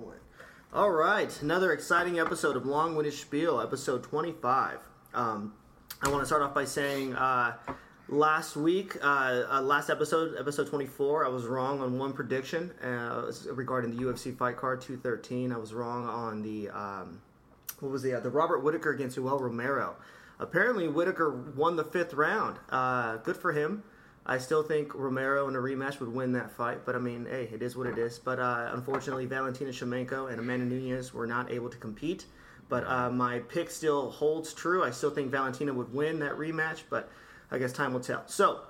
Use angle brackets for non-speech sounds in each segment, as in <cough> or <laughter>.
win. All right, another exciting episode of Long Winded Spiel, episode 25. Um, I want to start off by saying uh, last week, uh, uh, last episode, episode 24, I was wrong on one prediction uh, regarding the UFC fight card 213. I was wrong on the, um, what was the, uh, the Robert Whitaker against Joel Romero. Apparently, Whitaker won the fifth round. Uh, good for him. I still think Romero in a rematch would win that fight, but I mean, hey, it is what it is. But uh, unfortunately, Valentina Shevchenko and Amanda Nunes were not able to compete. But uh, my pick still holds true. I still think Valentina would win that rematch, but I guess time will tell. So,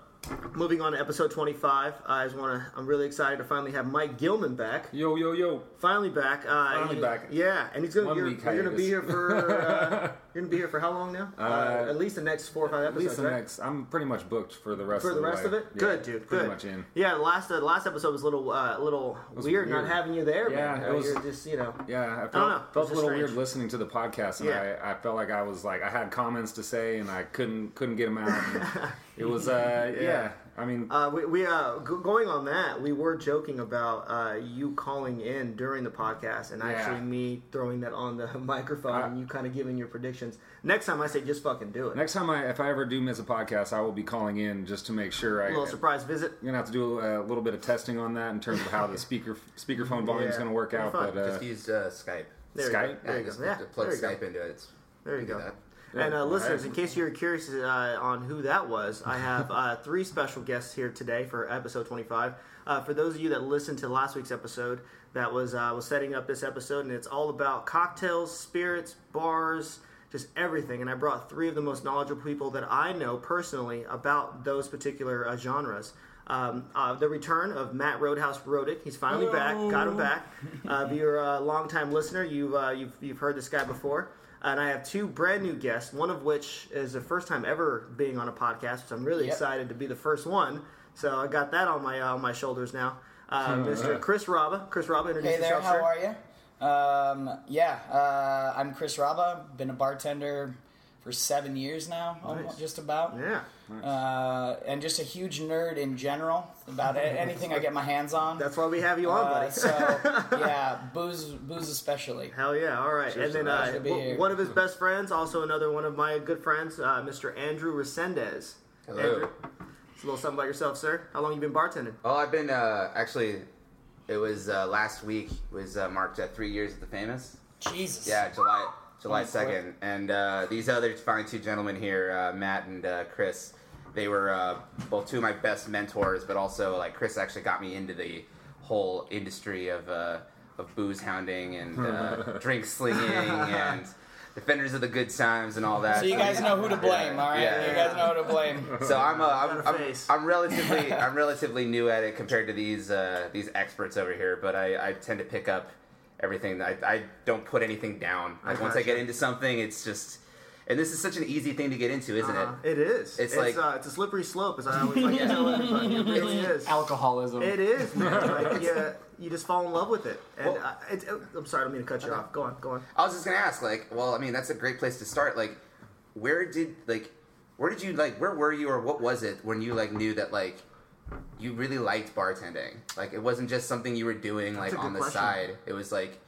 moving on to episode 25, I just want to. I'm really excited to finally have Mike Gilman back. Yo, yo, yo. Finally back. Uh, Finally he- back. Yeah, and he's gonna. One You're, you're gonna be here for. <laughs> Uh, you're gonna be here for how long now? Uh, at least the next four or five episodes. At least the right? next. I'm pretty much booked for the rest for of the the rest way. of it. Yeah, good, dude. Pretty good. much in. Yeah, the last uh, the last episode was a little uh, little was weird, not having you there. Yeah, man. it Uh, was- You're just you know. Yeah, I felt, know. Felt a little strange. weird listening to the podcast, and Yeah. I, I felt like I was like I had comments to say, and I couldn't couldn't get them out. <laughs> it was uh, yeah. I mean, Uh, we, we uh, g- going on that, we were joking about uh, you calling in during the podcast, and Yeah. actually me throwing that on the <laughs> microphone, I- and you kind of giving your predictions. Next time, I say just fucking do it. next time I if I ever do miss a podcast, I will be calling in just to make sure I. a little surprise visit. I'm gonna have to do a, little bit of testing on that in terms of how the speaker speakerphone volume is Yeah. gonna work It'll out. fun. But uh, Just use uh, Skype. There you Skype? go. There Yeah, you just go. Yeah, plug there you go. Skype into it. It's, There you go. that. And uh, listeners, right. in case you're curious uh, on who that was, I have uh, <laughs> three special guests here today for episode 25. Uh, for those of you that listened to last week's episode, that was uh, was setting up this episode, and it's all about cocktails, spirits, bars, just everything. And I brought three of the most knowledgeable people that I know personally about those particular uh, genres. Um, uh, the return of Matt Roadhouse Rodick. He's finally back. Got him back. Uh, if you're a longtime listener, you've, uh, you've you've heard this guy before. And I have two brand new guests. One of which is the first time ever being on a podcast, which I'm really Yep. excited to be the first one. So I got that on my uh, on my shoulders now. Uh, Mr. Chris Raba. Chris Raba, introduce Hey there, yourself, how sir. are you? Um, yeah, uh, I'm Chris Raba. Been a bartender for seven years now, almost, just about. Yeah, Uh, and just a huge nerd in general about anything I get my hands on. that's why we have you on, Uh, buddy. so <laughs> yeah, booze, booze especially. Hell yeah! All right, and then uh, pleasure to be w- one of his best friends, also another one of my good friends, uh, Mr. Andrew Resendez. Hello. Andrew, just a little something about yourself, sir. How long you been bartending? Oh, I've been uh, actually. It was uh, last week. Was uh, marked at three years at the famous. Jesus. Yeah, July July second. And uh, these other fine two gentlemen here, uh, Matt and uh, Chris, they were uh, both two of my best mentors. But also, like Chris actually got me into the whole industry of uh, of booze hounding and uh, <laughs> drink slinging and defenders of the good times and all that. So you guys know who to blame, Yeah, all right? yeah, You guys know who to blame. <laughs> So I'm, uh, Got I'm, a I'm. I'm relatively I'm relatively new at it compared to these uh, these experts over here, but I, I tend to pick up everything. I, I don't put anything down. Like once I gotcha. get into something, it's just and this is such an easy thing to get into, isn't Uh, it? it is. It's like- uh, it's a slippery slope, as I always like to tell <laughs> everybody. It really is. alcoholism. It is, man. <laughs> Like, yeah, you just fall in love with it. And Well- uh, it, it- I'm sorry, I don't mean to cut you off. Go on, go on. I was just gonna ask, like, well, I mean, that's a great place to start. Like, where did like where did you like where were you or what was it when you like knew that like you really liked bartending? Like, it wasn't just something you were doing like on the question. side. It was like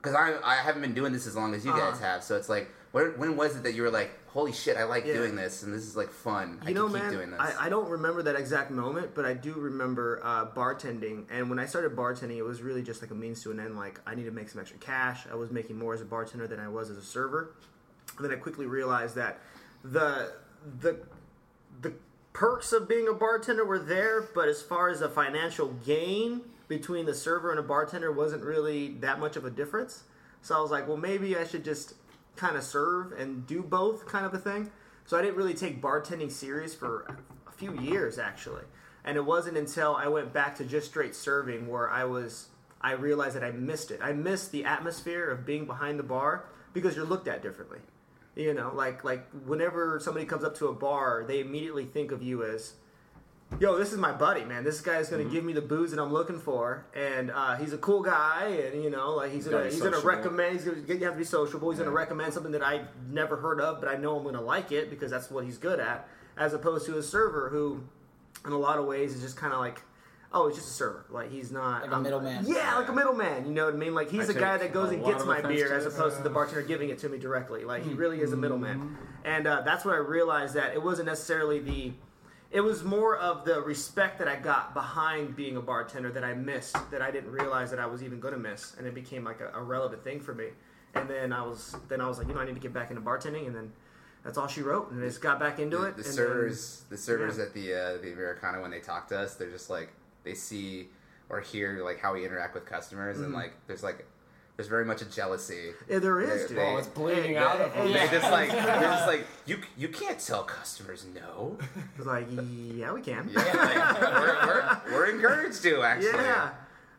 because I I haven't been doing this as long as you guys Uh-huh. have, so it's like where, when was it that you were like, holy shit, I like Yeah. doing this and this is like fun. I know, can keep man, doing this. I, I don't remember that exact moment, but I do remember uh, bartending. And when I started bartending, it was really just like a means to an end. Like, I need to make some extra cash. I was making more as a bartender than I was as a server. And then I quickly realized that the the the perks of being a bartender were there, but as far as the financial gain between the server and a bartender wasn't really that much of a difference. So I was like, well, maybe I should just kind of serve and do both, kind of a thing. So I didn't really take bartending serious for a few years actually, and it wasn't until I went back to just straight serving where I was. I realized that I missed it. I missed the atmosphere of being behind the bar because you're looked at differently. You know, like like whenever somebody comes up to a bar, they immediately think of you as, "Yo, this is my buddy, man. This guy is gonna Mm-hmm. give me the booze that I'm looking for, and uh, he's a cool guy, and you know, like he's Gotta gonna be he's gonna recommend. He's gonna you have to be sociable. He's gonna recommend something that I never heard of, but I know I'm gonna like it because that's what he's good at. As opposed to a server who, in a lot of ways, is just kind of like oh, he's just a server. Like he's not Like a um, middleman. Yeah, like a middleman. You know what I mean? Like he's I the guy that goes and gets my beer as opposed to the bartender giving it to me directly. Like he really is a middleman, and uh, that's when I realized that it wasn't necessarily the. It was more of the respect that I got behind being a bartender that I missed, that I didn't realize that I was even going to miss, and it became like a, a relevant thing for me. And then I was, then I was like, you know, I need to get back into bartending, and then that's all she wrote, and I just got back into the, it. the and then- servers, the servers yeah. at the uh, the Americana when they talk to us, they're just like they see or hear like how we interact with customers, Mm-hmm. and like there's like there's very much a jealousy. yeah, there is, They- dude. they- Oh, it's bleeding Hey, out hey, of hey, them. They just like <laughs> they're just like you you can't tell customers no. It's like, yeah, we can. Yeah, like, we're, we're, we're encouraged to actually. Yeah.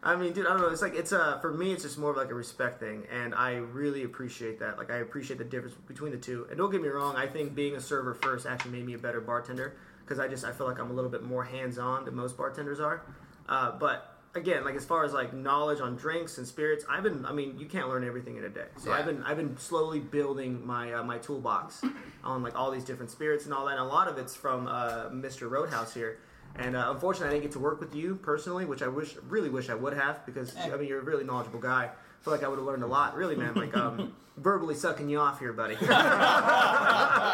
I mean, dude, I don't know. It's like it's a for me, it's just more of like a respect thing, and I really appreciate that. Like, I appreciate the difference between the two. And don't get me wrong, I think being a server first actually made me a better bartender because I just I feel like I'm a little bit more hands on than most bartenders are. Uh, but again, like as far as like knowledge on drinks and spirits, I've been. I mean, you can't learn everything in a day. So Yeah. I've been I've been slowly building my uh, my toolbox <coughs> on like all these different spirits and all that. And a lot of it's from uh, Mr. Roadhouse here. And uh, unfortunately, I didn't get to work with you personally, which I wish, really wish I would have, because I mean, you're a really knowledgeable guy. I feel like I would have learned a lot, really, man. Like um, <laughs> verbally sucking you off here, buddy. <laughs>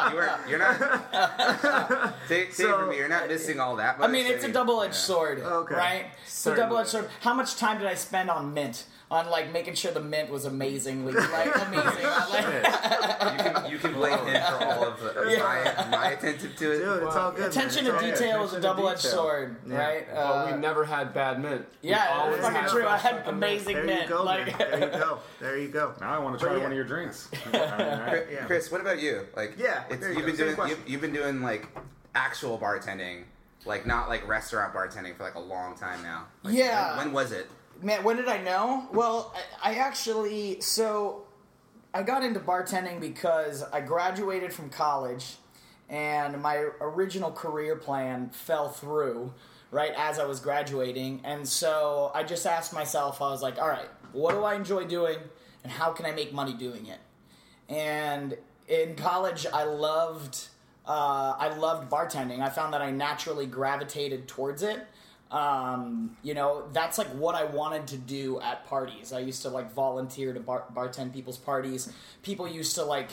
You are, you're not. <laughs> take take So- it from me. You're not missing all that. I mean, it's a double-edged yeah. sword, Okay. right? It's a double-edged sword. How much time did I spend on mint? On like making sure the mint was amazingly like <laughs> amazing. Like, You can you can blame him for all of the, my my attention to it. Dude, it's all good. attention It's to all good. detail is a double-edged sword, Yeah. right? Well, Uh, we never had bad mint. Yeah, it's fucking had true. I had fucking mint. amazing There mint. you go, like. There you go. There you go. Now I want to try yeah. one of your drinks. I mean, I- Chris, Yeah. Chris, what about you? Like, Yeah, it's, you you've go. been Same doing you've, you've been doing like actual bartending, like not like restaurant bartending for like a long time now. Like, Yeah. When, when was it? Man, when did I know? Well, I, I actually so I got into bartending because I graduated from college, and my original career plan fell through right as I was graduating, and so I just asked myself, I was like, all right, what do I enjoy doing, and how can I make money doing it? And in college, I loved uh, I loved bartending. I found that I naturally gravitated towards it. Um, you know, that's like what I wanted to do at parties. I used to like volunteer to bar- bartend people's parties. People used to like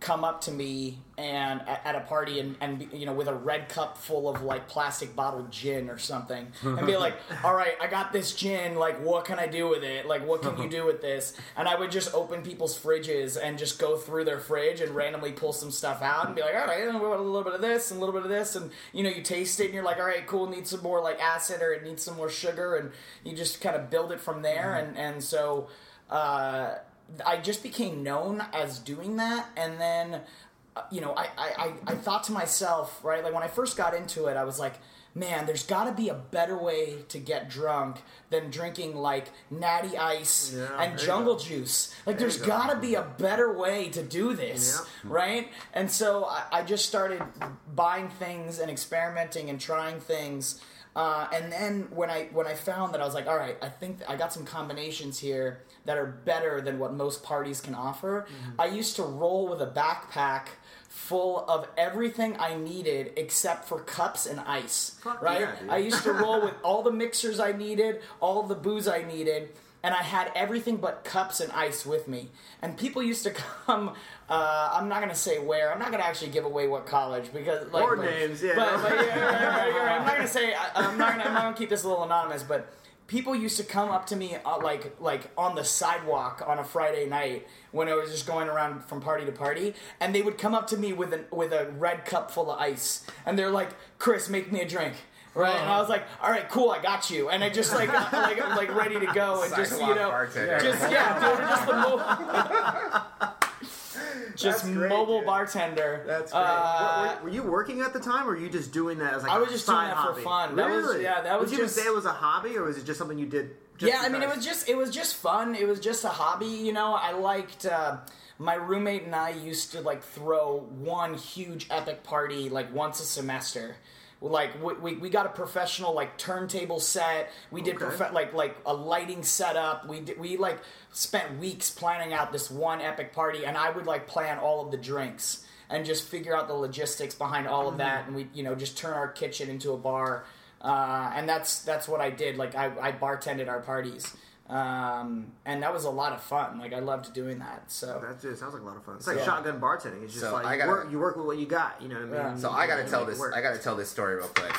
come up to me and at, a party and, and you know with a red cup full of like plastic bottled gin or something and be like <laughs> all right i got this gin like what can i do with it? Like what can you do with this? And i would just open people's fridges and just go through their fridge and randomly pull some stuff out and be like all right a little bit of this and a little bit of this. And you know you taste it and you're like all right cool needs some more like acid or it needs some more sugar. And you just kind of build it from there. And and so uh I just became known as doing that, and then, uh, you know, I, I, I, thought to myself, right, like when I first got into it, I was like, man, there's got to be a better way to get drunk than drinking like natty ice Yeah, and jungle go. juice. Like, There there's you got to be a better way to do this, Yeah. right? And so I, I just started buying things and experimenting and trying things. Uh, and then when I when I found that I was like, all right, I think I got some combinations here that are better than what most parties can offer. Mm-hmm. I used to roll with a backpack full of everything I needed except for cups and ice. Fuck right? yeah. I used to roll <laughs> with all the mixers I needed, all the booze I needed, and I had everything but cups and ice with me. And people used to <laughs> come. Uh, I'm not gonna say where. I'm not gonna actually give away what college because like Or but- names, yeah. But, but yeah, yeah, yeah. I'm not gonna <laughs> say. I, I'm not gonna. I'm not gonna keep this a little anonymous, but. People used to come up to me uh, like like on the sidewalk on a Friday night when I was just going around from party to party, and they would come up to me with an with a red cup full of ice, and they're like, "Chris, make me a drink." Right, and I was like, "All right, cool, I got you," and I just like uh, like I'm like ready to go, and just you know, bartender. just yeah, <laughs> dude, just the mo- just great, mobile dude. bartender. That's great. Uh, were, were you working at the time, or were you just doing that as like I a was just doing side that for hobby? fun. That was- Really? yeah, that was Would you just- even say it was a hobby, or was it just something you did? Just yeah, I mean, it was just it was just fun. It was just a hobby, you know. I liked uh, my roommate and I used to like throw one huge epic party like once a semester. Like we, we, we got a professional like turntable set. We did Okay. like like a lighting setup. We did, we like spent weeks planning out this one epic party, and I would like plan all of the drinks and just figure out the logistics behind all of that, and we you know just turn our kitchen into a bar. uh, and that's that's what I did. Like I, I bartended our parties, um, and that was a lot of fun. Like I loved doing that. So That just sounds like a lot of fun. It's like Yeah. shotgun bartending. It's just So like I you, gotta- work, you work with what you got. You know what I mean? Yeah. So I got to tell this. work. I got to tell this story real quick.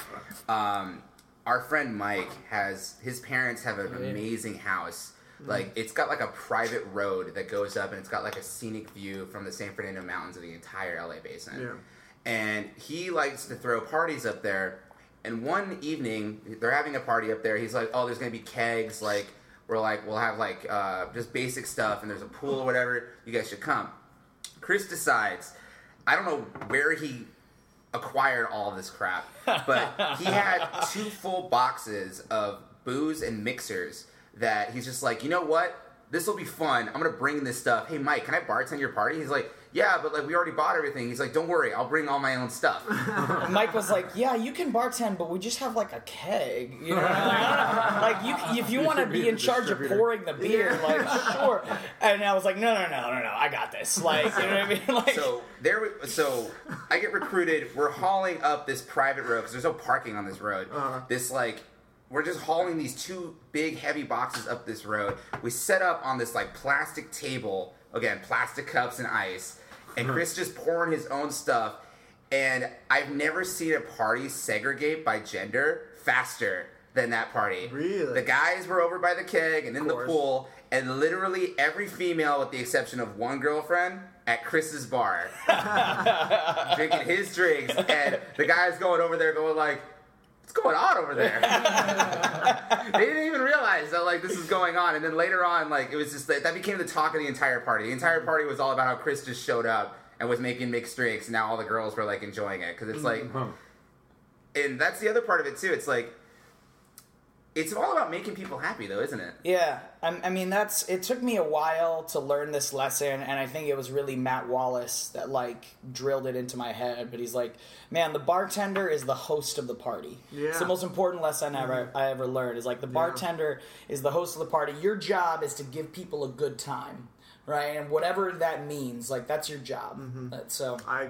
Um, our friend Mike has his parents have an amazing house. Like it's got like a private road that goes up, and it's got like a scenic view from the San Fernando Mountains of the entire LA basin. Yeah. And he likes to throw parties up there. And one evening, they're having a party up there. He's like, "Oh, there's gonna be kegs. Like, we're like, we'll have like uh, just basic stuff, and there's a pool or whatever. You guys should come." Chris decides, I don't know where he acquired all this crap, but <laughs> he had two full boxes of booze and mixers that he's just like, you know what? This will be fun. I'm gonna bring this stuff. Hey, Mike, can I bartend your party? He's like, yeah, but like we already bought everything. He's like, don't worry, I'll bring all my own stuff. <laughs> Mike was like, "Yeah, you can bartend, but we just have like a keg, you know, <laughs> like you if you want to be in charge of pouring the beer, like sure." And I was like, "No, no, no, no, no, I got this." Like, you know what I mean? <laughs> Like, so there, we- so I get recruited. We're hauling up this private road because there's no parking on this road. Uh-huh. This like, we're just hauling these two big heavy boxes up this road. We set up on this like plastic table again, plastic cups and ice, and hmm. Chris just pouring his own stuff. And I've never seen a party segregate by gender faster than that party. Really? The guys were over by the keg and in the pool, and literally every female, with the exception of one girlfriend, at Chris's bar, <laughs> drinking his drinks, and the guys going over there going like, "What's going on over there?" <laughs> they didn't even realize that like this is going on, and then later on, like it was just that that became the talk of the entire party. The entire mm-hmm. party was all about how Chris just showed up and was making mixed drinks, and now all the girls were like enjoying it because it's mm-hmm. like, and that's the other part of it too. It's like. It's all about making people happy, though, isn't it? Yeah, I, I mean that's. It took me a while to learn this lesson, and I think it was really Matt Wallace that like drilled it into my head. But he's like, "Man, the bartender is the host of the party. Yeah. It's the most important lesson ever mm-hmm. I ever learned. Is like the bartender is the host of the party. Your job is to give people a good time, right? And whatever that means, like that's your job. Mm-hmm. Uh, So I, I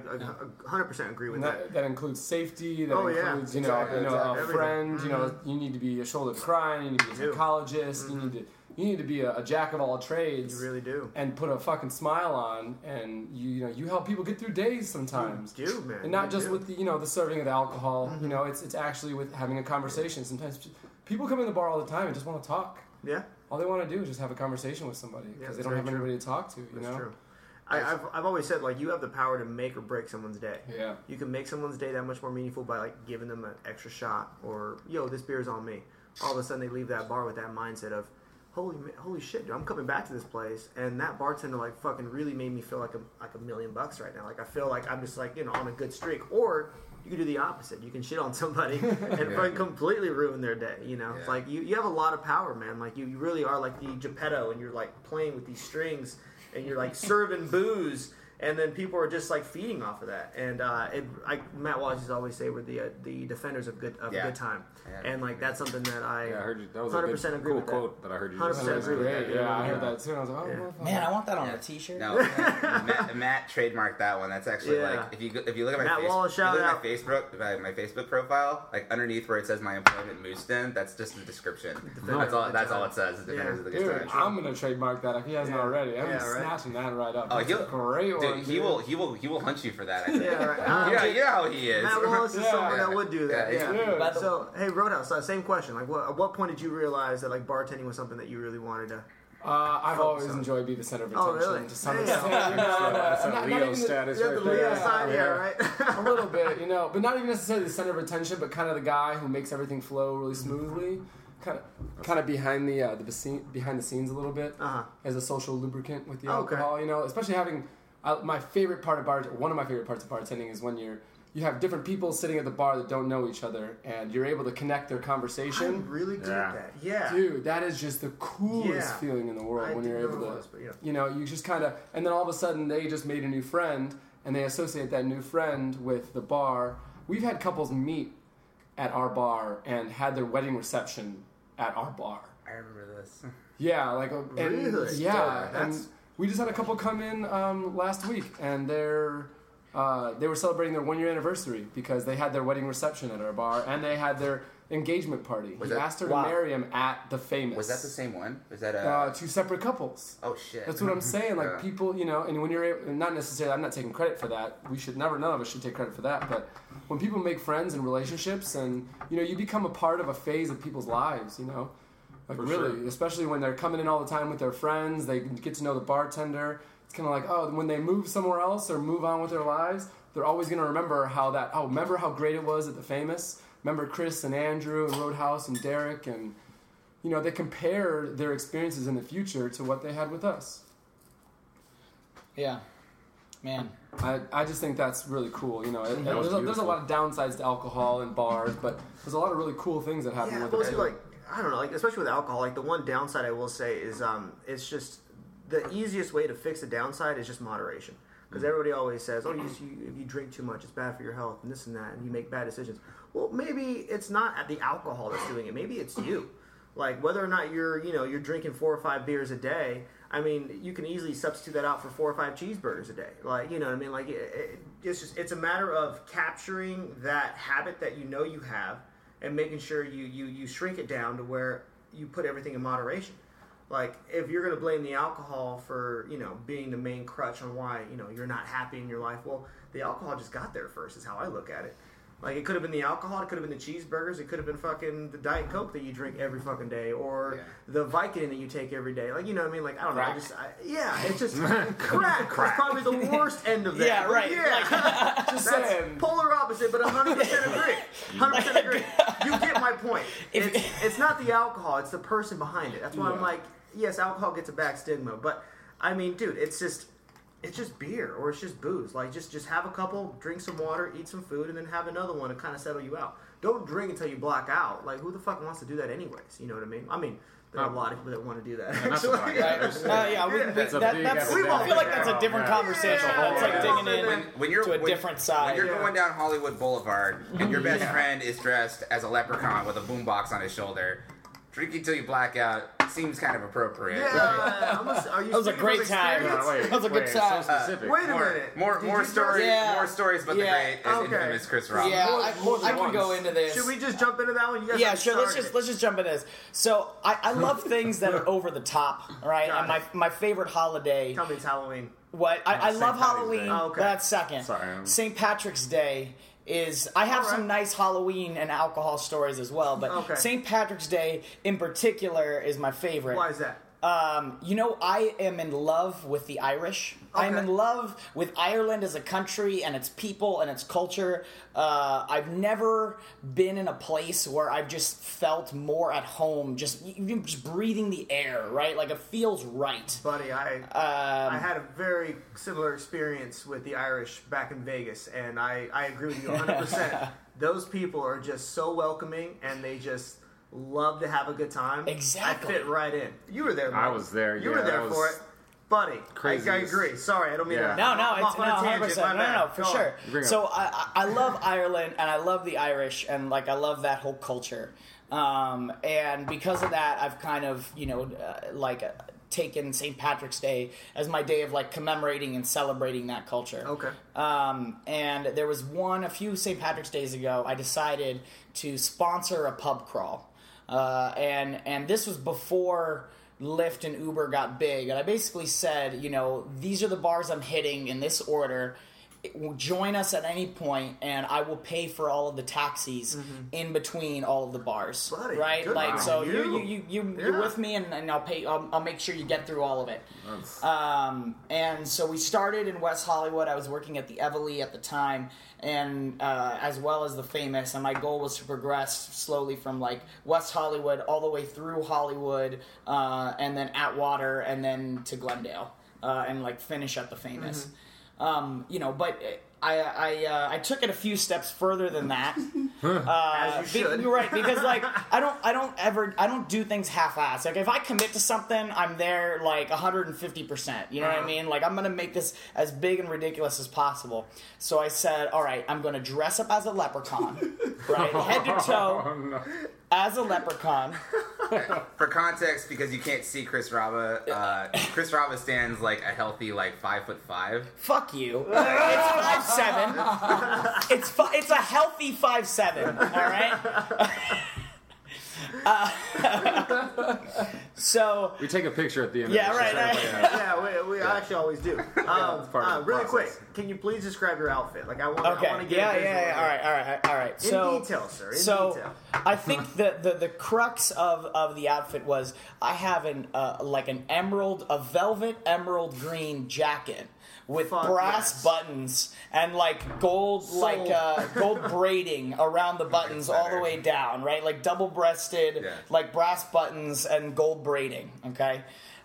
100% agree with that. that, that includes safety. That Oh, yeah. includes you know Exactly, you know exactly. a Everything. friend. You know mm-hmm. you need to be a shoulder to cry. You need to be a do. psychologist. You mm-hmm. need to you need to be a, a jack of all trades. You really do. and put a fucking smile on, and you you know you help people get through days sometimes. You do, man. and not You just do. with the you know the serving of the alcohol. You know, it's it's actually with having a conversation. Sometimes people come in the bar all the time and just want to talk. Yeah, All they want to do is just have a conversation with somebody because that's they don't have true. anybody to talk to. You that's know. true. I, I've, I've always said, like, you have the power to make or break someone's day. Yeah. You can make someone's day that much more meaningful by, like, giving them an extra shot or, yo, this beer's on me. All of a sudden, they leave that bar with that mindset of, holy holy shit, dude, I'm coming back to this place, and that bartender like fucking really made me feel like a like a million bucks right now. Like I feel like I'm just like you know on a good streak. Or you can do the opposite. You can shit on somebody <laughs> and fucking completely ruin their day. You know, it's like you you have a lot of power, man. Like you, you really are like the Geppetto, and you're like playing with these strings, and you're like <laughs> serving booze. And then people are just like feeding off of that, and uh, it, like Matt Wallace to always say, we're the uh, the defenders of good of Yeah. good time, Yeah. And like that's something that I Yeah, I heard you. That was 100% good, agree cool with that. quote that. I heard you. 100% just That agree with great. that. Yeah, I heard that too. I was like, oh, Yeah. motherfucker. man, I want that on a T-shirt. No, <laughs> Matt, Matt trademarked that one. That's actually Yeah. like if you go- if you look at my Matt face, Wallace, if shout look at out. my Facebook my, my Facebook profile, like underneath where it says my employment moose den, that's just the description. That's all. That's all it says. is Defenders of the Good Dude, I'm gonna trademark that if he hasn't Yeah. already. I'm Yeah, right. snatching that right up. Oh, he'll a great one. He will. He will. He will hunt you for that. I. Yeah. <laughs> Yeah, you know how he is. Matt Wallace is <laughs> someone that would do that. Yeah, Yeah. he's- By the- So, hey, Roadhouse, uh, same question. Like, what, at what point did you realize that like bartending was something that you really wanted to? Uh, I've Oh, always sorry. enjoyed being the center of attention Oh, attention really? to some extent. You That's <laughs> uh, that not- not Leo even the- right have the there. Leo side, yeah, right? <laughs> a little bit, you know, but not even necessarily the center of attention, but kind of the guy who makes everything flow really smoothly. Kind of, kind of behind the uh, the bese- behind the scenes a little bit Uh-huh. as a social lubricant with the Oh, okay. alcohol. You know, especially having uh, my favorite part of bar, one of my favorite parts of bartending is when you're you have different people sitting at the bar that don't know each other, and you're able to connect their I conversation. really did Yeah. that. Yeah. Dude, that is just the coolest Yeah. feeling in the world I when you're able it to was, but yeah. you know, you just kind of, and then all of a sudden they just made a new friend, and they associate that new friend with the bar. We've had couples meet at our bar and had their wedding reception at our bar. I remember this. <laughs> Yeah, like, and Really? yeah, Yeah, and we just had a couple come in um, last week, and they're. Uh, they were celebrating their one year anniversary because they had their wedding reception at our bar and they had their engagement party. Was he that- asked her Wow. to marry him at the famous. Was that the same one? Was that a? Uh, two separate couples. oh shit. That's what I'm saying. Like <laughs> Yeah. people, you know, and when you're able, not necessarily, I'm not taking credit for that. We should never, none of us should take credit for that. But when people make friends and relationships, and you know, you become a part of a phase of people's lives. You know, like really, especially when they're coming in all the time with their friends, they get to know the bartender. It's kind of like, oh, when they move somewhere else or move on with their lives, they're always going to remember how that. Oh, remember how great it was at the famous. Remember Chris and Andrew and Roadhouse and Derek and you know, they compare their experiences in the future to what they had with us. Yeah, man. I, I just think that's really cool. You know, and That there's, a, there's a lot of downsides to alcohol and bars, but there's a lot of really cool things that happen Yeah, with well, it. see, like I don't know, like especially with alcohol, like the one downside I will say is um, it's just the easiest way to fix the downside is just moderation. Because mm-hmm. everybody always says, "Oh, you, you, if you drink too much, it's bad for your health, and this and that, and you make bad decisions." Well, maybe it's not the alcohol that's doing it. Maybe it's you. Like whether or not you're, you know, you're drinking four or five beers a day. I mean, you can easily substitute that out for four or five cheeseburgers a day. Like, you know, what I mean, like it, it, it's just it's a matter of capturing that habit that you know you have and making sure you you you shrink it down to where you put everything in moderation. Like if you're going to blame the alcohol for you know being the main crutch on why you know you're not happy in your life, well, the alcohol just got there first. Is how I look at it. Like it could have been the alcohol, it could have been the cheeseburgers, it could have been fucking the diet coke that you drink every fucking day, or Yeah. the Vicodin that you take every day. Like you know what I mean? Like I don't know. I just I, yeah, it's just <laughs> crack. That's probably the <laughs> worst end of that. Yeah, right. Yeah, <laughs> Just that's saying. polar opposite, but 100 percent agree. 100 percent agree. You get my point. It's, it's not the alcohol; it's the person behind it. That's why I'm like, yes, alcohol gets a bad stigma, but I mean, dude, it's just it's just beer or it's just booze. Like just just have a couple, drink some water, eat some food, and then have another one to kind of settle you out. Don't drink until you black out. Like who the fuck wants to do that anyways? You know what I mean? I mean, there are a lot of people that want to do that. not the actually. black. Uh, yeah, we, we, That's that, that's, epidemic. I feel like that's a different Yeah. conversation. Yeah. That's like digging in When- when you're to a when- different When you're Yeah. going down Hollywood Boulevard and your best friend is dressed as a leprechaun with a boombox on his shoulder, drink until you black out seems kind of appropriate. Yeah, I'm are you That was a great from time. experience? Yeah, wait, That was a good wait, time. So specific. Wait a More, minute. more, Did more stories. Yeah. More stories about Yeah. the great as Okay. infamous Chris Rock. yeah, More- I, more I than can go into this. Should we just jump into that one? Yeah, sure. Let's just let's just jump into this. So I, I love <laughs> things that are over the top, right? And my my favorite holiday. Tell me it's Halloween. What I, I love Halloween. Day. Oh, okay. That's second. Sorry, St. Patrick's Day is. I have right. some nice Halloween and alcohol stories as well, but Okay. St. Patrick's Day in particular is my favorite. Why is that? Um, you know, I am in love with the Irish. I'm in love with Ireland as a country and its people and its culture. Uh, I've never been in a place where I've just felt more at home, just even just breathing the air, right? Like it feels right. Buddy, I Um, I had a very similar experience with the Irish back in Vegas, and I, I agree with you 100%. <laughs> Those people are just so welcoming, and they just love to have a good time. Exactly. I fit right in. You were there, I was there, You yeah, were there that for it. Buddy, I, I agree. Sorry, I don't mean Yeah. to. No, no, I'm it's no, 100%. No, no, no, for Go sure. Bring So. I, I I love Ireland and I love the Irish and like I love that whole culture. Um, and because of that, I've kind of you know uh, like uh, taken St. Patrick's Day as my day of like commemorating and celebrating that culture. Okay. Um, and there was one a few St. Patrick's days ago. I decided to sponsor a pub crawl, uh, and and this was before Lyft and Uber got big. And I basically said, you know, these are the bars I'm hitting in this order. Join us at any point, and I will pay for all of the taxis in between all of the bars. Mm-hmm. Buddy, right? Like so, you. you you you, you Yeah. you're with me, and, and I'll pay. I'll, I'll make sure you get through all of it. That's- Um, and so we started in West Hollywood. I was working at the Evely at the time, and uh, as well as the Famous. And my goal was to progress slowly from like West Hollywood all the way through Hollywood, uh, and then Atwater, and then to Glendale, uh, and like finish at the Famous. Um, you know, but I I uh, I took it a few steps further than that. <laughs> Uh, As you be- should. you're right because like <laughs> I don't I don't ever I don't do things half-ass. Like if I commit to something, I'm there like 150. percent You know what I Uh-huh. mean? Like I'm gonna make this as big and ridiculous as possible. So I said, all right, I'm gonna dress up as a leprechaun, <laughs> right, head to toe. Oh, no. As a leprechaun. <laughs> For context, because you can't see Chris Rava, uh, Chris Rava stands like a healthy like five foot five. Fuck you. it's five seven. <laughs> It's fi- it's a healthy five seven. All right. <laughs> Uh, <laughs> so We take a picture at the end. Yeah, of this. right, Just right. yeah. yeah, we, we actually always do. <laughs> Um, it's part of uh, the really process. quick, can you please describe your outfit? Like I want, okay, I want to get yeah, yeah, yeah. All right, all right, all right. In so detail, sir. In so detail. I think <laughs> the, the the crux of of the outfit was I have an uh, like an emerald, a velvet emerald green jacket. With Fuck brass yes. buttons and like gold, like uh, gold braiding around the buttons all the way down, right? Like double breasted, Yeah. like brass buttons and gold braiding. Okay,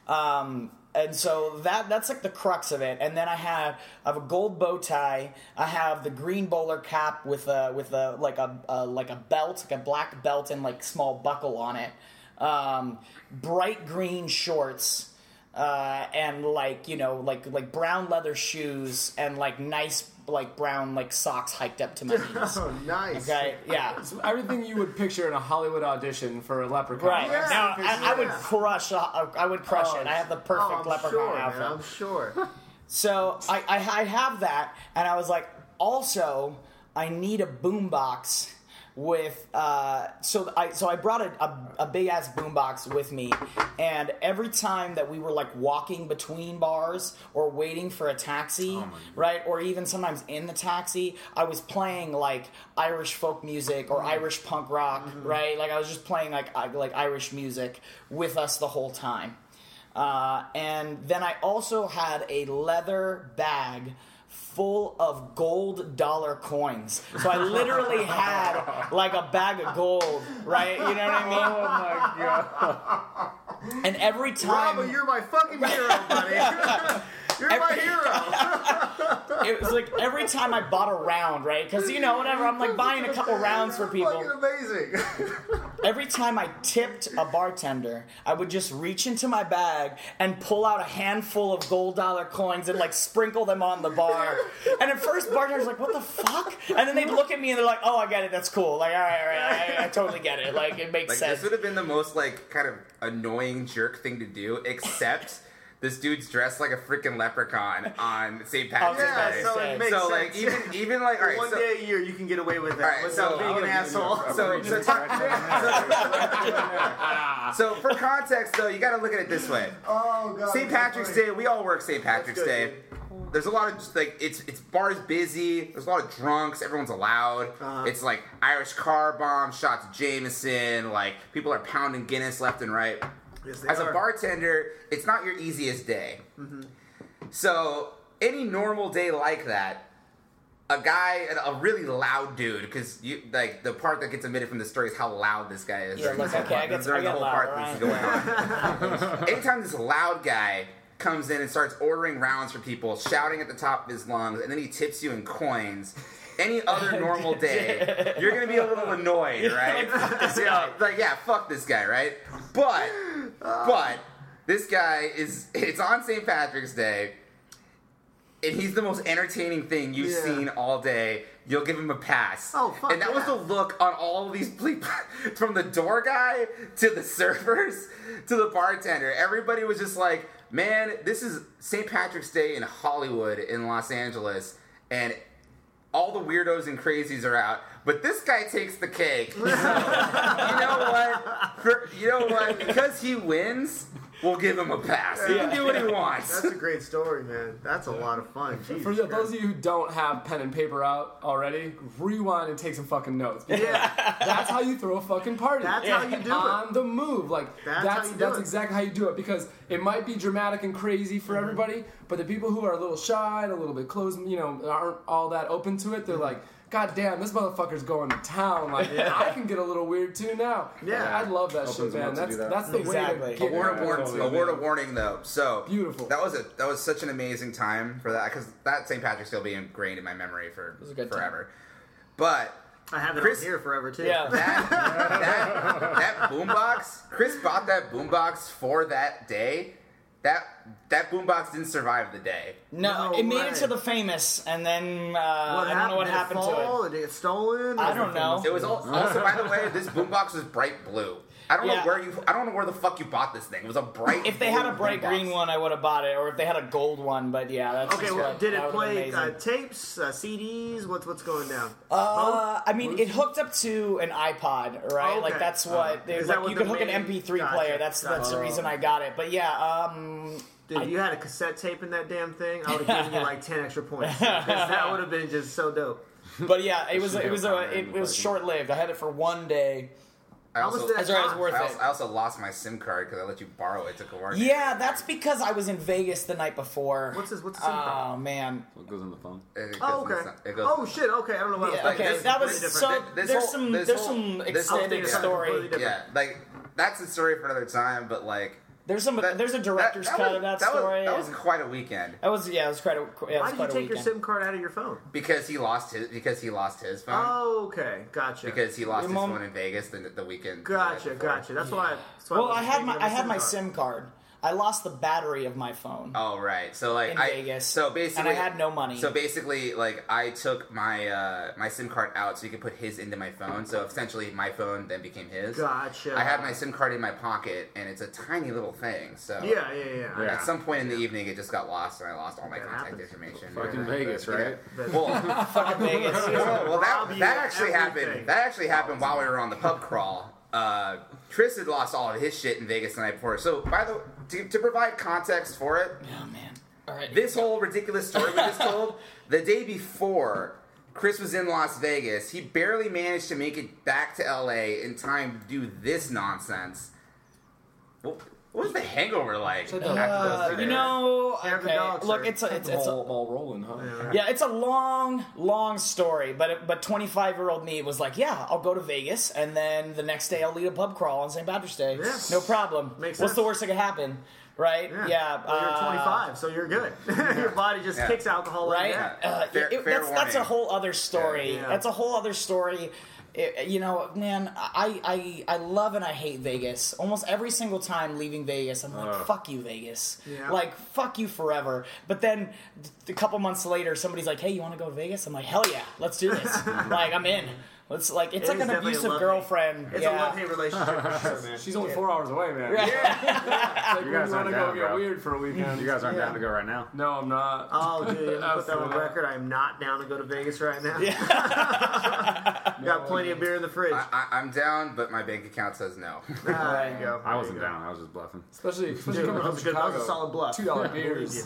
um, and so that that's like the crux of it. And then I have I have a gold bow tie. I have the green bowler cap with a with a like a, a like a belt, like a black belt and like small buckle on it. Um, bright green shorts. Uh, and like you know, like like brown leather shoes and like nice like brown like socks hiked up to my <laughs> knees. Oh, nice. Okay, yeah, <laughs> Everything you would picture in a Hollywood audition for a leprechaun. Right. Yeah, now, I, I would crush. uh, I would crush Oh, it. I have the perfect oh, I'm leprechaun sure, outfit. Man, I'm sure. <laughs> So I, I, I have that, and I was like, also, I need a boombox with. Uh, so I so I brought a, a, a big ass boombox with me, and every time that we were like walking between bars or waiting for a taxi, right, or even sometimes in the taxi, I was playing like Irish folk music or Irish punk rock, right? Like I was just playing like like Irish music with us the whole time. Uh, and then I also had a leather bag full of gold dollar coins. So I literally had like a bag of gold, right? You know what I mean? Oh my god! And every time Bravo, you're my fucking hero, buddy. <laughs> you're my hero. It was like every time I bought a round, right? Because you know, whatever, I'm like buying a couple rounds for people. Fucking amazing. <laughs> Every time I tipped a bartender, I would just reach into my bag and pull out a handful of gold dollar coins and like sprinkle them on the bar. And at first, bartender's like, "What the fuck?" And then they'd look at me and they're like, "Oh, I get it. That's cool. Like, all right, all right, I, I totally get it. Like, it makes Like sense." this would have been the most like kind of annoying jerk thing to do, except this dude's dressed like a freaking leprechaun <laughs> on St. Patrick's yeah, Day. so it makes so sense. like even even like all right, one so, day a year you can get away with that. All right, without so- being an would've given you asshole. a- so, so, <laughs> so for context though, you got to look at it this way. oh god. St. Patrick's Day, we all work St. Patrick's good, Day. There's a lot of just like it's it's bars busy. There's a lot of drunks. Everyone's allowed. Uh-huh. It's like Irish car bombs, shots of Jameson. Like people are pounding Guinness left and right. Yes, As are. a bartender, it's not your easiest day. Mm-hmm. So any normal day like that, a guy, a really loud dude, because you like the part that gets omitted from the story is how loud this guy is. Yeah, this okay, I get- during I the whole loud, part that's going on. <laughs> Anytime this loud guy comes in and starts ordering rounds for people, shouting at the top of his lungs, and then he tips you in coins. Any other normal <laughs> day, you're gonna be a little annoyed, <laughs> right? yeah, like yeah, fuck this guy, right? But, but this guy is. It's on St. Patrick's Day, and he's the most entertaining thing you've Yeah. seen all day. You'll give him a pass. Oh, fuck And that was the look on all of these people, <laughs> from the door guy to the servers to the bartender. Everybody was just like, "Man, this is St. Patrick's Day in Hollywood in Los Angeles, and all the weirdos and crazies are out." But this guy takes the cake. <laughs> you know what? For, you know what? Because he wins, we'll give him a pass. He can do what he wants. That's a great story, man. That's a lot of fun. Jesus For those Christ. of you who don't have pen and paper out already, rewind and take some fucking notes. because Yeah. That's how you throw a fucking party. That's how you do it. on it. the move. Like That's that's how you do that's it. exactly how you do it because it might be dramatic and crazy for Mm-hmm. everybody, but the people who are a little shy and a little bit closed, you know, aren't all that open to it. They're Mm-hmm. like. God damn, this motherfucker's going to town. Like, <laughs> I can get a little weird too now. Yeah. I love that Opens shit, man. That's that. that's the Exactly. way to get word of warning. A word of warning, though. So Beautiful. That was a that was such an amazing time for that because that St. Patrick's Day will be ingrained in my memory for was a good time. forever. But I have it Chris- on here forever too. Yeah. <laughs> that that <laughs> that boombox, Chris bought that boombox for that day, that that boombox didn't survive the day. No, No it made way. it to the famous, and then uh, I don't know what Did happened it to it. Did it get stolen? I don't know. It was al- <laughs> also, by the way, this boombox was bright blue. I don't Yeah. know where you. I don't know where the fuck you bought this thing. It was a bright. If they had a bright boombox. green one, I would have bought it, or if they had a gold one. But yeah, that's Okay, just well, what- did it play uh, tapes, uh, CDs? What's what's going down? Uh, I mean, it hooked up to an iPod, right? Okay. Like that's what Is it, that like what you the could hook main- an MP3 Gotcha, player. That's that's the reason I got it. But yeah, um, Dude, if you had a cassette tape in that damn thing, I would have given you like ten extra points. that would have been just so dope. but yeah, it was it was a it was short lived. I had it for one day. I How much also, did that That's was cost? worth I it. I also lost my SIM card because I let you borrow it to coordinate. Yeah, that's because I was in Vegas the night before. What's this? What's the SIM card? Oh man. What goes in the phone? It goes Oh, in the okay. it goes- Oh shit. Okay, I don't know what. Yeah, I was okay, thinking. that was Completely so. different. This there's whole- some this there's whole- some this- extended yeah, story. completely different. Yeah, like that's a story for another time. But like, There's some that- there's a director's that- that cut was- of that, that story. Was, that was and- quite a weekend that was yeah, it was quite a yeah, Why did you take your. SIM card out of your phone? because he lost his because he lost his phone Oh, okay, gotcha. because he lost Your his mom- phone in Vegas the, the weekend. gotcha, night before. gotcha. That's why. That's why Well, was I had my of I a had my card. SIM card. I lost the battery of my phone. Oh right, so like In I Vegas. so basically And I had no money. So basically, like I took my uh, my SIM card out so you could put his into my phone. So essentially, my phone then became his. Gotcha. I had my SIM card in my pocket, and it's a tiny little thing. So Yeah, yeah, yeah. Yeah. At some point in the evening, it just got lost, and I lost all my That contact happens. information. Fucking Yeah. Vegas, Yeah. right? Well, <laughs> Fucking <laughs> Vegas. well, well, that, that actually everything. happened. That actually happened while we were on the pub crawl. Uh, Chris had lost all of his shit in Vegas the night before. So, by the to, to provide context for it, Oh man. All right. this whole ridiculous story we just told, the day before Chris was in Las Vegas, he barely managed to make it back to LA in time to do this nonsense. What, what was the hangover like? So, after Uh, those you days? know, Have the okay. dog, Look, it's a, it's, it's a, ball, ball rolling, huh? yeah, it's a long, long story. But it, but 25 year old me was like, yeah, I'll go to Vegas, and then the next day I'll lead a pub crawl on St. Patrick's Day. Yeah. No problem. Makes What's sense. the worst that could happen? Right? Yeah. Well, you're uh, 25, so you're good. <laughs> your body just Yeah. kicks alcohol right? in. Uh, Fair- it- fair that's, that's a whole other story. Yeah. That's a whole other story. It- you know, man, I, I I love and I hate Vegas. Almost every single time leaving Vegas, I'm like, Ugh. "Fuck you, Vegas!" Yeah. Like, "Fuck you forever." But then, th- a couple months later, somebody's like, "Hey, you want to go to Vegas?" I'm like, "Hell yeah, let's do this!" <laughs> like, I'm in. Let's like, it's It like is an definitely abusive love-hate. girlfriend. It's yeah. a love hate relationship for sure, man. <laughs> She's only four hours away, man. Right. <laughs> <laughs> Like, you guys want aren't to down, go get bro. weird for a weekend? You guys aren't Yeah. down to go right now. No, I'm not. Oh, dude, let me put that on Absolutely not. record. I am not down to go to Vegas right now. Yeah. Got plenty of beer in the fridge. I, I, I'm down, but my bank account says no. Ah, there you go. I There wasn't go. down. I was just bluffing. Especially, especially Dude, coming from was a good- that was a solid bluff. Two dollar beers you.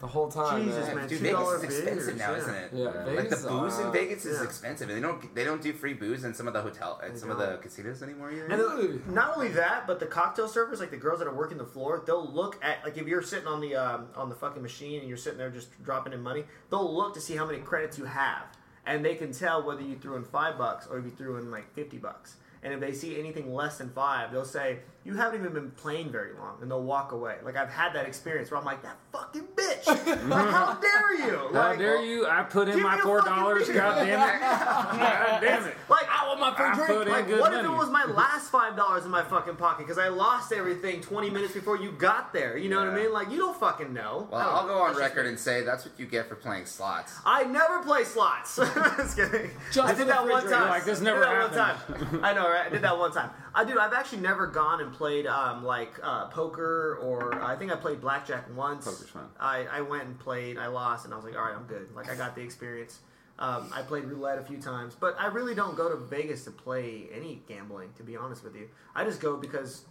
The whole time. Jesus, man. man. Dude, $2 Vegas is beers, expensive now, yeah. isn't it? Yeah, Like the Vegas, booze in uh, Vegas is yeah. expensive, and they don't they don't do free booze in some of the hotel and some of the casinos anymore either. And Really? not only that, but the cocktail servers, like the girls that are working the floor, they'll look at like if you're sitting on the um, on the fucking machine and you're sitting there just dropping in money, they'll look to see how many credits you have, and they can tell whether you threw in five bucks or if you threw in like fifty bucks. And if they see anything less than five, they'll say you haven't even been playing very long, and they'll walk away. Like I've had that experience where I'm like, that fucking bitch, <laughs> like how dare you? How dare you? I put in my four dollars. beer. God damn it! <laughs> God damn it! Like I want my free drink. Like, good what money. if it was my last five dollars in my fucking pocket because I lost everything twenty minutes before you got there? You know what I mean? Like, you don't fucking know. well, I don't I'll know. go on record and say that's what you get for playing slots. I never play slots. <laughs> just kidding. Just I did that one time. Like, this I did never that one time. I know, right? I did that one time. I dude, I've actually never gone and played um, like uh, poker or I think I played blackjack once. Poker's fun. I, I went and played. I lost, and I was like, all right, I'm good. Like I got the experience. Um, I played roulette a few times, but I really don't go to Vegas to play any gambling. To be honest with you, I just go because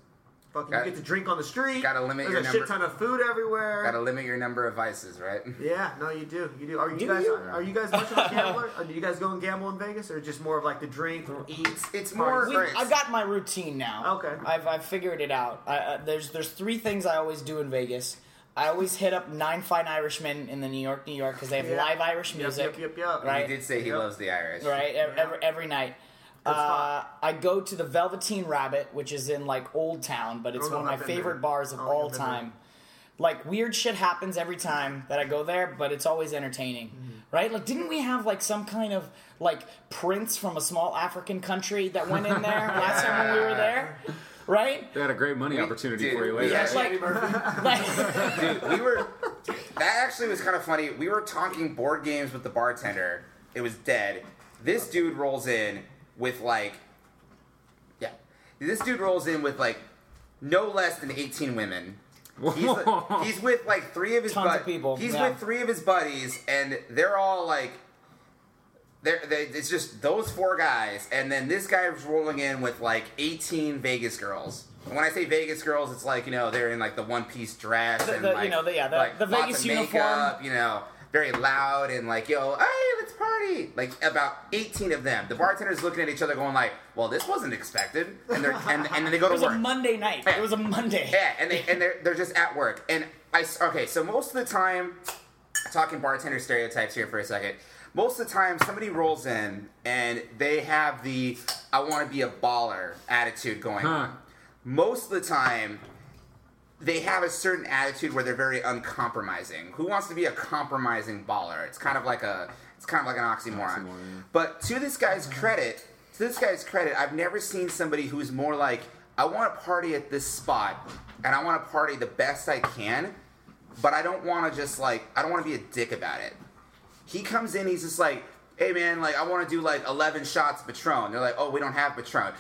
fucking Got- you get to drink on the street. gotta limit There's your a number- shit ton of food everywhere. Got to limit your number of vices, right? <laughs> Yeah, no, you do. You do. Are you Do guys you? are you guys much of a <laughs> gambler? Or do you guys go and gamble in Vegas, or just more of like the drink, eat? It's, it's more. We, I've got my routine now. Okay. I've, I've figured it out. I, uh, there's there's three things I always do in Vegas. I always hit up Nine Fine Irishmen in the New York, New York, because they have Yeah. live Irish music. Yep, yep, yep. Right. He did say he Yep. loves the Irish. Right, ev- every, every night. Good Uh. I go to the Velveteen Rabbit, which is in like Old Town, but it's Oh, no, one of my favorite there. bars of Oh, all I've there. time. Like weird shit happens every time that I go there, but it's always entertaining. Mm-hmm. Right? Like didn't we have like some kind of like prince from a small African country that went in there <laughs> last time when we were there? right? They had a great money We- opportunity dude, for you later. Yeah, like, like <laughs> Dude, we were. That actually was kind of funny. We were talking board games with the bartender. It was dead. This dude rolls in with like. Yeah. This dude rolls in with like no less than 18 women. He's, like- <laughs> he's with like three of his Tons of people, He's yeah. with three of his buddies, and they're all like, they're, they, it's just those four guys, and then this guy was rolling in with like 18 Vegas girls. And when I say Vegas girls, it's like you know they're in like the one piece dress The- and the- you like, know, the- yeah, the- like, the Vegas uniform. makeup, you know, very loud and like yo, hey, let's party. Like about 18 of them. The bartenders looking at each other, going like, well, this wasn't expected, and they're and, and then they go it to was a work. Monday night. It was a Monday. Yeah, and they and they're they're just at work. And I okay, so most of the time, talking bartender stereotypes here for a second. Most of the time, somebody rolls in and they have the "I want to be a baller" attitude going Huh. on. Most of the time, they have a certain attitude where they're very uncompromising. Who wants to be a compromising baller? It's kind of like a it's kind of like an oxymoron. Oxymoron. But to this guy's credit, to this guy's credit, I've never seen somebody who's more like, I want to party at this spot and I want to party the best I can, but I don't want to just like I don't want to be a dick about it. He comes in, he's just like, hey man, like I want to do like 11 shots of Patron. They're like, oh, we don't have Patron.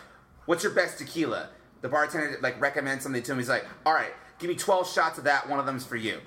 What's your best tequila? The bartender like recommends something to him. He's like, all right, give me 12 shots of that. One of them's for you.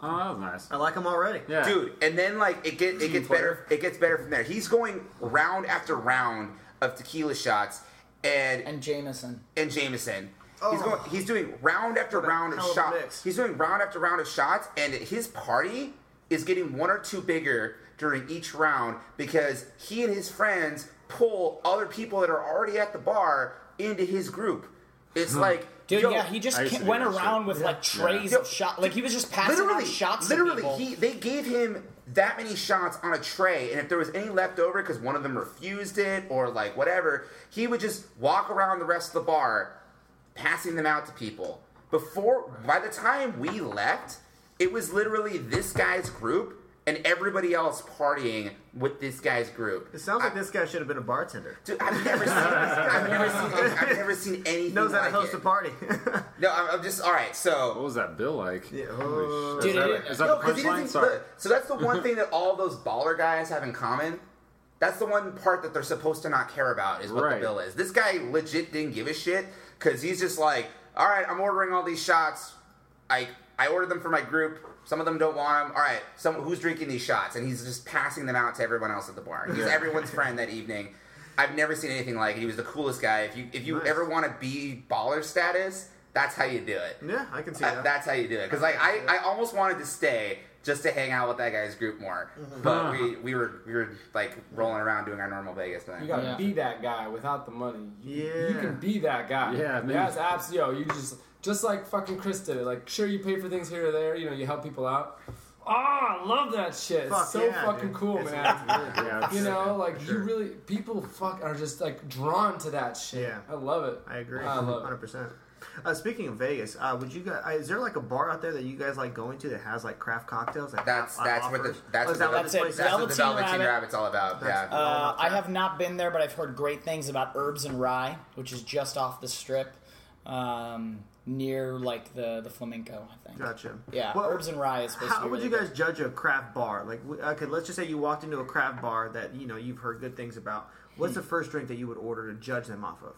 Oh, that was nice. I like him already. Yeah. dude. And then like it get it gets better. It gets better from there. He's going round after round of tequila shots, and and, Jameson. And Jameson. Jameson. Oh. He's going. He's doing round after What round of hell of a shots. mix. He's doing round after round of shots, and his party is getting one or two bigger during each round because he and his friends pull other people that are already at the bar into his group. It's hmm. like, Dude, yo, yeah, he just I used to ca- went around shit. with like trays Yo, of shot. Like he was just passing literally out shots. Literally, to he they gave him that many shots on a tray, and if there was any left over because one of them refused it or like whatever, he would just walk around the rest of the bar, passing them out to people. Before, by the time we left, it was literally this guy's group and everybody else partying with this guy's group. It sounds like I- this guy should have been a bartender. Dude, I've never seen. I've never seen. I've never seen <laughs> anything Knows how to host it. a party. <laughs> No, I'm, I'm just all right. So what was that bill like? Yeah, Holy oh. shit. Dude, is it- that, is that no, the 'cause he punchline? doesn't. Sorry. look, So that's the one <laughs> thing that all those baller guys have in common. That's the one part that they're supposed to not care about is what Right. the bill is. This guy legit didn't give a shit because he's just like, all right, I'm ordering all these shots. I I ordered them for my group. Some of them don't want them. All right, some who's drinking these shots, and he's just passing them out to everyone else at the bar. He's everyone's <laughs> friend that evening. I've never seen anything like it. He was the coolest guy. If you if you Nice. ever want to be baller status, that's how you do it. yeah, I can see Uh, that. that's how you do it. Because like I, I almost wanted to stay just to hang out with that guy's group more, but we, we were we were like rolling around doing our normal Vegas thing. You gotta Yeah. be that guy without the money. You- Yeah. You can be that guy. Yeah, man. That's absolutely. Yo, you just just like fucking Chris did it. Like, sure, you pay for things here or there. You know, you help people out. Oh, I love that shit. Fuck It's so yeah, fucking dude. cool, It's- man. really Yeah, good. You know, like sure. you really people fuck are just like drawn to that shit. Yeah. I love it. I agree. I love it. Hundred percent. Uh, speaking of Vegas, uh, would you guys? Uh, is there like a bar out there that you guys like going to that has like craft cocktails? That That's uh, that's what the that's Oh, that the, what That's this it. place that's what the Velveteen Velveteen Rabbit. Rabbit's all about. That's- yeah. Uh, I have not been there, but I've heard great things about Herbs and Rye, which is just off the strip, um, near like the the Flamingo. I think. Gotcha. Yeah, Well, Herbs and Rye is supposed to How be. would really you guys good. judge a craft bar? Like, okay, let's just say you walked into a craft bar that you know you've heard good things about. What's hmm. the first drink that you would order to judge them off of?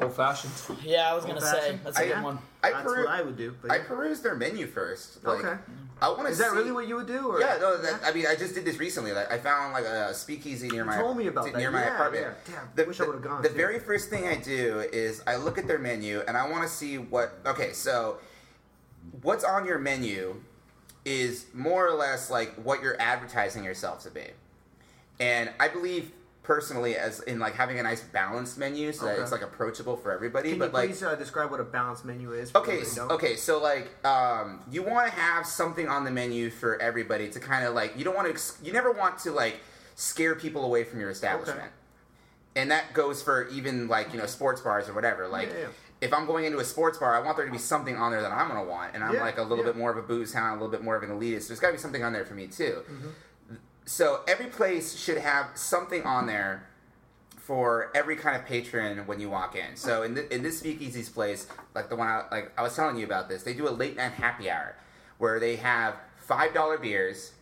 Old fashioned. Yeah, I was gonna say Old-fashioned? that's a I- good one. I, That's peru- what I would do. But I yeah. perused their menu first. Like, Okay. I want to. Is that see, really what you would do? Or? Yeah, no. That, I mean, I just did this recently. Like, I found like a speakeasy near my told me about near that. my Yeah, apartment. yeah. Damn, The, wish I would've gone, The too. very first thing I do is I look at their menu and I want to see what. Okay, so what's on your menu is more or less like what you're advertising yourself to be, and I believe personally as in like having a nice balanced menu so that it's like approachable for everybody. Can but you like please uh, describe what a balanced menu is? for Okay, those s- that don't? okay, so like, um, you want to have something on the menu for everybody to kind of like. You don't want to. Ex- you never want to like scare people away from your establishment, and that goes for even like you know sports bars or whatever. Like, Yeah, yeah. if I'm going into a sports bar, I want there to be something on there that I'm gonna want, and I'm Yeah, like a little bit more of a booze hound, a little bit more of an elitist. There's got to be something on there for me too. Mm-hmm. So every place should have something on there for every kind of patron when you walk in. So in, the, in this speakeasy's place, like the one I, like I was telling you about this, they do a late night happy hour where they have five dollar beers,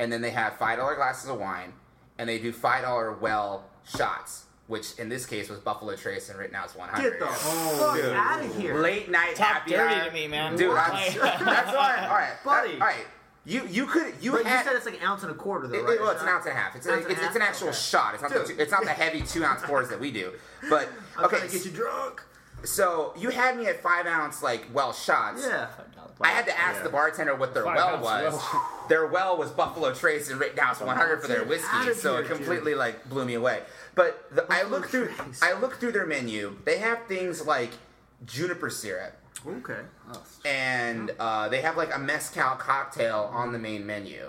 and then they have five dollar glasses of wine, and they do five dollar well shots. Which in this case was Buffalo Trace and Rittenhouse 100. Get the fuck dude. out of here. Late night Talk happy dirty hour. to me, man. Dude, I'm, <laughs> that's why. All right, Buddy. All right, you you could you But you said it's like an ounce and a quarter, though, It, right? it- well, it's an ounce and a half. It's, a, Ounce and a it's, it's an actual Okay. shot. It's not the Dude. two, it's not the heavy two ounce <laughs> pours that we do. But I'm okay, trying to get you drunk. so you had me at five ounce like well shots. Yeah. I had to ask Yeah. the bartender what their Five well was. well. <laughs> Their well was Buffalo Trace and Rittenhouse 100 for their whiskey, outta so here, it completely like blew me away. But the, I Buffalo looked through, Trace. I looked through their menu. They have things like juniper syrup, Okay. and uh, they have like a mezcal cocktail on the main menu.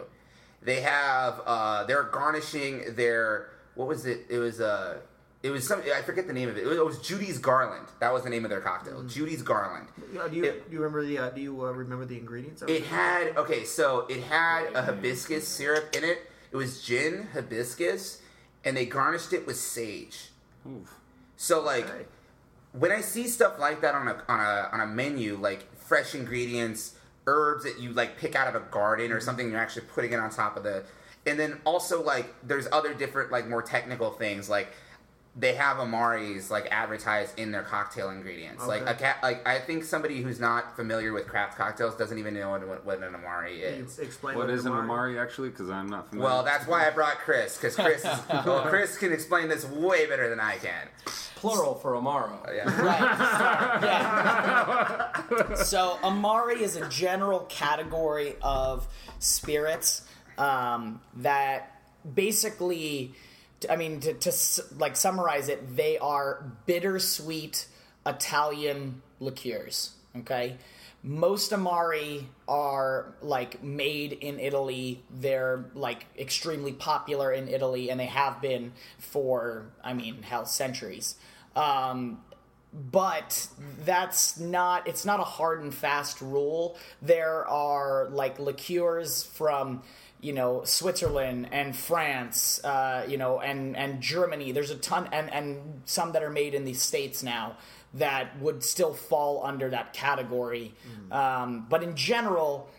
They have uh, they're garnishing their what was it? It was uh, it was some I forget the name of it. It was, it was Judy's Garland. That was the name of their cocktail. Judy's Garland. Yeah, do you It- do you remember the uh, do you uh, remember the ingredients? It had okay, so it had a hibiscus syrup in it. It was gin, hibiscus, and they garnished it with sage. Oof. So like Okay. When I see stuff like that on a on a on a menu, like fresh ingredients, herbs that you like pick out of a garden or mm-hmm. something, you're actually putting it on top of the, and then also like there's other different like more technical things like. They have Amari's like advertised in their cocktail ingredients. Like a Okay. cat, like I think somebody who's not familiar with craft cocktails doesn't even know what, what an Amari Can you is. explain What is an Amari? Amari actually? Because I'm not familiar. Well, that's why I brought Chris because Chris, is, <laughs> well, Chris can explain this way better than I can. Plural for Amaro. Yeah. Right. yeah. <laughs> So Amari is a general category of spirits um, that basically, I mean, to, to like summarize it, they are bittersweet Italian liqueurs. Okay. Most Amari are like made in Italy. They're like extremely popular in Italy, and they have been for, I mean, hell, centuries. Um, but that's not it's not a hard and fast rule there are like liqueurs from you know switzerland and france uh, you know and and germany. There's a ton and and some that are made in the states now that would still fall under that category. Um, but in general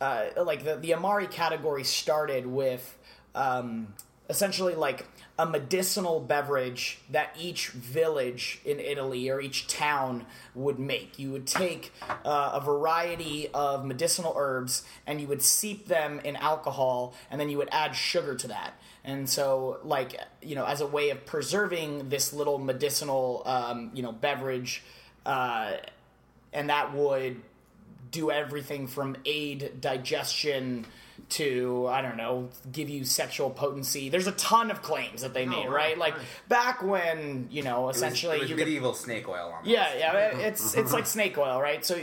uh, like the, the amari category started with um, essentially like a medicinal beverage that each village in Italy or each town would make. You would take uh, a variety of medicinal herbs and you would seep them in alcohol and then you would add sugar to that. And so, like, you know, as a way of preserving this little medicinal, um, you know, beverage, uh, and that would do everything from aid digestion to I don't know, give you sexual potency. There's a ton of claims that they made, wow, right? Like nice. back when you know, It was- essentially it was you could medieval snake oil. Almost. yeah, yeah, it's <laughs> it's like snake oil, right? So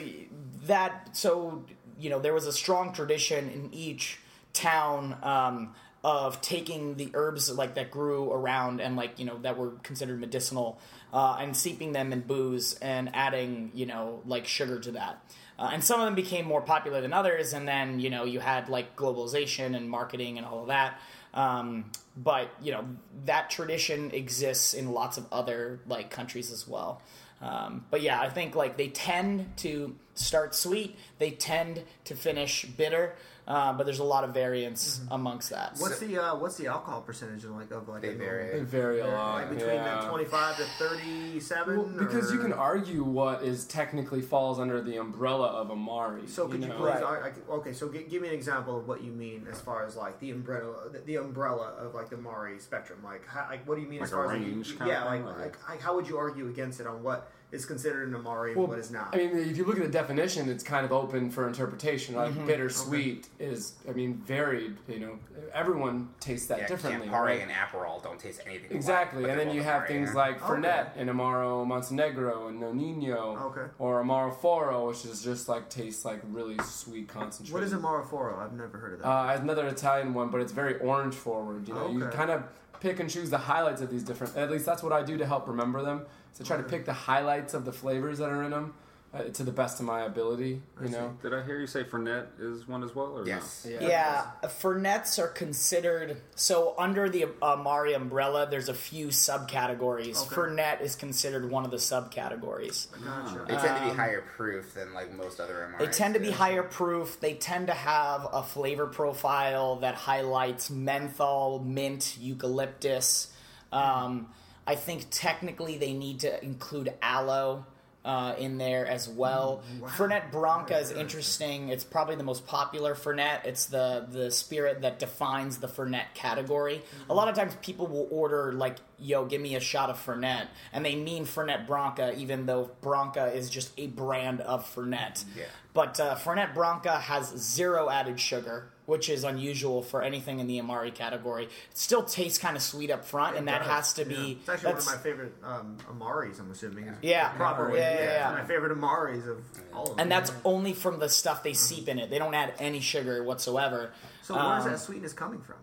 that so you know there was a strong tradition in each town um, of taking the herbs like that grew around and like you know that were considered medicinal uh, and seeping them in booze and adding you know like sugar to that. Uh, and some of them became more popular than others, and then you know you had like globalization and marketing and all of that. Um, but you know that tradition exists in lots of other like countries as well. Um, but yeah, I think like they tend to start sweet, they tend to finish bitter, uh, but there's a lot of variance amongst that. What's the uh, what's the alcohol percentage of like of like They a vary. They vary a lot. like between yeah. the twenty five to thirty seven? Well, because you can argue what is technically falls under the umbrella of Amari. So could you, know? please? Right. I, I, okay, so g- give me an example of what you mean as far as like the umbrella, the, the umbrella of like the Mari spectrum. Like, how, like what do you mean Like as a far range as kind yeah, of like, like, like how would you argue against it on what is considered an Amari and Well, what is not? I mean, if you look at the definition, it's kind of open for interpretation. Like Mm-hmm. bittersweet is, I mean, varied. You know, everyone tastes that Yeah, differently. Campari right? and Aperol don't taste anything. Exactly, but and then you have Amari, things yeah. like Okay. Fernet and Amaro Montenegro and Nonino, Okay. or Amaro Foro, which is just like tastes like really sweet concentrate. what is Amaraforo? I've never heard of that. Uh, another Italian one, but it's very orange forward. You know, you Okay. kind of pick and choose the highlights of these different. At least that's what I do to help remember them. So try to pick the highlights of the flavors that are in them. uh, to the best of my ability. You know. Did I hear you say Fernet is one as well? Or Yes. Yeah, Fernets are considered so under the Amari umbrella. There's a few subcategories. Okay. Fernet is considered one of the subcategories. Gotcha. They tend to be higher proof than like most other Amaris. Um, They tend to be higher proof. They tend to have a flavor profile that highlights menthol, mint, eucalyptus. Um, I think technically they need to include aloe uh, in there as well. Fernet Branca is interesting. It's probably the most popular Fernet. It's the the spirit that defines the Fernet category. A lot of times people will order like, "Yo, give me a shot of Fernet," and they mean Fernet Branca, even though Branca is just a brand of Fernet. Yeah. But uh, Fernet Branca has zero added sugar, which is unusual for anything in the Amari category. It still tastes kind of sweet up front, and that has to does, yeah. be. It's actually one of my favorite um, Amaris. I'm assuming. is Yeah. the proper Yeah, way. yeah, It's yeah. My favorite Amaris of all of them. and that's only from the stuff they seep in it. They don't add any sugar whatsoever. so. Where is um, that sweetness coming from?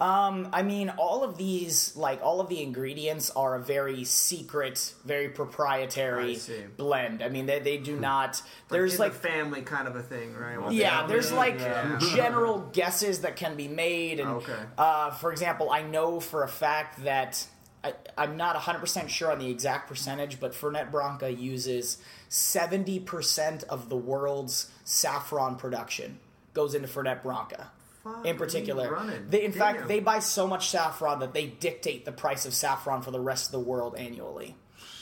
Um, I mean, all of these, like all of the ingredients, are a very secret, very proprietary see. blend. I mean, they, they do not. There's like the family kind of a thing, right? Well, Yeah, there's like yeah. general guesses that can be made, and Okay. uh, for example, I know for a fact that I, I'm not 100 percent sure on the exact percentage, but Fernet Branca uses 70 percent of the world's saffron production goes into Fernet Branca. Fuck, In particular, they, in fact, they buy so much saffron that they dictate the price of saffron for the rest of the world annually.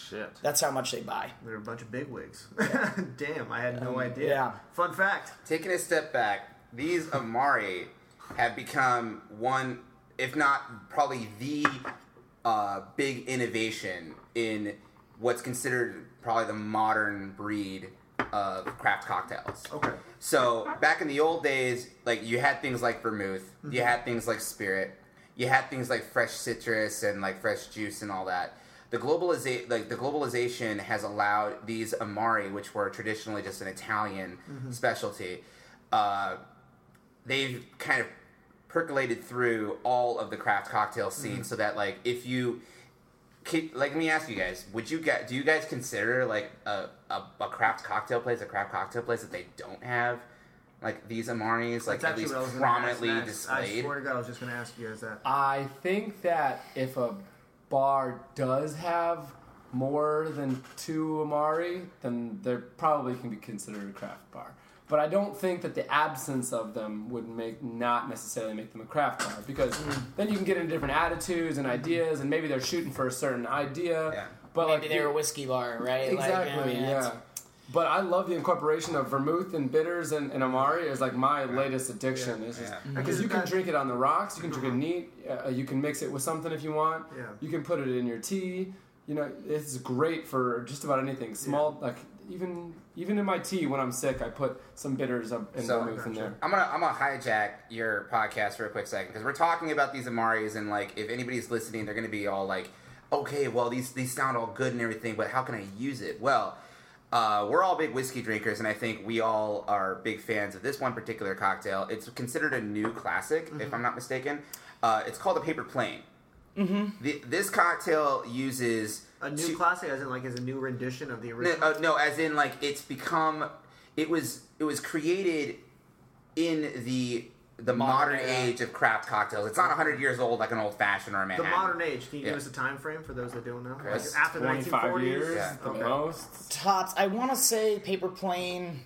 Shit. That's how much they buy. They're a bunch of bigwigs. <laughs> Damn, I had no idea. yeah. Fun fact. Taking a step back, these Amari have become one, if not probably the uh, big innovation in what's considered probably the modern breed of craft cocktails. Okay. So back in the old days, like you had things like vermouth, Mm-hmm. you had things like spirit, you had things like fresh citrus and like fresh juice and all that. The globalization, like the globalization, has allowed these amari, which were traditionally just an Italian Mm-hmm. specialty, uh, they've kind of percolated through all of the craft cocktail scene, Mm-hmm. so that like if you can, like, let me ask you guys: Would you guys do you guys consider like a, a, a craft cocktail place, a craft cocktail place that they don't have like these amaris, like That's at actually least what I was gonna ask prominently next. I swear to God, I was just going to ask you guys that. I think that if a bar does have more than two Amari, then there probably can be considered a craft bar. But I don't think that the absence of them would make not necessarily make them a craft bar because then you can get into different attitudes and ideas, and maybe they're shooting for a certain idea. Yeah. But Maybe like they're a whiskey bar, right? Like, Exactly, I mean, yeah. But I love the incorporation of vermouth and bitters and, and Amari is like my latest addiction. It's just Yeah. because you can drink it on the rocks, you can drink it neat, uh, you can mix it with something if you want. Yeah. You can put it in your tea. You know, it's great for just about anything. Small, like even even in my tea when I'm sick, I put some bitters and So- vermouth in there. I'm gonna I'm gonna hijack your podcast for a quick second because we're talking about these amaris and like if anybody's listening, they're gonna be all like, okay, well these these sound all good and everything, but how can I use it? Well. Uh, we're all big whiskey drinkers, and I think we all are big fans of this one particular cocktail. It's considered a new classic, if I'm not mistaken. Uh, it's called a paper plane. Mm-hmm. The, this cocktail uses A new two- classic, as in like, as a new rendition of the no, original. uh, no, as in like it's become. It was it was created in the the modern, Modern age of craft cocktails. It's not hundred years old like an old fashioned or a Manhattan. the modern age. Can you Yeah. give us a time frame for those that don't know? Like after the 25 1940s. years, Yeah. the Okay. most. tops. I want to say paper plane.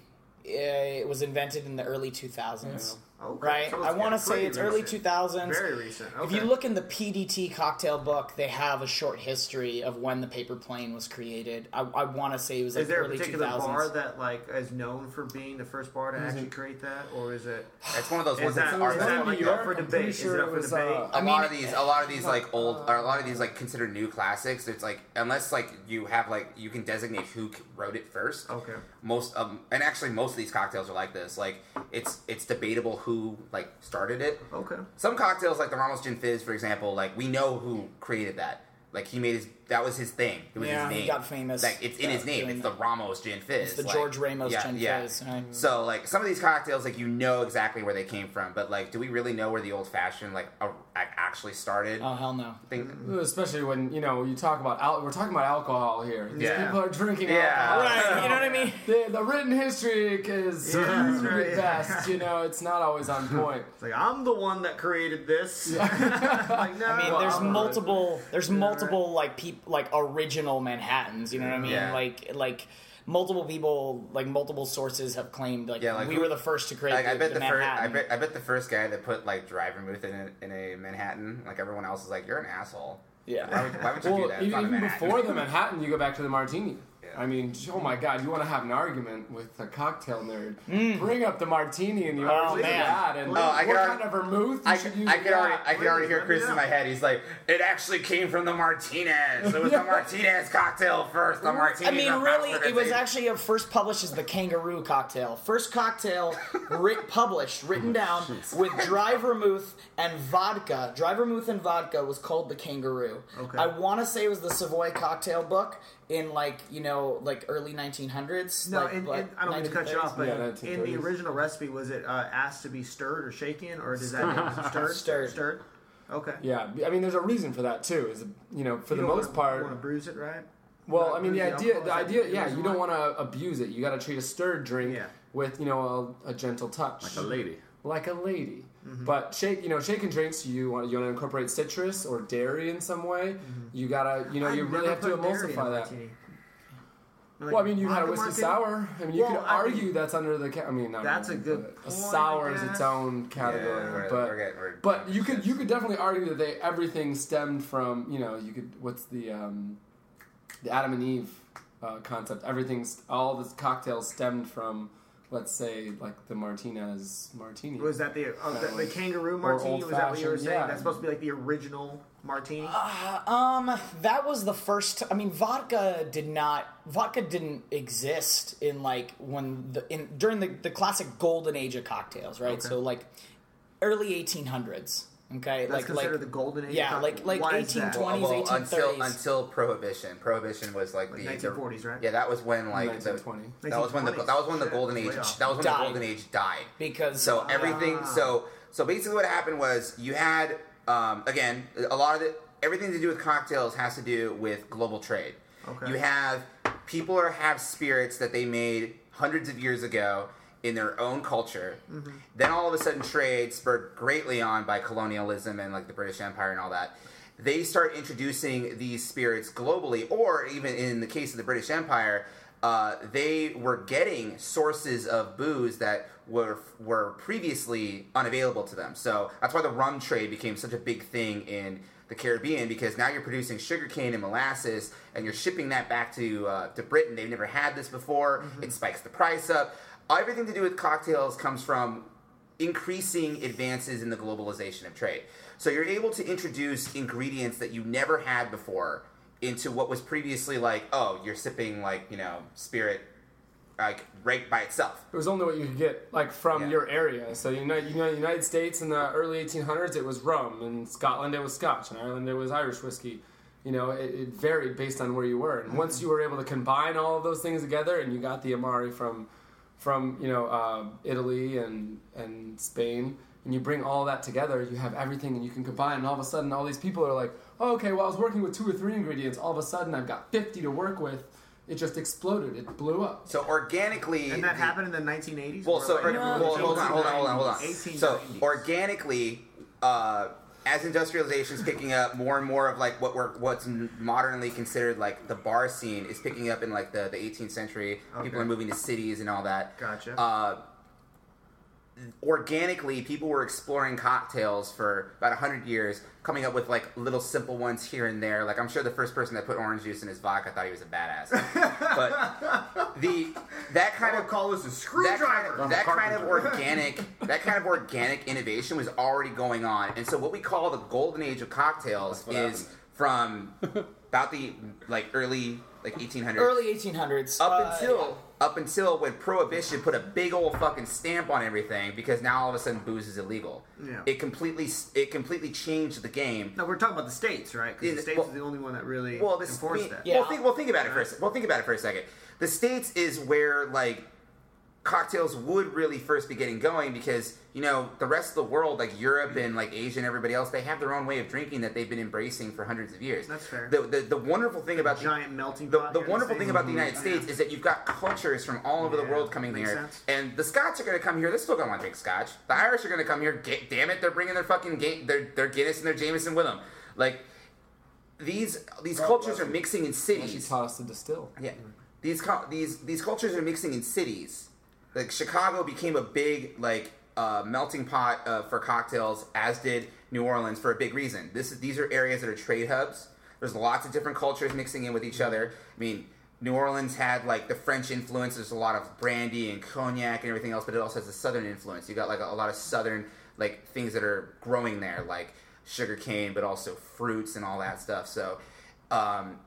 Uh, it was invented in the early 2000s, Okay. right? So I want to say pretty it's early 2000s. Very recent. Okay. If you look in the PDT cocktail book, they have a short history of when the paper plane was created. I, I want to say it was like is there a particular 2000s. bar that like is known for being the first bar to actually create that, or is it? <sighs> It's one of those Is ones that, that's is that like up for debate? pretty Is sure it up it for was, debate? uh, a I lot of these, a lot of these like old, or a lot of these like considered new classics. It's like unless like you have like you can designate who wrote it first. Okay. Most um, and actually most of these cocktails are like this. Like it's it's debatable who like started it. Okay. Some cocktails, like the Ramos Gin Fizz, for example, like we know who created that. Like he made his that was his thing. It was Yeah, his he name. got famous, Like it's in his name. It's the. Ramos Gin Fizz. It's the like- George Ramos yeah, Gin yeah. Fizz, right? So like some of these cocktails, like you know exactly where they came from, but like, do we really know where the old fashioned like a, actually started. Oh hell no. I think mm-hmm. Especially when you know you talk about al- we're talking about alcohol here. These Yeah. people are drinking Yeah. alcohol. Right, you know what I mean? The, the written history is Yeah, that's right, at best. You know, it's not always on point. <laughs> It's like I'm the one that created this. <laughs> like, no, I mean, there's I'm- multiple. There's multiple like peop, like original Manhattan's. You know what I mean? Yeah. Like like multiple people, like multiple sources have claimed like, Yeah, like we who- were the first to create like the, I bet the, first I bet I bet the first guy that put like dry vermouth in a, in a Manhattan, like everyone else is like, you're an asshole. Why yeah. would, why would you do that? It's even, even before the Manhattan, you go back to the martini. Yeah. I mean, oh my God, you want to have an argument with a cocktail nerd? Mm. Bring up the martini and the Oh, of man. that, and Oh, I what could kind already- of vermouth you I, should could- use. I with could already. I could already hear Let me Chris in my head. He's like, it actually came from the Martinez. It was the Martinez cocktail first. The Martinez. I mean, really, it was actually first published as the Kangaroo cocktail. First cocktail <laughs> writ, published, written oh, down with dry vermouth and vodka. Dry vermouth and vodka was called the Kangaroo. Okay. I want to say it was the Savoy cocktail book in like you know like early 1900s. No, like, and, like and I don't mean to cut you off, but Yeah, in the original recipe, was it uh, asked to be stirred or shaken, or does that <laughs> stirred? Stirred. Stirred. Okay. Yeah, I mean, there's a reason for that too. Is you know, for You the don't most wanna, part, want to bruise it, right? Well, I mean, the idea, the idea, the yeah, you don't want to abuse it. You got to treat a stirred drink Yeah. with, you know, a, a gentle touch, Like a lady. like a lady. Mm-hmm. But shake, you know, shaken drinks. You want you want to incorporate citrus or dairy in some way. You gotta, you know, I've you really have to put dairy in a emulsify that. Like, Well, I mean, you had a whiskey martini? sour. I mean, you Well, could I argue mean- that's under the. Ca- I mean, not That's a good but point, A sour is its guess. own Yeah, category, we're, but we're getting, we're, but you could you could definitely argue that they everything stemmed from you know you could what's the um, the Adam and Eve uh, concept. Everything's all the cocktails stemmed from let's say like the Martinez martini. Was that the uh, the, the kangaroo martini? Was that what you were saying? yeah. That's supposed to be like the original martini. Um, that was the first. I mean, vodka did not. Vodka didn't exist in like when the in during the the classic golden age of cocktails, right? Okay. So like early 1800s. Okay, That's like considered like the golden age. yeah, like like Why is that? 1820s, well, 1830s. until until prohibition. Prohibition was like, Like the 1940s, right? Yeah, that was when like the, that was when the that was when the golden age way that was when Died. the golden age died. because So everything. Ah. So so basically, what happened was you had um, again a lot of the everything to do with cocktails has to do with global trade. Okay. You have people are have spirits that they made hundreds of years ago in their own culture. Mm-hmm. Then all of a sudden, trade spurred greatly on by colonialism and like the British Empire and all that. They start introducing these spirits globally, or even in the case of the British Empire, uh, they were getting sources of booze that were were previously unavailable to them. So that's why the rum trade became such a big thing in the Caribbean because now you're producing sugarcane and molasses and you're shipping that back to uh, to Britain. They've never had this before. It spikes the price up. Everything to do with cocktails comes from increasing advances in the globalization of trade. So you're able to introduce ingredients that you never had before into what was previously like, oh, you're sipping like you know spirit, like right by itself. It was only what you could get like from Yeah. your area. So you know, you know, United States in the early 1800s, it was rum. In Scotland, it was Scotch. In Ireland, it was Irish whiskey. You know, it, it varied based on where you were. And mm-hmm. once you were able to combine all of those things together, and you got the Amari from from you know uh, Italy and and Spain, and you bring all that together, you have everything, and you can combine. And all of a sudden, all these people are like, oh, okay, well, I was working with two or three ingredients. All of a sudden, I've got 50 to work with. It just exploded. It blew up. So organically, And that the- happened in the 1980s. Well, so like, or- everyone well, hold on, hold on, hold on, hold on. 1890s. So organically, uh, as industrialization is picking up, more and more of like what we're what's modernly considered like the bar scene is picking up in like the, the 18th century. People are moving to cities and all that. Gotcha. Uh, organically, people were exploring cocktails for about hundred years, coming up with like little simple ones here and there. Like I'm sure the first person that put orange juice in his vodka thought he was a badass. <laughs> but the that kind I of would call this a that screwdriver. kind of, that kind of organic that kind of organic innovation was already going on and so what we call the golden age of cocktails what is from <laughs> about the like early like 1800s early 1800s. up uh, until up until when prohibition put a big old fucking stamp on everything because now all of a sudden booze is illegal Yeah. it completely it completely changed the game No, we're talking about the states, right? Because the states well- is the only one that really well, this enforced I mean, that. Yeah. Well, think, well, think about it for a, well, think about it for a second. The states is where like cocktails would really first be getting going because you know the rest of the world like europe and like asia and everybody else they have their own way of drinking that they've been embracing for hundreds of years That's fair. the, the, the wonderful thing about the, giant melting the, pot the here the wonderful thing about the United Mhm. States is that you've got cultures from all over the world coming makes here, sense. and the Scots are going to come here. They're still going to want to drink Scotch. The Irish are going to come here. Ga- damn it, they're bringing their fucking ga- their their Guinness and their Jameson with them. Like these these cultures are mixing in She cities. taught us to distill. Yeah, these these these cultures are mixing in cities. Like Chicago became a big like uh, melting pot uh, for cocktails, as did New Orleans for a big reason. This is these are areas that are trade hubs. There's lots of different cultures mixing in with each other. I mean, New Orleans had like the French influence. There's a lot of brandy and cognac and everything else, but it also has a southern influence. You got like a, a lot of southern like things that are growing there, like sugar cane, but also fruits and all that stuff. So. Um,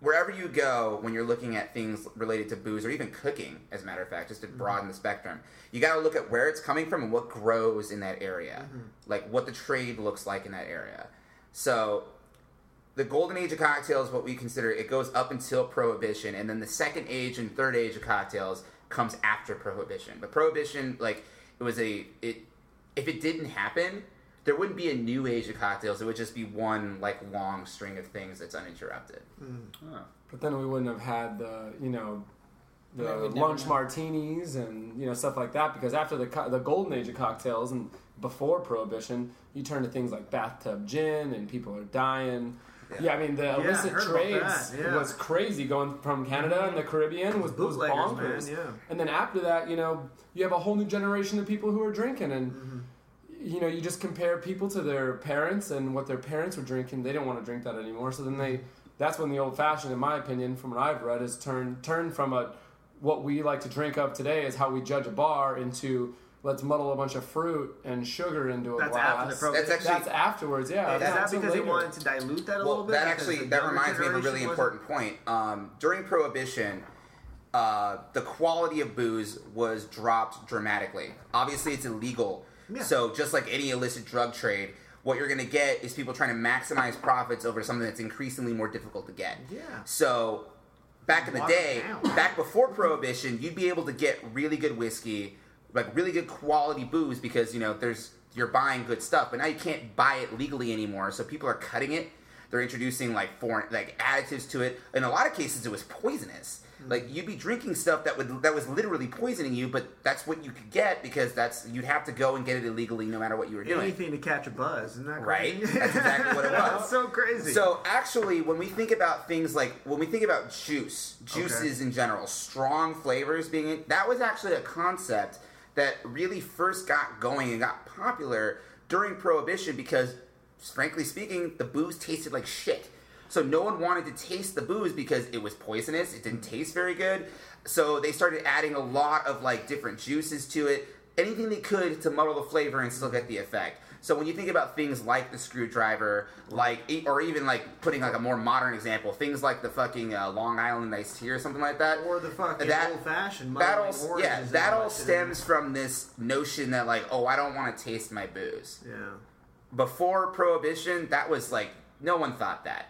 wherever you go when you're looking at things related to booze or even cooking, as a matter of fact, just to mm-hmm. broaden the spectrum, you got to look at where it's coming from and what grows in that area, mm-hmm. like what the trade looks like in that area. So, the golden age of cocktails, what we consider, it goes up until prohibition, and then the second age and third age of cocktails comes after prohibition. But prohibition, like it was a it, if it didn't happen. There wouldn't be a new age of cocktails. It would just be one like long string of things that's uninterrupted. But then we wouldn't have had the, you know, the Yeah, lunch martinis and you know stuff like that because after the co- the golden age of cocktails and before prohibition, you turn to things like bathtub gin and people are dying. Yeah, I mean the I illicit trades that, yeah. was crazy going from Canada and the Caribbean was, was bonkers. man, yeah. And then after that, you know, you have a whole new generation of people who are drinking and. Mm-hmm. You know, you just compare people to their parents and what their parents were drinking. They don't want to drink that anymore. So then they, that's when the old fashioned, in my opinion, from what I've read, is turned turned from a what we like to drink of today is how we judge a bar into let's muddle a bunch of fruit and sugar into a That's glass. after the prohibition. That's actually That's afterwards, yeah. Is That's that not till because they wanted to dilute that a Well, little bit? that actually that reminds me of a really important point. Um, during Prohibition, uh, the quality of booze was dropped dramatically. Obviously, it's illegal. Yeah. So just like any illicit drug trade, what you're going to get is people trying to maximize profits over something that's increasingly more difficult to get. Yeah. So back in the day, back before Prohibition, you'd be able to get really good whiskey, like really good quality booze because you know there's you're buying good stuff. But now you can't buy it legally anymore, so people are cutting it. They're introducing like foreign like additives to it. In a lot of cases, it was poisonous. Hmm. Like you'd be drinking stuff that would that was literally poisoning you, but that's what you could get because that's you'd have to go and get it illegally no matter what you were doing. Anything to catch a buzz, isn't that Right? That's exactly what it <laughs> was. That's so crazy. So actually, when we think about things like when we think about juice, juices in general, strong flavors being in, that was actually a concept that really first got going and got popular during Prohibition because, frankly speaking, the booze tasted like shit. So no one wanted to taste the booze because it was poisonous. It didn't taste very good. So they started adding a lot of like different juices to it, anything they could to muddle the flavor and still get the effect. So when you think about things like the screwdriver, like or even like putting like a more modern example, things like the fucking uh, Long Island iced tea or something like that, or the fucking that- old fashioned that all yeah that all stems from this notion that like oh I don't want to taste my booze. Yeah. Before Prohibition, that was like no one thought that.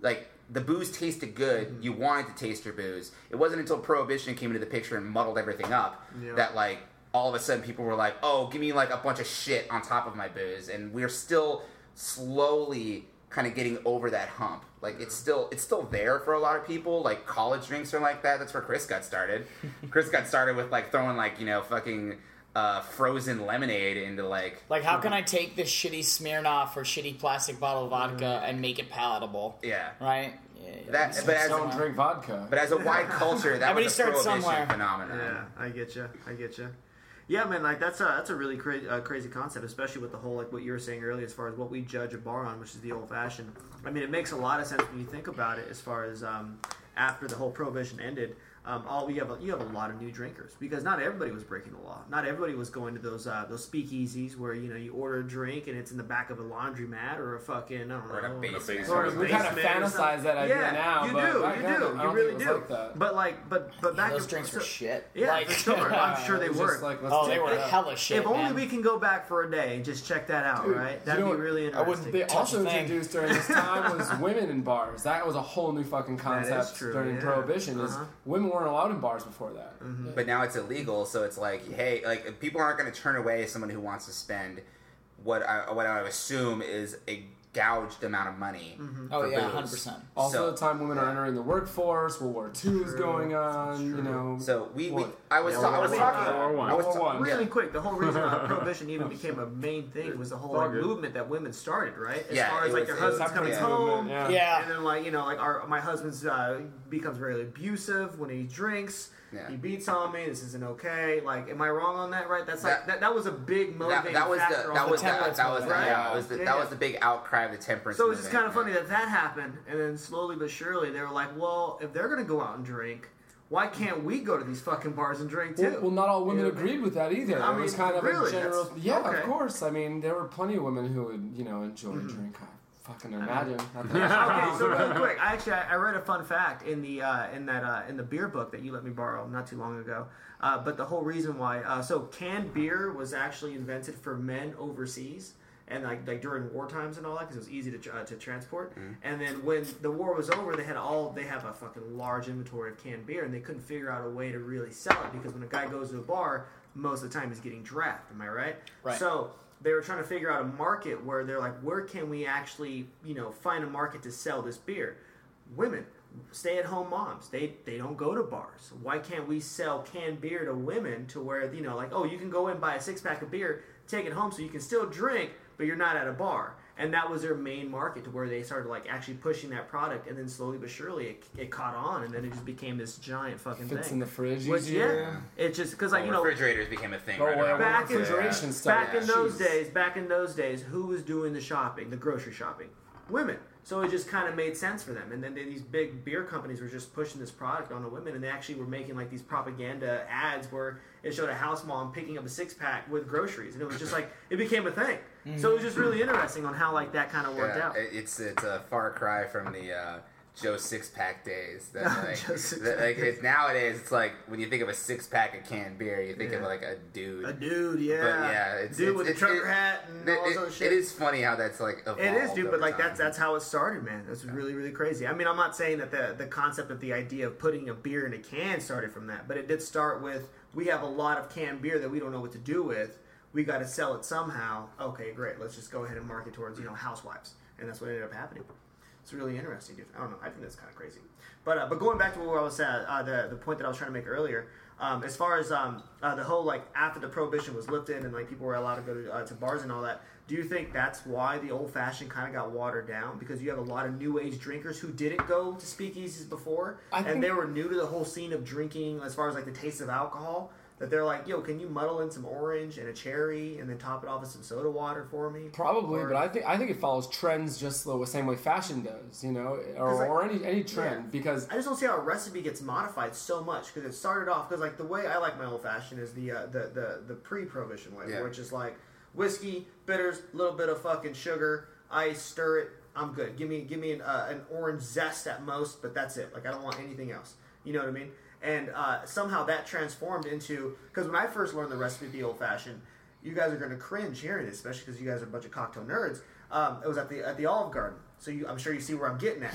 Like the booze tasted good, mm-hmm. you wanted to taste your booze. It wasn't until Prohibition came into the picture and muddled everything up Yeah. that like all of a sudden people were like, "Oh, give me like a bunch of shit on top of my booze," and we're still slowly kind of getting over that hump. Like it's still it's still there for a lot of people. Like college drinks are like that. That's where Chris got started. <laughs> Chris got started with like throwing like you know fucking uh, frozen lemonade into like Like, how can I take this shitty Smirnoff or shitty plastic bottle of vodka and make it palatable? yeah. Right? Yeah, yeah. That, but as Don't drink vodka. But as a <laughs> wide culture, that Everybody was a starts prohibition somewhere. phenomenon. Yeah, I get you. I get you. Yeah, man, like that's a that's a really crazy uh, crazy concept, especially with the whole like what you were saying earlier, as far as what we judge a bar on, which is the old fashioned. I mean, it makes a lot of sense when you think about it, as far as um, after the whole prohibition ended. Um, all we have a, you have a lot of new drinkers because not everybody was breaking the law. Not everybody was going to those uh, those speakeasies where you know you order a drink and it's in the back of a laundromat or a fucking I don't know Or in a basement. or a We kinda fantasize that idea yeah, now, You but do, back you then, do, I you really do. like. But like, but but back those in- drinks were so- shit. Yeah, like, for sure. I'm sure they It was were. like, let's Oh, they were it hella shit. if only man. we can go back for a day and just check that out, Dude, right? That'd know be what? really I interesting. They also a thing. introduced during this time was <laughs> women in bars. That was a whole new fucking concept during. Prohibition. Is Uh-huh. women weren't allowed in bars before that. Mm-hmm. But now it's illegal, so it's like, hey, like people aren't going to turn away someone who wants to spend what I what I would assume is a gouged amount of money. Oh yeah, booze. hundred percent. Also, So- the time women are entering the workforce, World War II is going on. You know, So we, we I was Yeah, ta- I was talking War One. I was World War ta- One. Really yeah. quick, the whole reason why <laughs> prohibition even became a main thing was the whole like, movement that women started, right? As Yeah, far as like was- their husbands coming separate home, yeah. Yeah. and then like you know like our my husband's uh, becomes very abusive when he drinks. Yeah. He beats on me. This isn't okay. Like, am I wrong on that? Right? That's like That- that. That was a big That, motivating that was factor. the that was the, temperance that was the, movement, yeah, right? was the, Yeah. that was the big outcry of the temperance. So it's just kind of funny that that happened, and then slowly but surely they were like, "Well, if they're gonna go out and drink, why can't we go to these fucking bars and drink too?" Well, well, not all women Yeah. agreed with that either. I it was mean, kind of really? a general. Yeah, okay. of course. I mean, there were plenty of women who would, you know, enjoy Mm-hmm. a drink. I fucking imagine. <laughs> okay, so <laughs> really quick, I actually I, I read a fun fact in the uh, in that uh, in the beer book that you let me borrow not too long ago. Uh, but the whole reason why, uh, so canned beer was actually invented for men overseas. And like, like during war times and all that, because it was easy to, tr- uh, to transport. And then when the war was over, they had all they have a fucking large inventory of canned beer, and they couldn't figure out a way to really sell it because when a guy goes to a bar, most of the time he's getting draft. Am I right? Right. So they were trying to figure out a market where they're like, where can we actually, you know, find a market to sell this beer? Women, stay-at-home moms, they they don't go to bars. Why can't we sell canned beer to women to where you know, like, oh, you can go in and buy a six-pack of beer, take it home, so you can still drink, but you're not at a bar. And that was their main market to where they started like actually pushing that product, and then slowly but surely it, it caught on, and then it just became this giant fucking Fits thing. in the fridge Which, easier. yeah, it just because like oh, you know refrigerators became a thing. Oh, right well, around back in- refrigeration stuff. back in those Jeez. days, back in those days, who was doing the shopping, the grocery shopping? Women. So it just kind of made sense for them. And then they, these big beer companies were just pushing this product on the women, and they actually were making like these propaganda ads where it showed a house mom picking up a six pack with groceries, and it was just like <laughs> it became a thing. So it was just really interesting on how like that kind of worked Yeah, out. it's it's a far cry from the uh, Joe six pack days. That, <laughs> like, that, like it's nowadays, it's like when you think of a six pack of canned beer, you think of like a dude. A dude, yeah, But yeah, it's, dude it's, with it's, a trucker it- hat and it- all it- shit. It is funny how that's like evolved It is, dude, but like time. that's that's how it started, man. That's really really crazy. I mean, I'm not saying that the the concept of the idea of putting a beer in a can started from that, but it did start with we have a lot of canned beer that we don't know what to do with. We got to sell it somehow. Okay, great. Let's just go ahead and market towards you know housewives, and that's what ended up happening. It's really interesting, dude. I don't know. I think that's kind of crazy. But uh, but going back to where I was at, uh, the the point that I was trying to make earlier, um, as far as um, uh, the whole like after the prohibition was lifted and like people were allowed to go to, uh, to bars and all that. Do you think that's why the old fashioned kind of got watered down because you have a lot of new age drinkers who didn't go to speakeasies before I and they were new to the whole scene of drinking as far as like the taste of alcohol? That they're like, yo, can you muddle in some orange and a cherry and then top it off with some soda water for me? Probably, Or- but I think I think it follows trends just the same way fashion does, you know, or, 'Cause, like- or any any trend. Yeah. Because I just don't see how a recipe gets modified so much because it started off because like the way I like my old fashioned is the uh, the the the pre prohibition way, Yeah. which is like whiskey, bitters, a little bit of fucking sugar, ice, stir it. I'm good. Give me give me an, uh, an orange zest at most, but that's it. Like I don't want anything else. You know what I mean? And uh, somehow that transformed into because when I first learned the recipe the old fashioned, you guys are going to cringe hearing this, especially because you guys are a bunch of cocktail nerds. Um, it was at the at the Olive Garden, so you, I'm sure you see where I'm getting at.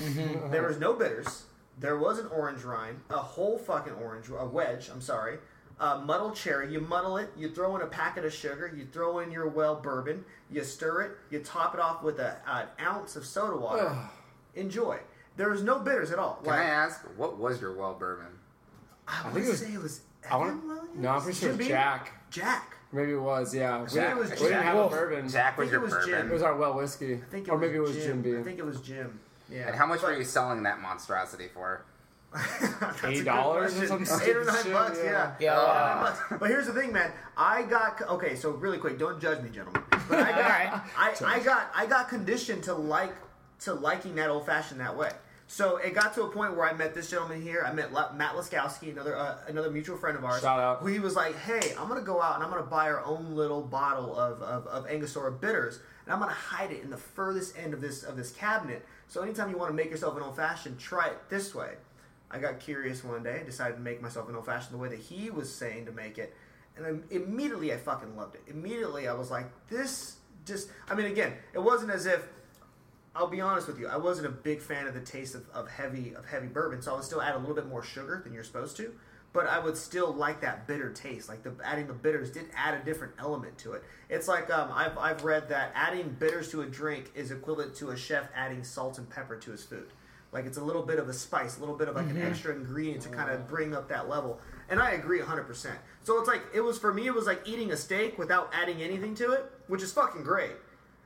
There was no bitters. There was an orange rind, a whole fucking orange, a wedge. I'm sorry, uh, muddled cherry. You muddle it. You throw in a packet of sugar. You throw in your well bourbon. You stir it. You top it off with a, an ounce of soda water. Ugh. Enjoy. There was no bitters at all. Can I ask what was your well bourbon? I, think would it was- say it was. I want Evan Williams? no, I'm pretty sure it was. Jack. Jack. Maybe it was, yeah. We Jack- didn't, was we didn't have a bourbon. Jack was think your it was bourbon. gin. It was our well whiskey, I think it or was maybe it was Jim Beam. I think it was Jim. Yeah. And how much But- were you selling that monstrosity for? <laughs> Eight dollars or something Eight or nine shit, bucks, yeah. yeah. Yeah. Eight or bucks. But here's the thing, man. I got okay. So really quick, don't judge me, gentlemen. But I <laughs> got, Alright. I, I got, I got conditioned to like to liking that old fashioned that way. So it got to a point where I met this gentleman here. I met La- Matt Laskowski, another uh, another mutual friend of ours. Shout out. Who he was like, "Hey, I'm gonna go out and I'm gonna buy our own little bottle of, of, of Angostura bitters, and I'm gonna hide it in the furthest end of this of this cabinet. So anytime you want to make yourself an old fashioned, try it this way." I got curious one day, decided to make myself an old fashioned the way that he was saying to make it, and then immediately I fucking loved it. Immediately I was like, "This just," I mean, again, it wasn't as if I'll be honest with you. I wasn't a big fan of the taste of, of heavy of heavy bourbon, so I would still add a little bit more sugar than you're supposed to. But I would still like that bitter taste. Like the adding the bitters did add a different element to it. It's like um, I've I've read that adding bitters to a drink is equivalent to a chef adding salt and pepper to his food. Like it's a little bit of a spice, a little bit of like an extra ingredient to kind of bring up that level. And I agree 100%. So it's like it was for me it was like eating a steak without adding anything to it, which is fucking great.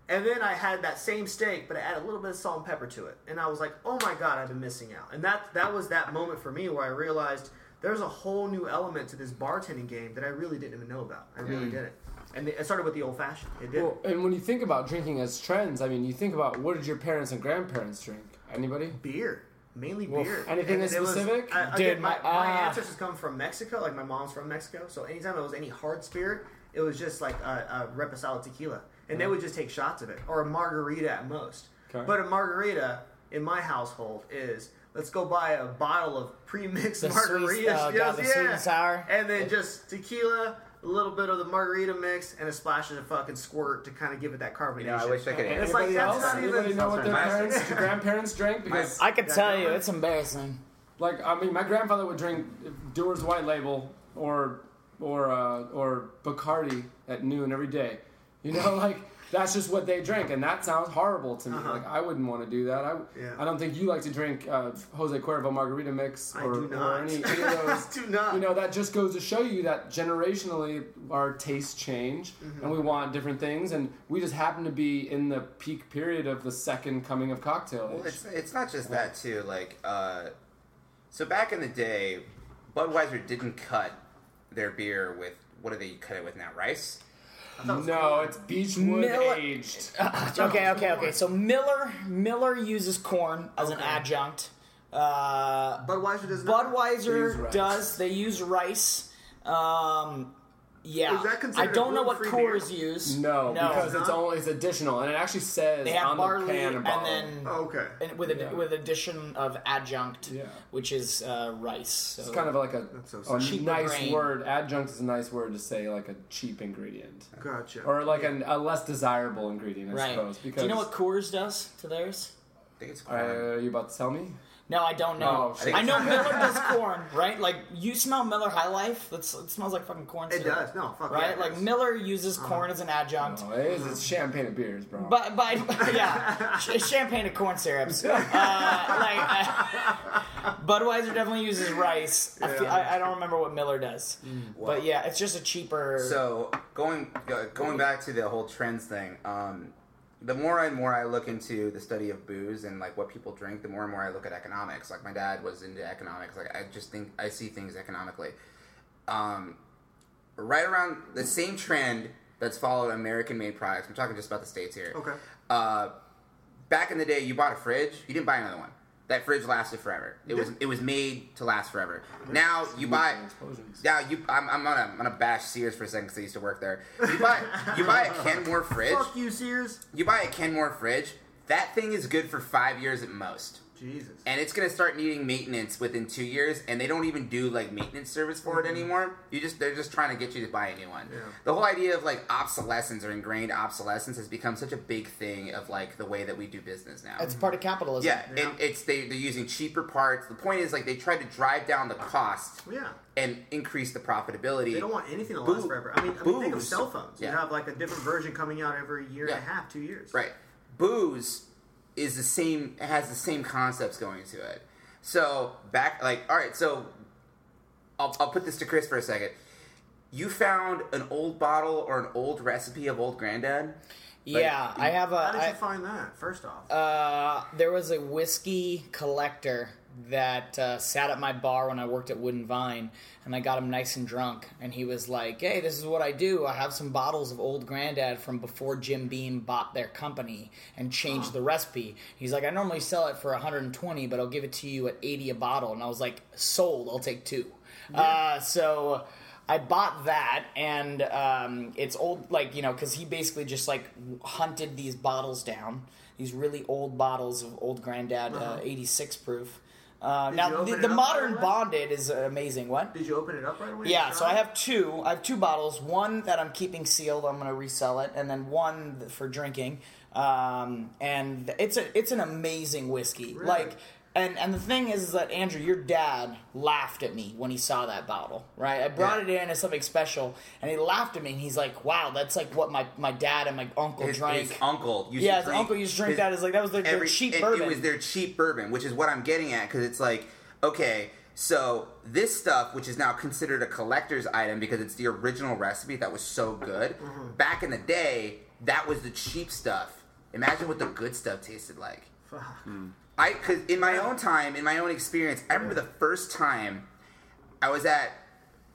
And then I had that same steak, but I added a little bit of salt and pepper to it. And I was like, "Oh my god, I've been missing out." And that that was that moment for me where I realized there's a whole new element to this bartending game that I really didn't even know about. I really didn't. And it started with the old fashioned. It did. Well, and when you think about drinking as trends, I mean, you think about what did your parents and grandparents drink? Anybody? beer, mainly Well, beer. anything And it was- specific? I, Dude, again, my, my- my ah. ancestors come from Mexico. Like my mom's from Mexico, so anytime it was any hard spirit, it was just like a, a reposado tequila, and they would just take shots of it or a margarita at most. Okay. But a margarita in my household is. Let's go buy a bottle of pre-mixed The sweet- margaritas. oh, God, the sweet and sour. And then just tequila, a little bit of the margarita mix, and a splash of the fucking squirt to kind of give it that carbonation. You know, I wish I could. It's like, Anybody that's else? not even- Anybody know what their My- parents, grandparents drank? Because I could tell you, it's embarrassing. Like I mean, my grandfather would drink Dewar's White Label or or uh, or Bacardi at noon every day. You know, <laughs> like that's just what they drink, and that sounds horrible to me. Uh-huh. Like I wouldn't want to do that. I Yeah. I don't think you like to drink uh, Jose Cuervo margarita mix or, or any, any of <laughs> those. do not. You know, that just goes to show you that generationally our tastes change Mm-hmm. and we want different things, and we just happen to be in the peak period of the second coming of cocktail Well, it's it's not just that too. Like, uh, so back in the day, Budweiser didn't cut their beer with what do they cut it with now? Rice. No, it's Beechwood Miller- aged. okay, okay, okay. So Miller Miller uses corn as an Okay. adjunct. Uh, Budweiser does not. They use Budweiser rice. does. They use rice. Um, yeah. Is that considered I don't know what gluten-free beer? Coors use. No, because It's it's only it's additional, and it actually says they have on barley the can and bottle. then Oh, okay. and with a, with addition of adjunct, Yeah. which is uh, rice. So. it's kind of like a, That's so a sad. Nice grain. word. Adjunct is a nice word to say like a cheap ingredient, Gotcha. or like an, a less desirable ingredient, I right. suppose. Because Do you know what Coors does to theirs? I think it's uh, corn. are you about to tell me? No, I don't know. Oh, shit. I know <laughs> Miller does corn, right? Like you smell Miller High Life. That's it smells like fucking corn. Syrup, it does. No, fuck yeah, Right? it like. Miller uses corn as an adjunct. Oh, it is. It's champagne of beers, bro. But, but <laughs> <laughs> yeah, ch- champagne and corn syrups. Uh, like uh, Budweiser definitely uses rice. I, feel, I, I don't remember what Miller does, but yeah, it's just a cheaper. So going go- going back to the whole trends thing, um, the more and more I look into the study of booze and like what people drink, the more and more I look at economics. Like my dad was into economics. Like I just think I see things economically. Um, right around the same trend that's followed American-made products. I'm talking just about the states here. Okay. Uh, back in the day, you bought a fridge, you didn't buy another one. That fridge lasted forever. It was it was made to last forever. Now you buy now you, I'm, I'm gonna I'm gonna bash Sears for a second because I used to work there. You buy you buy a Kenmore <laughs> fridge. Fuck you, Sears. You buy a Kenmore fridge. That thing is good for five years at most, Jesus. and it's gonna start needing maintenance within two years. And they don't even do like maintenance service for it mm-hmm. anymore. You just they're just trying to get you to buy a new one. Yeah. The whole idea of like obsolescence or ingrained obsolescence has become such a big thing of like the way that we do business now. it's part of capitalism. yeah, Yeah. and it's they they're using cheaper parts. The point is like they try to drive down the cost yeah. and increase the profitability. They don't want anything to Boo- last forever. I mean, I mean think of cell phones. You have like a different version coming out every year and a half, two years. Right. Booze is the same has the same concepts going to it. So back like all right, so I'll I'll put this to Chris for a second. You found an old bottle or an old recipe of old granddad? yeah. I have a. How did I- you find that? First off. Uh, there was a whiskey collector that uh, sat at my bar when I worked at Wooden Vine, and I got him nice and drunk. And he was like, "Hey, this is what I do. I have some bottles of Old Grandad from before Jim Beam bought their company and changed the recipe." He's like, "I normally sell it for 120, but I'll give it to you at 80 a bottle." And I was like, "Sold. I'll take two. Uh, so. I bought that, and um, it's old, like you know, because he basically just like hunted these bottles down, these really old bottles of old Granddad uh, 86 proof, Uh, now the, the modern right bonded is amazing. What? Did you open it up right away? Yeah, so I have two. I have two bottles. One that I'm keeping sealed. I'm going to resell it, and then one for drinking. Um, and it's a it's an amazing whiskey. Really? Like, and and the thing is, is that Andrew, your dad laughed at me when he saw that bottle. Right, I brought Yeah. it in as something special, and he laughed at me. and He's like, "Wow, that's like what my my dad and my uncle His, drank." his uncle used yeah, to his drink uncle used to drink his- that. Is like that was their, their every- cheap it, bourbon. It was their cheap bourbon, which is what I'm getting at because it's like, okay, so this stuff, which is now considered a collector's item because it's the original recipe that was so good. Mm-hmm. Back in the day, that was the cheap stuff. Imagine what the good stuff tasted like. Fuck. I, cause in my own time, in my own experience, I remember the first time I was at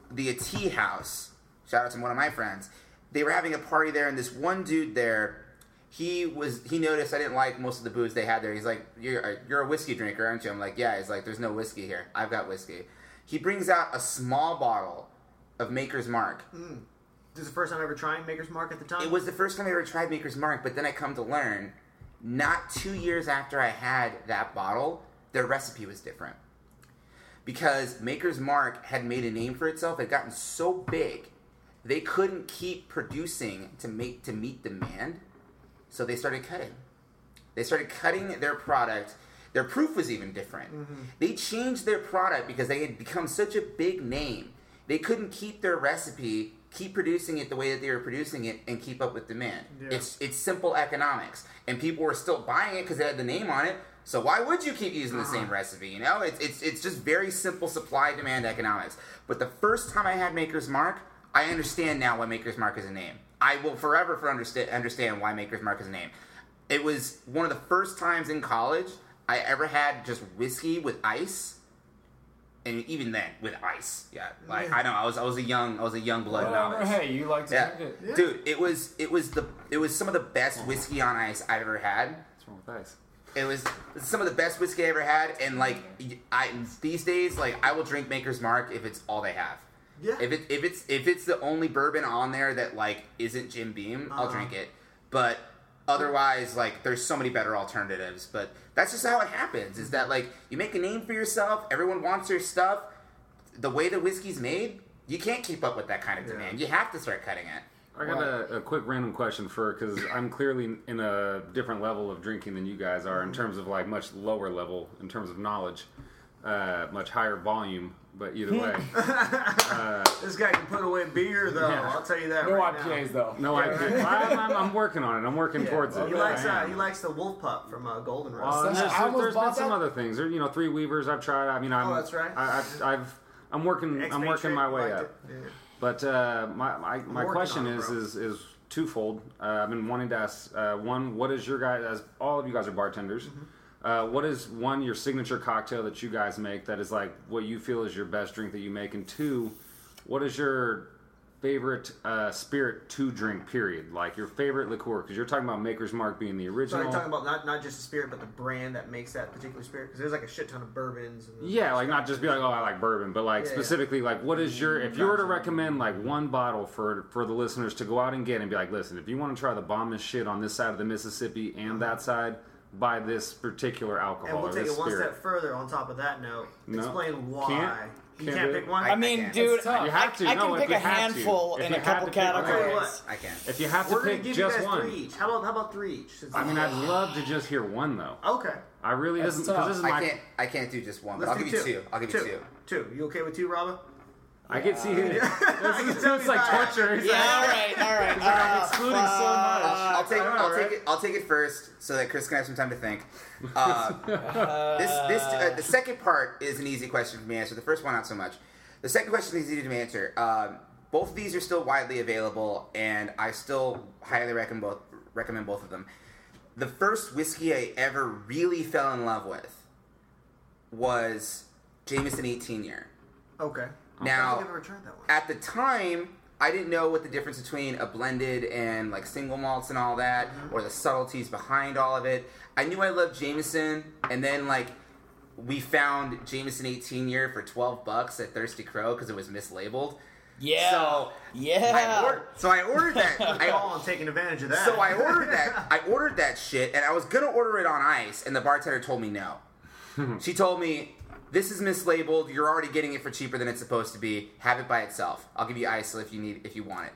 the tea house. Shout out to one of my friends. They were having a party there, and this one dude there, he was he noticed I didn't like most of the booze they had there. He's like, "You're a, you're a whiskey drinker, aren't you?" I'm like, "Yeah." He's like, "There's no whiskey here. I've got whiskey." He brings out a small bottle of Maker's Mark. Hmm. This is the first time I've ever trying Maker's Mark at the time. It was the first time I ever tried Maker's Mark, but then I come to learn, not two years after I had that bottle, their recipe was different. Because Maker's Mark had made a name for itself, had gotten so big, they couldn't keep producing to make to meet demand, so they started cutting. They started cutting their product. Their proof was even different. Mm-hmm. They changed their product because they had become such a big name. They couldn't keep their recipe, keep producing it the way that they were producing it, and keep up with demand. Yeah. It's it's simple economics, and people were still buying it because it had the name on it. So why would you keep using the uh-huh. same recipe? You know, it's it's it's just very simple supply demand economics. But the first time I had Maker's Mark, I understand now why Maker's Mark is a name. I will forever for understand understand why Maker's Mark is a name. It was one of the first times in college I ever had just whiskey with ice, and even then with ice. Yeah, like Yeah. I know I was I was a young I was a young blood Whatever. novice. Hey, you like to Yeah. drink it. Yeah. dude, it was it was the it was some of the best whiskey on ice I've ever had. What's wrong with ice? It was some of the best whiskey I ever had, and like I these days, like I will drink Maker's Mark if it's all they have. Yeah. If it if it's if it's the only bourbon on there that like isn't Jim Beam, I'll Uh-huh. drink it. But otherwise, like there's so many better alternatives. But that's just how it happens. Is that like you make a name for yourself, everyone wants your stuff. The way the whiskey's made, you can't keep up with that kind of Yeah. demand. You have to start cutting it. I got a, a quick random question for because I'm clearly in a different level of drinking than you guys are in terms of like much lower level in terms of knowledge, uh, much higher volume. But either way, <laughs> This guy can put away beer, though. Yeah. I'll tell you that No right IPAs now. though. no, I, I'm, I'm, I'm working on it. I'm working Yeah. towards it. He likes uh, he likes the Wolf Pup from uh, Golden Road. Uh, I there's, almost there's been bought some that. other things. There, you know, three weavers I've tried. I mean, I'm. Oh, that's right. I, I've, I've I'm working. I'm working my way up. Yeah. But uh, my my, my question on it, is, is is twofold. Uh, I've been wanting to ask uh, one, what is your guys? As all of you guys are bartenders, Mm-hmm. Uh, what is one your signature cocktail that you guys make that is like what you feel is your best drink that you make? And two, what is your favorite uh, spirit to drink? Period. Like your favorite liqueur, because you're talking about Maker's Mark being the original. So original. you're talking about not, not just the spirit, but the brand that makes that particular spirit? Because there's like a shit ton of bourbons. And Yeah, like not just be like, oh, I like bourbon, but like Yeah, yeah. specifically, like what is your? If you were to Gotcha. recommend like one bottle for for the listeners to go out and get and be like, listen, if you want to try the bombest shit on this side of the Mississippi and that side, buy this particular alcohol And we'll take this it one spirit. step further on top of that note. No. Explain why. Can't? You Can't can't pick one? I- I mean, can't. dude, It's tough. I, You have to. I No, can if pick a had to. handful in a couple to pick one. I'll tell you categories. what. I can't. If you have to We're going pick to give you just guys one, three each. How about, how about three each? Since I mean, I'd love to just hear one though. Okay. I really That's doesn't because this is my. I can't. I can't do just one, but Let's I'll do give you two. I'll give you two. Two. You okay with two, Robin? I can see <laughs> it. This can is it's like torture. It's Yeah, like- all right, all right. like I'm Uh, excluding so much. I'll take. I know, I'll right? take it. I'll take it first, so that Chris can have some time to think. <laughs> Uh, this, this, uh, the second part is an easy question for me to answer. The first one, not so much. The second question is easy to answer. Um, both of these are still widely available, and I still highly recommend both. Recommend both of them. The first whiskey I ever really fell in love with was Jameson 18 year. Okay. Now, I've ever tried that one. at the time, I didn't know what the difference between a blended and like single malts and all that, mm-hmm. or the subtleties behind all of it. I knew I loved Jameson, and then like we found Jameson 18 year for 12 bucks at Thirsty Crow because it was mislabeled. Yeah. So yeah. I or- so I ordered that. <laughs> I, Oh, I'm taking advantage of that. so I ordered that. <laughs> I ordered that shit, and I was gonna order it on ice, and the bartender told me no. <laughs> she told me this is mislabeled. You're already getting it for cheaper than it's supposed to be. Have it by itself. I'll give you isolate if you need if you want it.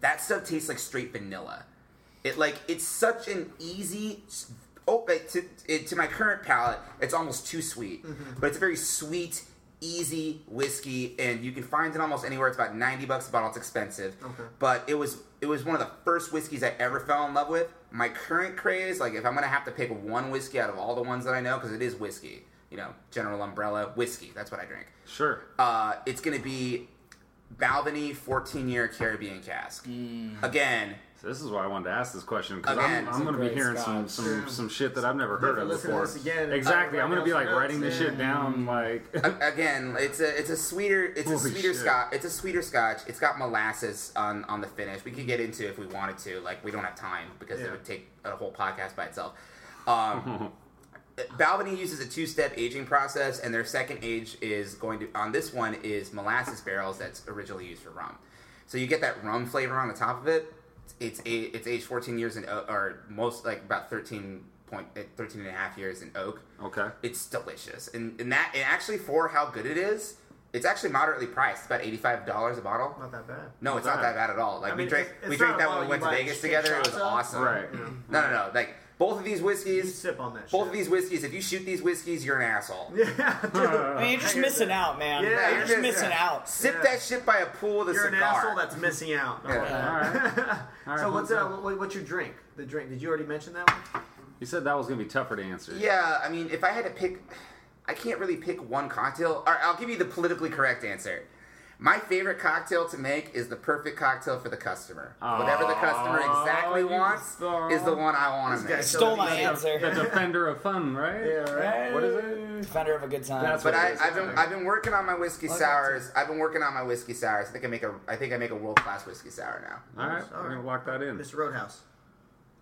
That stuff tastes like straight vanilla. It like it's such an easy. Oh, like, to it, to my current palate, it's almost too sweet. Mm-hmm. But it's a very sweet, easy whiskey, and you can find it almost anywhere. It's about ninety bucks a bottle. It's expensive, Okay. but it was it was one of the first whiskeys I ever fell in love with. My current craze, like if I'm gonna have to pick one whiskey out of all the ones that I know, because it is whiskey, you know, general umbrella whiskey. That's what I drink. Sure. Uh, it's gonna be Balvenie 14 year Caribbean cask. Again, So this is why I wanted to ask this question because I'm, I'm going to be great hearing some, some some shit that I've never heard of Listen to before. this again. Exactly. Uh, I'm going to be like writing this yeah. shit down. Like <laughs> again, it's a it's a sweeter it's a Holy sweeter shit. scotch. It's a sweeter scotch. It's got molasses on on the finish. We could get into it if we wanted to. Like we don't have time because it would take a whole podcast by itself. Um, <laughs> Balvenie uses a two-step aging process, and their second age is going to on this one is molasses barrels that's originally used for rum. So you get that rum flavor on the top of it. It's a, it's aged 14 years in o- or most like about 13 point eh, 13 and a half years in oak. okay. It's delicious, and, and that and actually for how good it is, it's actually moderately priced. About eighty five dollars a bottle. Not that bad. No, it's Not not that bad at all. Like I we drank we drank that a when we went to Vegas together. It was shots awesome. Right. No, no, no. Like both of these You whiskeys, sip on that. both shit. of these whiskeys. If you shoot these whiskeys, you're an asshole. <laughs> Yeah, dude. I mean, you're just missing that. out, man. Yeah, you're you're just just- missing out. Sip Yeah. that shit by a pool with a You're an asshole that's missing out. Yeah. All right. <laughs> All right, so what's hold uh, what's your drink? The drink? Did you already mention that one? You said that was going to be tougher to answer. Yeah, I mean, if I had to pick, I can't really pick one cocktail. All right, I'll give you the politically correct answer. My favorite cocktail to make is the perfect cocktail for the customer. Whatever the customer exactly wants saw. is the one I want to make. guy Stole my answer. The defender of fun, right? Yeah, right. What is it? Defender of a good time. That's But what I, it is. I've been I've been working on my whiskey like sours. I've been working on my whiskey sours. I think I make a I think I make a world class whiskey sour now. All right. All We're right. going to lock that in. Mr. Roadhouse.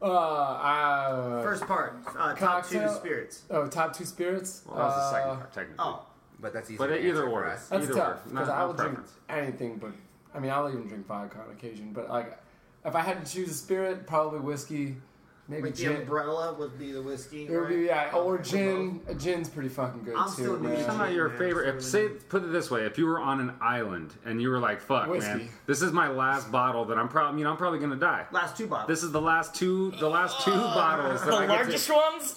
Uh, uh, First part. Uh, top two Cocktail? spirits. oh, top two spirits. Well, that was the second Uh, part, technically. Oh, But that's easy. But to either answer or. for us. That's Either tough because I no will drink anything, but I mean, I'll even drink vodka on occasion. But like, if I had to choose a spirit, probably whiskey, maybe like the gin. umbrella would be the whiskey. It would be right? yeah, or gin. A gin's pretty fucking good I'm too. still man. new to about your favorite. If, say, put it this way: if you were on an island and you were like, "Fuck, Whiskey. man, this is my last bottle that I'm probably, you know, I'm probably gonna die. Last two bottles. This is the last two, the last two bottles that the I get largest to, ones?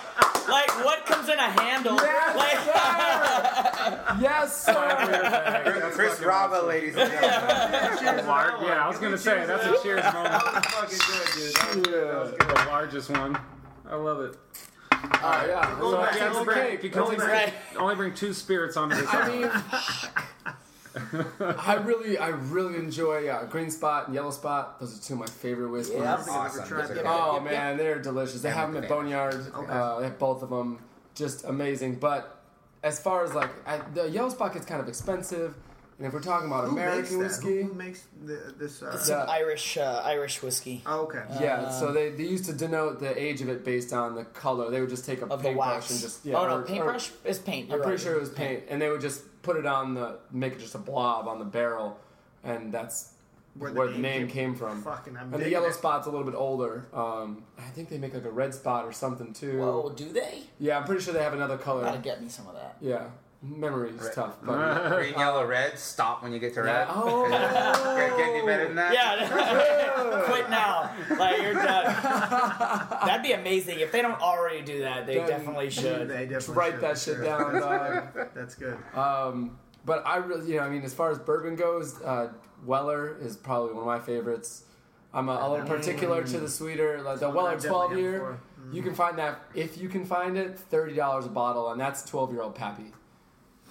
<laughs> <laughs> like, what comes in a handle? Like, Yes, sir. Chris Rava, ladies and gentlemen. Lar- yeah, I was gonna say that's a cheers moment. fucking good, dude. yeah. The largest one. I love it. Uh, yeah. Go So back, if you, have go to bring, you can only bring, only bring two spirits onto this I mean, I really, I really enjoy uh, Green Spot and Yellow Spot. Those are two of my favorite whiskeys. Yeah. Awesome. tried Those are that. Oh Yep, yep. man, they're delicious. They Yeah, have them at. Boneyard. Okay. Uh, they have both of them, just amazing. But as far as like I, the Yellow Spot gets kind of expensive, and if we're talking about Who American whiskey, Who, who makes the, this? Uh, some Yeah. Irish, uh, Irish whiskey. oh, okay. yeah. so they, they used to denote the age of it based on the color. They would just take a paintbrush and just yeah. oh no, or- or- paintbrush is paint. I'm you're pretty sure it was paint, and they would just put it on the make it just a blob on the barrel, and that's Where where the the, name name came- came from. Fucking, I'm And the yellow it. spot's a little bit older. Um, I think they make like a red spot or something too. Whoa, do they? Yeah, I'm pretty sure they have another color. Gotta get me some of that. Yeah, memory is Right. tough. <laughs> But Green, yellow, red. Stop when you get to red. yeah. Oh, <laughs> Can't get any better than that. Yeah, <laughs> quit now. Like you're done. That'd be amazing if they don't already do that. They Then- definitely should. They definitely write should, that shit sure. down, That's dog. good. That's good. Um, but I really, you know, I mean, as far as bourbon goes, uh, Weller is probably one of my favorites. I'm a, a little particular to the sweeter, like the Weller 12 had year. before. You can find that if you can find it, thirty dollars a bottle, and that's 12 year old Pappy,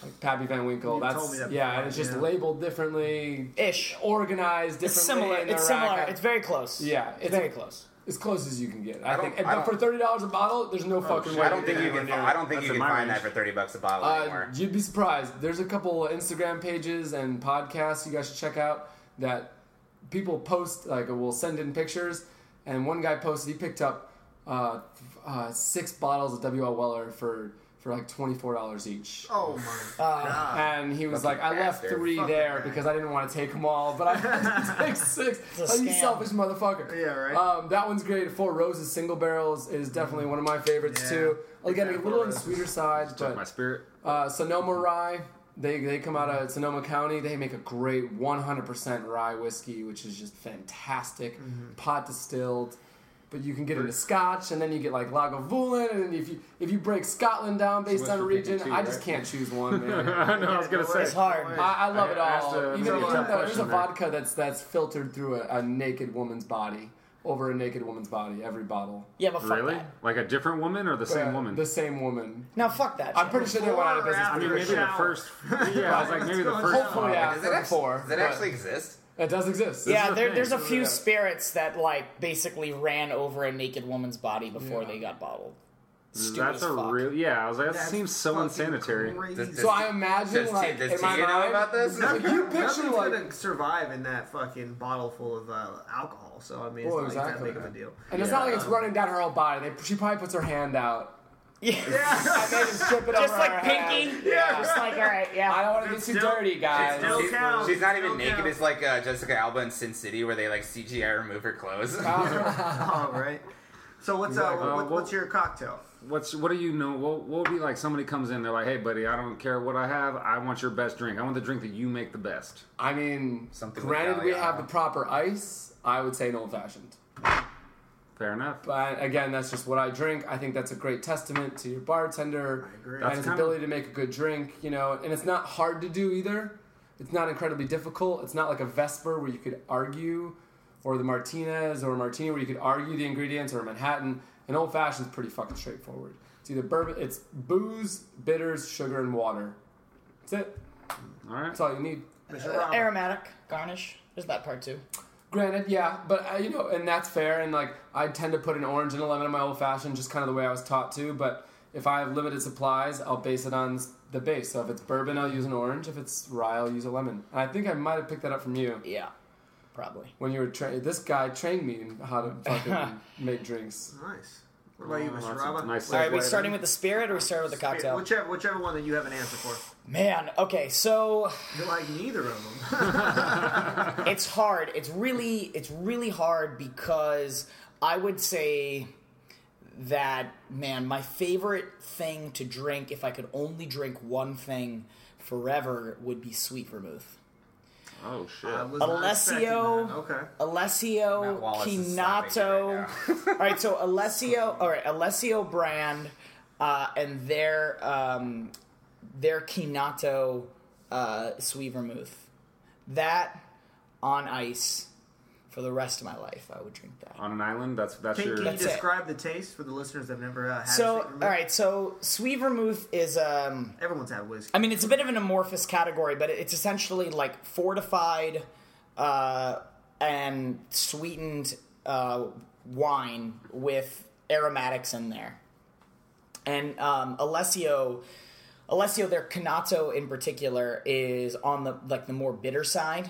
like Pappy Van Winkle. You that's told me that yeah, before, and it's just yeah. labeled differently, Ish. organized differently. It's similar. in the It's similar. rack. It's very close. Yeah, it's it's very a- close. as close as you can get. I, I think, and, I but for thirty dollars a bottle, there's no fucking shit. way. I don't think you can. I don't think you can find range. that for thirty bucks a bottle Uh, anymore. you'd be surprised. There's a couple Instagram pages and podcasts you guys should check out that people post like will send in pictures. And one guy posted he picked up uh, uh, six bottles of WL Weller for for like twenty four dollars each. Oh my Uh, god. And he was Fucking like, I left bastard. three Fucking there guy. because I didn't want to take them all, but I had to <laughs> take six. a Like, you selfish motherfucker. Yeah, right. Um, that one's great. Four Roses Single Barrels is definitely one of my favorites Yeah. too. Again, Big a little on the sweeter side, but my spirit. uh, Sonoma Rye. They, they come out of Sonoma County. They make a great 100% rye whiskey, which is just fantastic. Mm-hmm. Pot distilled, but you can get into Scotch, and then you get like Lagavulin, and then if you if you break Scotland down based West on a region, too, I just right? can't choose one. Man. <laughs> I know. I was gonna say. It's hard. I, I love it I asked all. a Even, really even tough though there's a question there. vodka that's that's filtered through a, a naked woman's body over a naked woman's body. Every bottle. Yeah, but fuck Really? that. Like a different woman or the same Uh, woman? The same woman. Now fuck that. I'm pretty sure they went out of business. I mean, maybe the first. <laughs> Yeah, I was like, maybe the first. going on? Hopefully, bottle. after Does it, actually, before. does it but actually exist? It does exist. Yeah, there, there's a So, few yeah. spirits that like basically ran over a naked woman's body before they got bottled. Stupid That's a fuck. real. Yeah, I was like, that That's seems so unsanitary. crazy. Does- So I imagine Does, like T, does in T my know about this? <laughs> Nothing- you picture, like- gonna survive in that fucking bottle full of uh, alcohol. So I mean, it's Well, not exactly. like that big of a deal. and it's not like it's running down her whole body. They, she probably puts her hand out. Yeah. And they just strip it Just over like her Pinky. hand. Yeah. Just like all right, yeah. I yeah. don't want to get It's too still- dirty, guys. still She's, counts. she's not even Still naked. counts. It's like uh, Jessica Alba in Sin City, where they like CGI remove her clothes. All <laughs> right. So what's uh, Exactly. what, Uh, well- what's your cocktail? What's what do you know? What, what would be like? Somebody comes in, they're like, "Hey, buddy, I don't care what I have. I want your best drink. I want the drink that you make the best." I mean, Something with granted, we Galliano. have the proper ice. I would say an old fashioned. Fair enough. But again, that's just what I drink. I think that's a great testament to your bartender I agree. and That's his kind of- ability to make a good drink. You know, and it's not hard to do either. It's not incredibly difficult. It's not like a Vesper where you could argue, or the Martinez or a Martini where you could argue the ingredients, or a Manhattan. An old fashioned is pretty fucking straightforward. It's either bourbon, it's booze, bitters, sugar, and water. That's it. All right. That's all you need. Uh, aromatic garnish. There's that part too. Granted, yeah, but uh, you know, and that's fair. And like, I tend to put an orange and a lemon in my old fashioned, just kind of the way I was taught to. But if I have limited supplies, I'll base it on the base. So if it's bourbon, I'll use an orange. If it's rye, I'll use a lemon. And I think I might have picked that up from you Yeah, probably. when you were trained. This guy trained me in how to fucking <laughs> make drinks. Nice. What about you, Oh, Mr. that's a Rama? nice All right, we segue starting with the spirit, or we starting with the cocktail? Whichever, whichever one that you have an answer for. Man, okay, so You're like neither of them. <laughs> <laughs> it's hard. It's really it's really hard because I would say that man, my favorite thing to drink if I could only drink one thing forever would be sweet vermouth. Oh shit. I was not expecting Alessio. Okay. Alessio Wallace Chinato. right <laughs> all right, so Alessio, all right, Alessio brand, uh, and their um, their Chinato uh, sweet vermouth. That on ice for the rest of my life, I would drink that. On an island. That's that's Can, your. can you That's it. describe the taste for the listeners that have never uh, had So, a all sweet vermouth? right, so sweet vermouth is um, Everyone's had whiskey. I mean, it's a bit of an amorphous category, but it's essentially like fortified uh, and sweetened uh, wine with aromatics in there. And um, Alessio, Alessio, their Chinato in particular is on the like the more bitter side.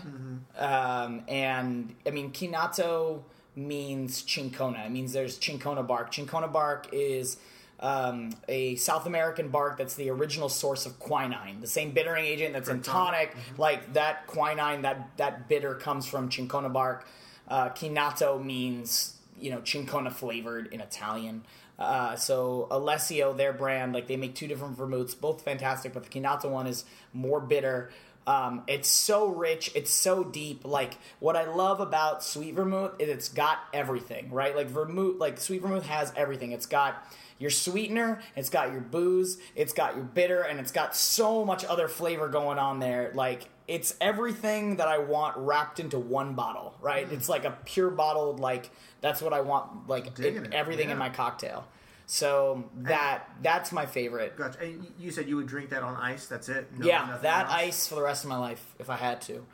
Um, and I mean, Chinato means cinchona. It means there's cinchona bark. Cinchona bark is um, a South American bark that's the original source of quinine, the same bittering agent that's in tonic. Like that quinine, that that bitter comes from cinchona bark. Uh, Chinato means you know cinchona flavored in Italian. Uh, so Alessio, their brand, like they make two different vermouths, both fantastic, but the Chinato one is more bitter. Um, it's so rich, it's so deep. Like what I love about sweet vermouth is it's got everything, right? Like vermouth, like sweet vermouth has everything. It's got your sweetener, it's got your booze, it's got your bitter, and it's got so much other flavor going on there. Like it's everything that I want wrapped into one bottle, right? It's like a pure bottled, like that's what I want, like it, everything in my cocktail. So that that's my favorite. Gotcha. And you said you would drink that on ice. That's it. No, yeah, that else? ice for the rest of my life if I had to.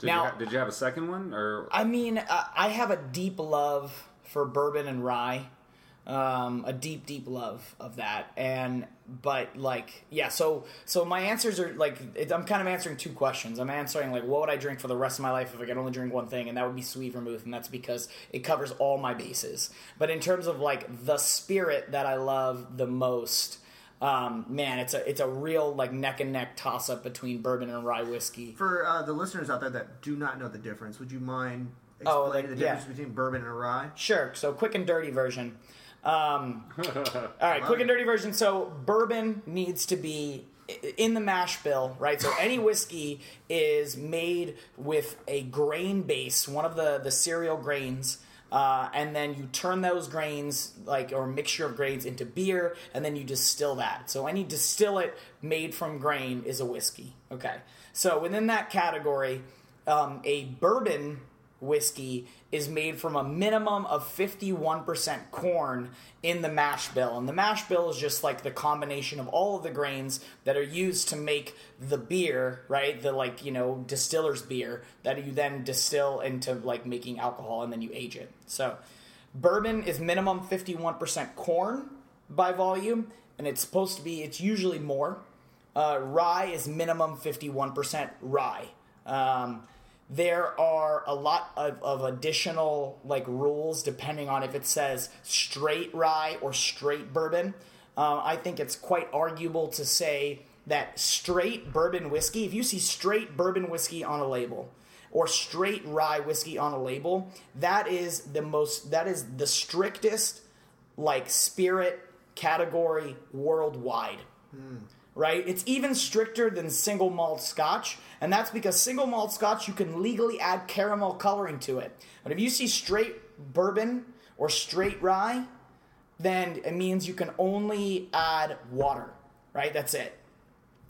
Did, now- you ha- did you have a second one or? I mean, uh, I have a deep love for bourbon and rye. Um, a deep, deep love of that, and but like, yeah. So, so my answers are like, it, I'm kind of answering two questions. I'm answering like, what would I drink for the rest of my life if I could only drink one thing, and that would be sweet vermouth, and that's because it covers all my bases. But in terms of like the spirit that I love the most, um, man, it's a it's a real like neck and neck toss up between bourbon and rye whiskey. For uh, the listeners out there that do not know the difference, would you mind Oh, explaining like, the yeah. difference between bourbon and a rye? Sure. So quick and dirty version. Um, all right, quick and dirty version. So bourbon needs to be in the mash bill, right? So any whiskey is made with a grain base, one of the the cereal grains. Uh, and then you turn those grains, like or mixture of grains, into beer, and then you distill that. So any distillate made from grain is a whiskey. Okay. So within that category, um, a bourbon whiskey is made from a minimum of 51% corn in the mash bill. And the mash bill is just like the combination of all of the grains that are used to make the beer, right? The like, you know, distiller's beer that you then distill into like making alcohol and then you age it. So bourbon is minimum 51% corn by volume and it's supposed to be it's usually more. Uh, rye is minimum 51% rye. Um, there are a lot of, of additional like rules depending on if it says straight rye or straight bourbon. Uh, I think it's quite arguable to say that straight bourbon whiskey, if you see straight bourbon whiskey on a label or straight rye whiskey on a label, that is the most, that is the strictest like spirit category worldwide right? It's even stricter than single malt scotch, and that's because single malt scotch you can legally add caramel coloring to it. But if you see straight bourbon or straight rye, then it means you can only add water, right? That's it.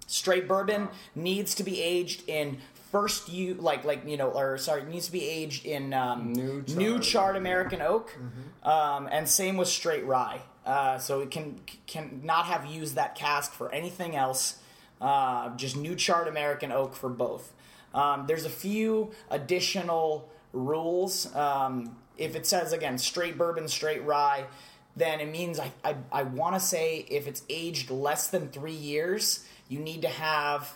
Straight bourbon needs to be aged in first you like like you know or sorry needs to be aged in um, New charred. new charred American oak, um, and same with straight rye. Uh, so it can can not have used that cask for anything else. Uh, just new charred American oak for both. Um, there's a few additional rules. Um, if it says again straight bourbon, straight rye, then it means I I, I want to say if it's aged less than three years, you need to have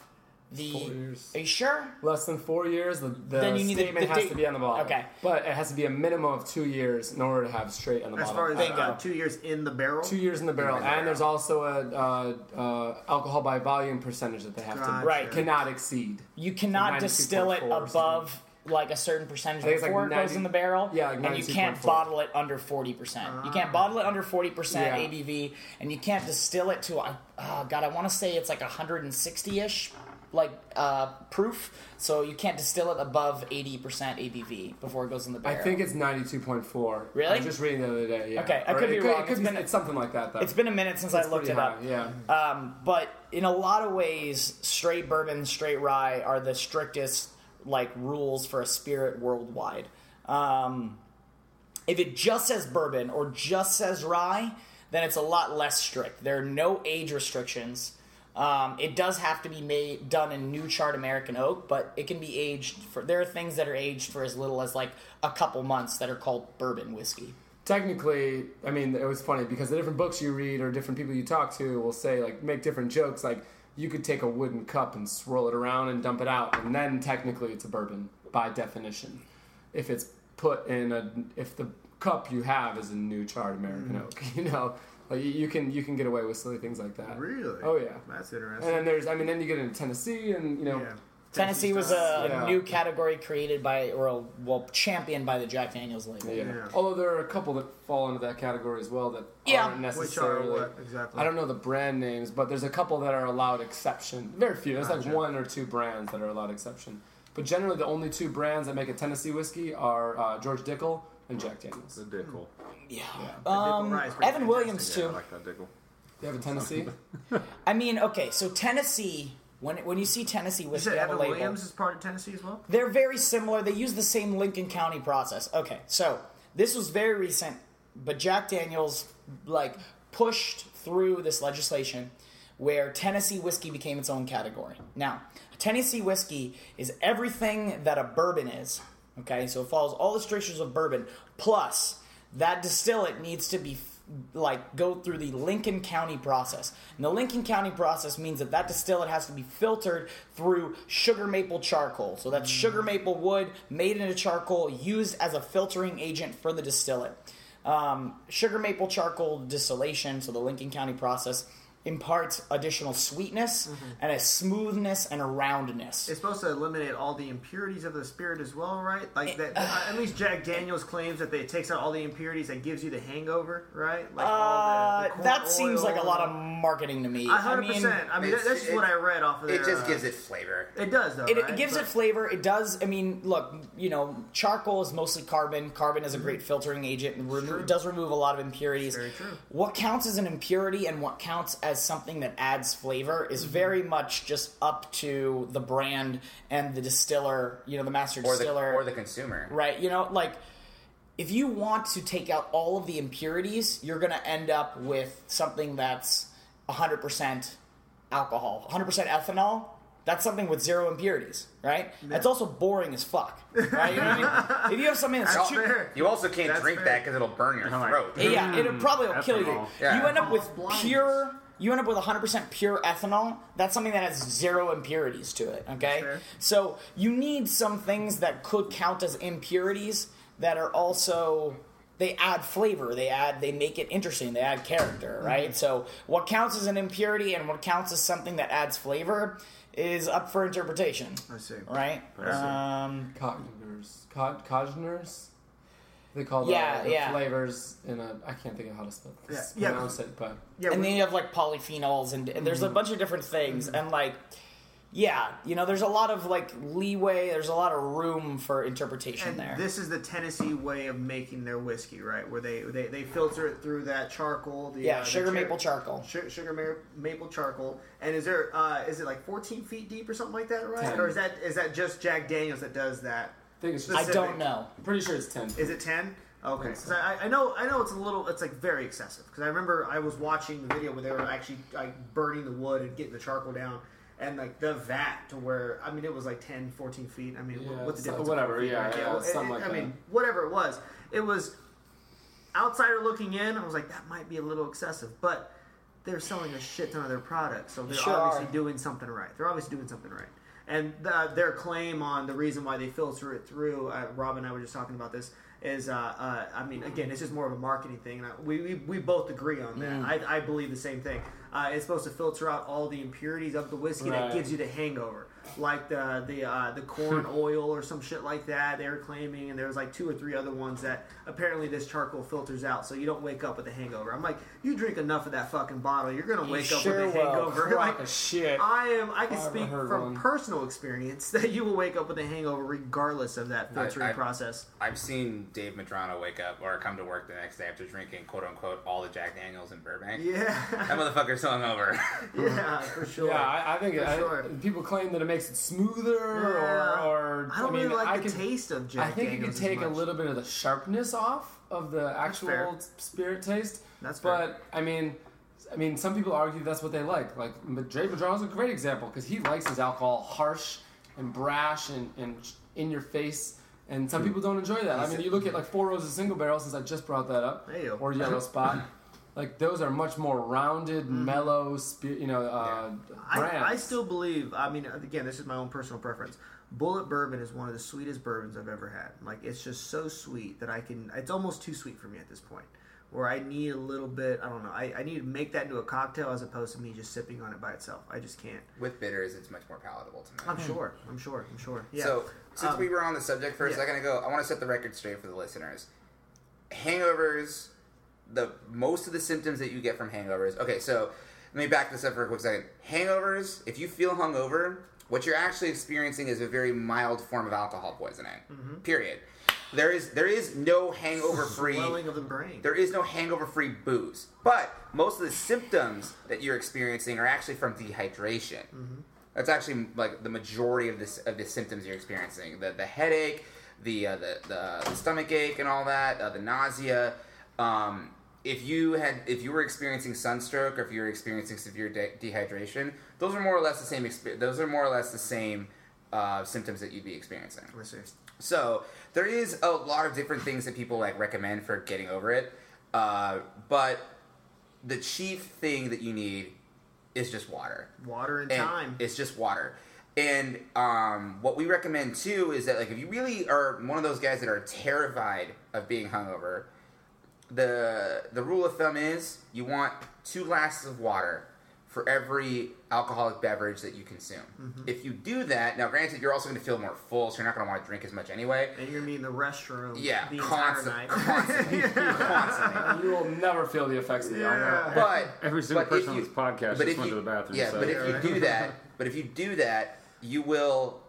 the. Four years. Are you sure? Less than four years, the, the Then you need the- statement the has date- to be on the bottle. Okay. But it has to be a minimum of two years in order to have straight on the As bottle. far as uh, two years in the barrel, two years in the barrel, In the barrel. and there's also a uh, uh, alcohol by volume percentage that they have Gotcha. to Right. cannot exceed. You cannot 92.4 distill it above like a certain percentage I think like before it goes in the barrel. yeah, like and you can't 92.4. bottle it under forty percent. You can't bottle it under forty percent Yeah. ABV, and you can't distill it to. uh, Oh God, I want to say it's like hundred and sixty ish, like uh, proof. So you can't distill it above eighty percent ABV before it goes in the barrel. I think it's 92.4. Really? I was just reading the other day. Yeah. Okay, I Or could be it wrong. It could It's be, been- it's something like that though. it's been a minute since I looked it up. high, Yeah. Um, but in a lot of ways, straight bourbon, straight rye are the strictest like rules for a spirit worldwide. Um, if it just says bourbon or just says rye, then it's a lot less strict. There are no age restrictions. Um, it does have to be made done in new charred American oak, but it can be aged for. There are things that are aged for as little as like a couple months that are called bourbon whiskey. technically, I mean, it was funny because the different books you read or different people you talk to will say like make different jokes. Like you could take a wooden cup and swirl it around and dump it out, and then technically it's a bourbon by definition. If it's put in a, if the cup you have is a new charred American oak, <laughs> you know, like you- you can you can get away with silly things like that. really? Oh yeah. that's interesting. And then there's, I mean, then you get into Tennessee, and you know, yeah. Tennessee was a, Yeah. new category created by, or a, well, championed by the Jack Daniels label. yeah. Yeah. Although there are a couple that fall into that category as well that Yeah. aren't Which are necessarily. what exactly? I don't know the brand names, but there's a couple that are allowed exception. Very few. There's like one or two brands that are allowed exception. But generally, the only two brands that make a Tennessee whiskey are uh, George Dickel and Jack Daniels. The Dickel. Yeah. The Um, Dickel Rye Evan Williams, too. Yeah, I like that Dickel. You have a Tennessee? <laughs> I mean, okay, so Tennessee, when when you see Tennessee You whiskey said Evan label, Williams is part of Tennessee as well. they're very similar. They use the same Lincoln County process. Okay, so this was very recent, but Jack Daniels like pushed through this legislation where Tennessee whiskey became its own category. Now, Tennessee whiskey is everything that a bourbon is. Okay, so it follows all the strictures of bourbon. Plus, that distillate needs to be like go through the Lincoln County process. And the Lincoln County process means that that distillate has to be filtered through sugar maple charcoal. So that's sugar maple wood made into charcoal used as a filtering agent for the distillate. Um, sugar maple charcoal distillation, so the Lincoln County process, imparts additional sweetness and a smoothness and a roundness. It's supposed to eliminate all the impurities of the spirit as well, right? Like that. at least Jack Daniels claims that they, it takes out all the impurities and gives you the hangover, right? Like all the, the Uh, that seems like a lot of marketing to me. A I hundred percent. I mean, It's- that's just what I read off of It just uh, gives it flavor. It does, though. It, right? it gives But- it flavor. It does. I mean, look, you know, charcoal is mostly carbon. Carbon is a great filtering agent and remo- it does remove a lot of impurities. Very true. What counts as an impurity and what counts as something that adds flavor is mm-hmm. very much just up to the brand and the distiller. You know, the master or the distiller or the consumer. right? You know, like if you want to take out all of the impurities, you're going to end up with something that's 100% alcohol, 100% ethanol. That's something with zero impurities, right? That's also boring as fuck, <laughs> right? You know what I mean? If you have something that's That's too, fair. You also can't That's drink fair. that because it'll burn your throat. yeah, it'll probably will kill you. Yeah. You end up with Blindness. pure. You end up with 100% pure ethanol. That's something that has zero impurities to it. Okay, fair. so you need some things that could count as impurities that are also they add flavor. They add they make it interesting. They add character. Right. So what counts as an impurity and what counts as something that adds flavor is up for interpretation. I see. Right. I see. Um, Coggeners. Co- Coggeners? They call the, Yeah, the yeah. flavors in a. I can't think of how to spell Yeah, this, yeah. pronounce it, but Yeah, and we- then you have like polyphenols and, and there's a Mm-hmm. bunch of different things and like yeah you know there's a lot of like leeway there's a lot of room for interpretation and there this is the Tennessee way of making their whiskey, right? Where they they, they filter it through that charcoal. The, yeah uh, the sugar cher- maple charcoal Sugar, sugar ma- maple charcoal, and is there uh, is it like 14 feet deep or something like that, right? Ten. Or is that is that just Jack Daniels that does that? I think it's i just. Specific. don't know I'm pretty sure it's 10. Is it 10? Okay, think so. 'Cause I, I know I know it's a little it's like very excessive because I remember I was watching the video where they were actually like burning the wood and getting the charcoal down. And like the vat to where I mean it was like 10, 14 feet. I mean Yeah, what's the difference? whatever, Feet, yeah, right? yeah, well, something it- like I mean that. whatever it was, it was outsider looking in. I was like that might be a little excessive, but they're selling a shit ton of their products, so they're Sure obviously are. doing something right. They're obviously doing something right. And the, their claim on the reason why they filter it through, uh, Rob and I were just talking about this, is, uh, uh, I mean, again, it's just more of a marketing thing. And I, we, we, we both agree on that. Mm. I, I believe the same thing. Uh, it's supposed to filter out all the impurities of the whiskey that gives you the hangover, like the the uh, the corn <laughs> oil or some shit like that. They were claiming, and there was like two or three other ones that apparently this charcoal filters out, so you don't wake up with a hangover. I'm like, you drink enough of that fucking bottle, you're gonna You wake sure up with a will. hangover. Crock Like, of shit. I am. I can I've speak from one. personal experience <laughs> that you will wake up with a hangover regardless of that filtering I- process. I've seen Dave Madrano wake up or come to work the next day after drinking quote unquote all the Jack Daniels in Burbank. Yeah, that Yeah, motherfucker's hungover. <laughs> yeah, for sure. Yeah, I, I think For I, sure. people claim that it makes it smoother, Yeah. or, or I don't mean, really like I the could, taste of Jack I think Daniels you as could take a little bit of the sharpness off of the fair. actual spirit taste. That's fair. but I mean, I mean, some people argue that's what they like. Like but Dre is a great example because he likes his alcohol harsh and brash and, and in your face. And some people don't enjoy that. I mean, you look at like Four Roses Single Barrel, since I just brought that up, Hey-yo. or Yellow Spot. <laughs> Like those are much more rounded, mellow, spi- you know, uh, brands. I, I still believe. I mean, again, this is my own personal preference. Bulleit bourbon is one of the sweetest bourbons I've ever had. Like, it's just so sweet that I can. It's almost too sweet for me at this point. Where I need a little bit. I don't know. I, I need to make that into a cocktail as opposed to me just sipping on it by itself. I just can't. With bitters, it's much more palatable to me. I'm sure. I'm sure. I'm sure. Yeah. So, since Um, we were on the subject for a yeah. second ago, I want to set the record straight for the listeners. Hangovers, the most of the symptoms that you get from hangovers. Okay, so let me back this up for a quick second. Hangovers, if you feel hungover, what you're actually experiencing is a very mild form of alcohol poisoning. Mm-hmm. Period. There is there is no hangover free <laughs> swelling of the brain. there is no hangover free booze. But most of the symptoms that you're experiencing are actually from dehydration. That's actually like the majority of this of the symptoms you're experiencing. The the headache, the uh, the, the the stomach ache and all that, uh, the nausea. Um, if you had if you were experiencing sunstroke or if you were experiencing severe de- dehydration, those are more or less the same. Exp- those are more or less the same uh, symptoms that you'd be experiencing. So there is a lot of different things that people like recommend for getting over it, uh, but the chief thing that you need is just water. Water and And time. It's just water. And um, what we recommend too is that like if you really are one of those guys that are terrified of being hungover, the the rule of thumb is you want two glasses of water for every alcoholic beverage that you consume. Mm-hmm. If you do that, now granted, you're also going to feel more full, so you're not going to want to drink as much anyway. And you're gonna be in the restroom. Yeah, the constant, entire night. constantly, <laughs> constantly. You will never feel the effects of the alcohol. Yeah. But <laughs> Every single but if person on this podcast but just went you- to the bathroom. Yeah, so. but if Yeah, you do that, <laughs> but if you do that, you will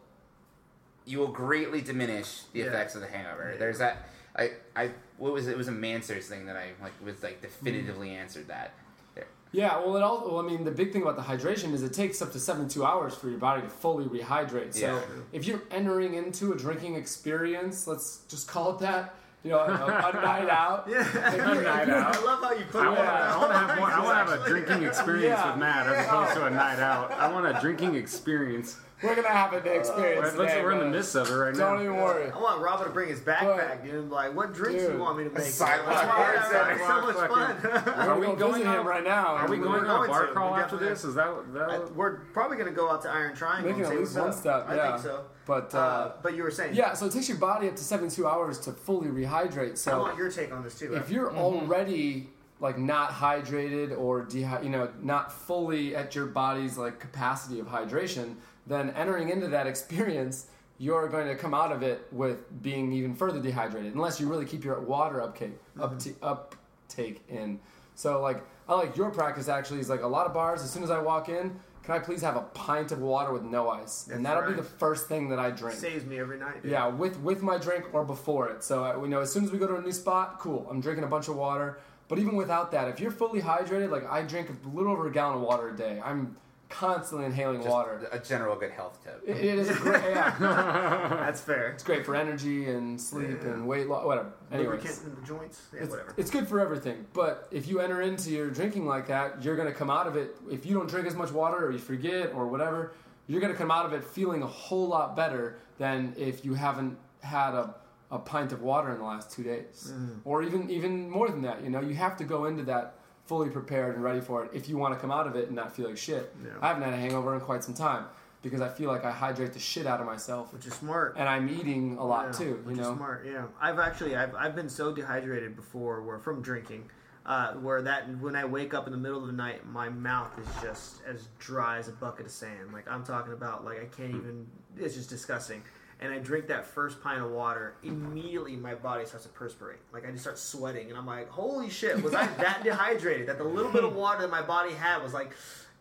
you will greatly diminish the Yeah. effects of the hangover. Yeah. There's that. I I what was it? it was a Mansers thing that I like was like definitively answered that. There. Yeah, well, it all. Well, I mean, the big thing about the hydration is it takes up to seventy-two hours for your body to fully rehydrate. So, Yeah. if you're entering into a drinking experience, let's just call it that. You know, a, a <laughs> night out. Yeah. A night out. I love how you put I it. I want to have more. I want to have a <laughs> drinking experience Yeah. with Matt as opposed to a <laughs> night out. I want a drinking experience. We're gonna have an experience. We're, today, we're in the midst of it right now. Don't even worry. I want Robert to bring his backpack, dude. Like, what drinks do Dude. you want me to make? Sidewalk That's why bar, so much sidewalk fun. <laughs> We're we gonna go going on- him right now? Are we and going on a bar to. crawl We after definitely- this? Is that that? We're probably gonna go out to Iron Triangle. Making and at say least one up. step, I yeah. think so. But uh, Uh, but you were saying, yeah, so it takes your body up to seventy-two hours to fully rehydrate. So I So want your take on this too. if you're Mm-hmm. already like not hydrated or dehy- you know not fully at your body's like capacity of hydration then entering into that experience you're going to come out of it with being even further dehydrated unless you really keep your water uptake up Mm-hmm. uptake in so like i like your practice actually is like a lot of bars as soon as i walk in can i please have a pint of water with no ice and that'll be the first thing that i drink saves me every night. Dude. yeah, with with my drink or before it. So we know as soon as we go to a new spot, cool. I'm drinking a bunch of water. But even without that, if you're fully hydrated, like I drink a little over a gallon of water a day. I'm constantly inhaling Just water. a general good health tip. It, it is great, yeah. <laughs> That's fair. It's great for energy and sleep and weight loss, whatever. Anyways, Lubricant in the joints. Yeah, it's, whatever. it's good for everything. But if you enter into your drinking like that, you're going to come out of it. If you don't drink as much water or you forget or whatever, you're going to come out of it feeling a whole lot better than if you haven't had a, a pint of water in the last two days. Mm. Or even, even more than that. You know, you have to go into that fully prepared and ready for it if you want to come out of it and not feel like shit. Yeah. I haven't had a hangover in quite some time because I feel like I hydrate the shit out of myself. Which is smart. And I'm eating a lot Yeah, too, you which know. is smart. Yeah, I've actually I've, I've been so dehydrated before, where from drinking, uh, where that when I wake up in the middle of the night, my mouth is just as dry as a bucket of sand. Like I'm talking about, like I can't even. It's just disgusting. And I drink that first pint of water, immediately my body starts to perspirate. Like I just start sweating, and I'm like, "Holy shit! Was I <laughs> that dehydrated? That the little bit of water that my body had was like."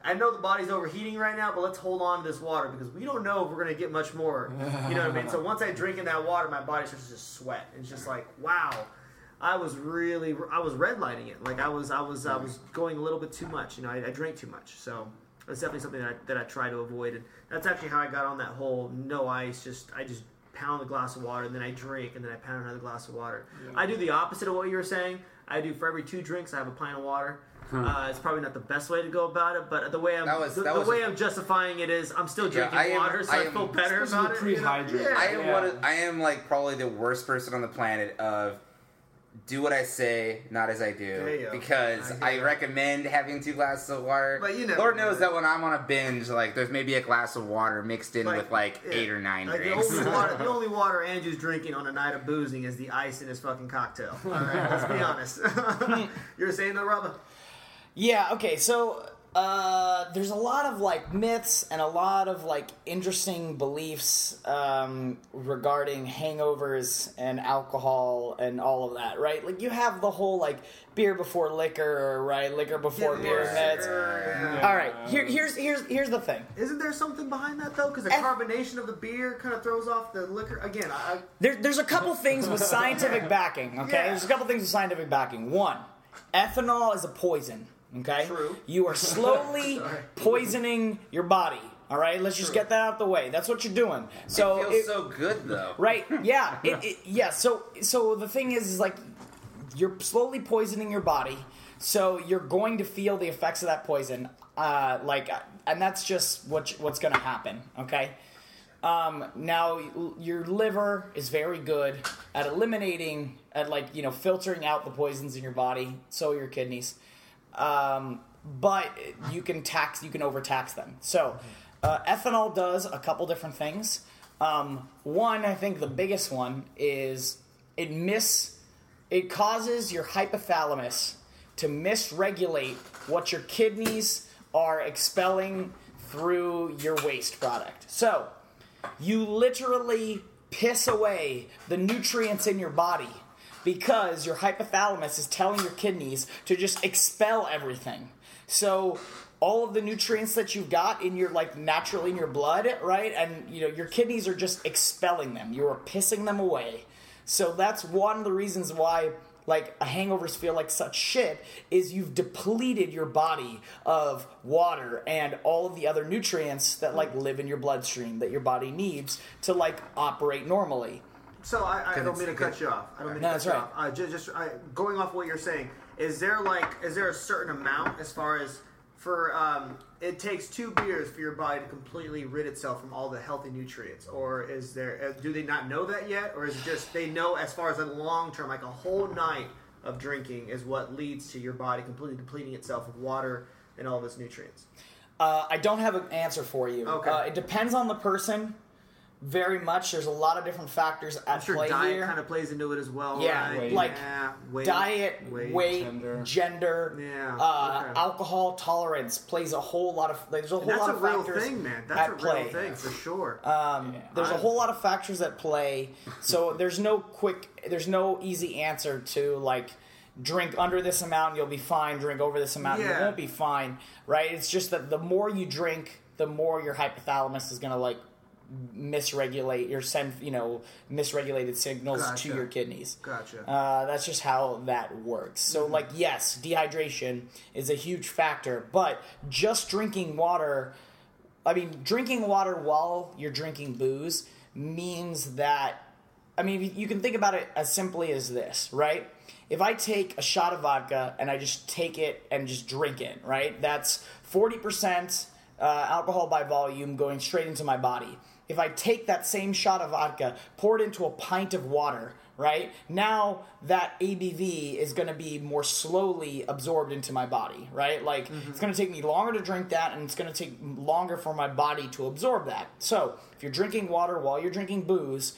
I know the body's overheating right now, but let's hold on to this water because we don't know if we're gonna get much more. You know what I mean? So once I drink in that water, my body starts to just sweat. It's just like, wow, I was really, I was redlining it. Like I was, I was, I was going a little bit too much. You know, I, I drank too much. So that's definitely something that I, that I try to avoid. And that's actually how I got on that whole no ice. Just I just pound a glass of water and then I drink and then I pound another glass of water. I do the opposite of what you were saying. I do for every two drinks, I have a pint of water. Uh, it's probably not the best way to go about it, but the way I'm That was- the, that the was way a- i I'm justifying it is I'm still drinking I am- water, so I I, feel better about it. you know? Yeah. I am Yeah. one of, I am like probably the worst person on the planet of do what I say, not as I There you do. Because I I, hear that. recommend having two glasses of water. But you know- Lord knows that when I'm on a binge, like there's maybe a glass of water mixed in with like yeah. eight or nine like drinks. The only, water, the <laughs> only water Andrew's drinking on a night of boozing is the ice in his fucking cocktail. <laughs> All right, let's be honest. <laughs> You're saying though, Robin? Yeah, okay, so uh, there's a lot of like myths and a lot of like interesting beliefs um, regarding hangovers and alcohol and all of that, right? Like you have the whole like beer before liquor, right? Liquor before Yeah, beer yeah, myths. yeah. All right, here, here's here's here's the thing. Isn't there something behind that though? Because the Eh. carbonation of the beer kind of throws off the liquor. Again, I, There, there's a couple things with scientific backing. Okay, Yeah. there's a couple things with scientific backing. One, ethanol is a poison. Okay, True. You are slowly <laughs> poisoning your body. All right, let's just get that out the way. That's what you're doing. So it feels it- so good though. right, <laughs> yeah, it, it, yeah. So so the thing is, is like you're slowly poisoning your body. So you're going to feel the effects of that poison. Uh, like, and that's just what what's going to happen. Okay. Um, now your liver is very good at eliminating, at like you know filtering out the poisons in your body. So are your kidneys, um, but you can tax, you can overtax them. So uh, ethanol does a couple different things. Um, one, I think the biggest one is it miss, it causes your hypothalamus to misregulate what your kidneys are expelling through your waste product. So, you literally piss away the nutrients in your body because your hypothalamus is telling your kidneys to just expel everything. So all of the nutrients that you've got in your like naturally in your blood, right? And you know, your kidneys are just expelling them. You are pissing them away. So that's one of the reasons why like hangovers feel like such shit is you've depleted your body of water and all of the other nutrients that like live in your bloodstream that your body needs to like operate normally. So I, I don't mean to cut you off. I don't mean No, to that's cut you right. off. Uh, just just I, going off what you're saying, is there like is there a certain amount as far as for um, it takes two beers for your body to completely rid itself from all the healthy nutrients, or is there uh, do they not know that yet, or is it just they know as far as a long term, like a whole night of drinking is what leads to your body completely depleting itself of water and all of its nutrients? Uh, I don't have an answer for you. Okay. Uh, it depends on the person very much. There's a lot of different factors at I'm sure play diet here. kind of plays into it as well. Yeah, right? Weight. like yeah, weight, diet, weight, gender. gender, Yeah, uh, okay. alcohol tolerance plays a whole lot of. There's a whole lot a of real factors thing, man. That's at a real play. thing for sure. Um, Yeah. there's a whole lot of factors at play, so there's no quick, there's no easy answer to like drink under this amount and you'll be fine. Drink over this amount and you won't be fine. Right? It's just that the more you drink, the more your hypothalamus is gonna like misregulate your send, you know, misregulated signals Gotcha. to your kidneys. Gotcha. Uh, that's just how that works. So, Mm-hmm. like, yes, dehydration is a huge factor, but just drinking water, I mean, drinking water while you're drinking booze means that, I mean, you can think about it as simply as this, right? If I take a shot of vodka and I just take it and just drink it, right? That's 40% uh, alcohol by volume going straight into my body. If I take that same shot of vodka, pour it into a pint of water, right? Now that ABV is going to be more slowly absorbed into my body, right? Like mm-hmm. it's going to take me longer to drink that and it's going to take longer for my body to absorb that. So, if you're drinking water while you're drinking booze,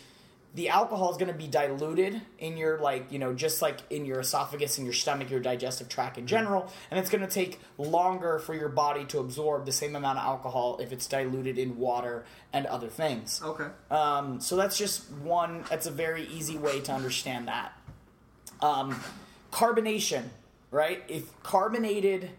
the alcohol is going to be diluted in your like you know just like in your esophagus and your stomach your digestive tract in general and it's going to take longer for your body to absorb the same amount of alcohol if it's diluted in water and other things. Okay. um, so that's just one that's a very easy way to understand that. Um, carbonation right? If carbonated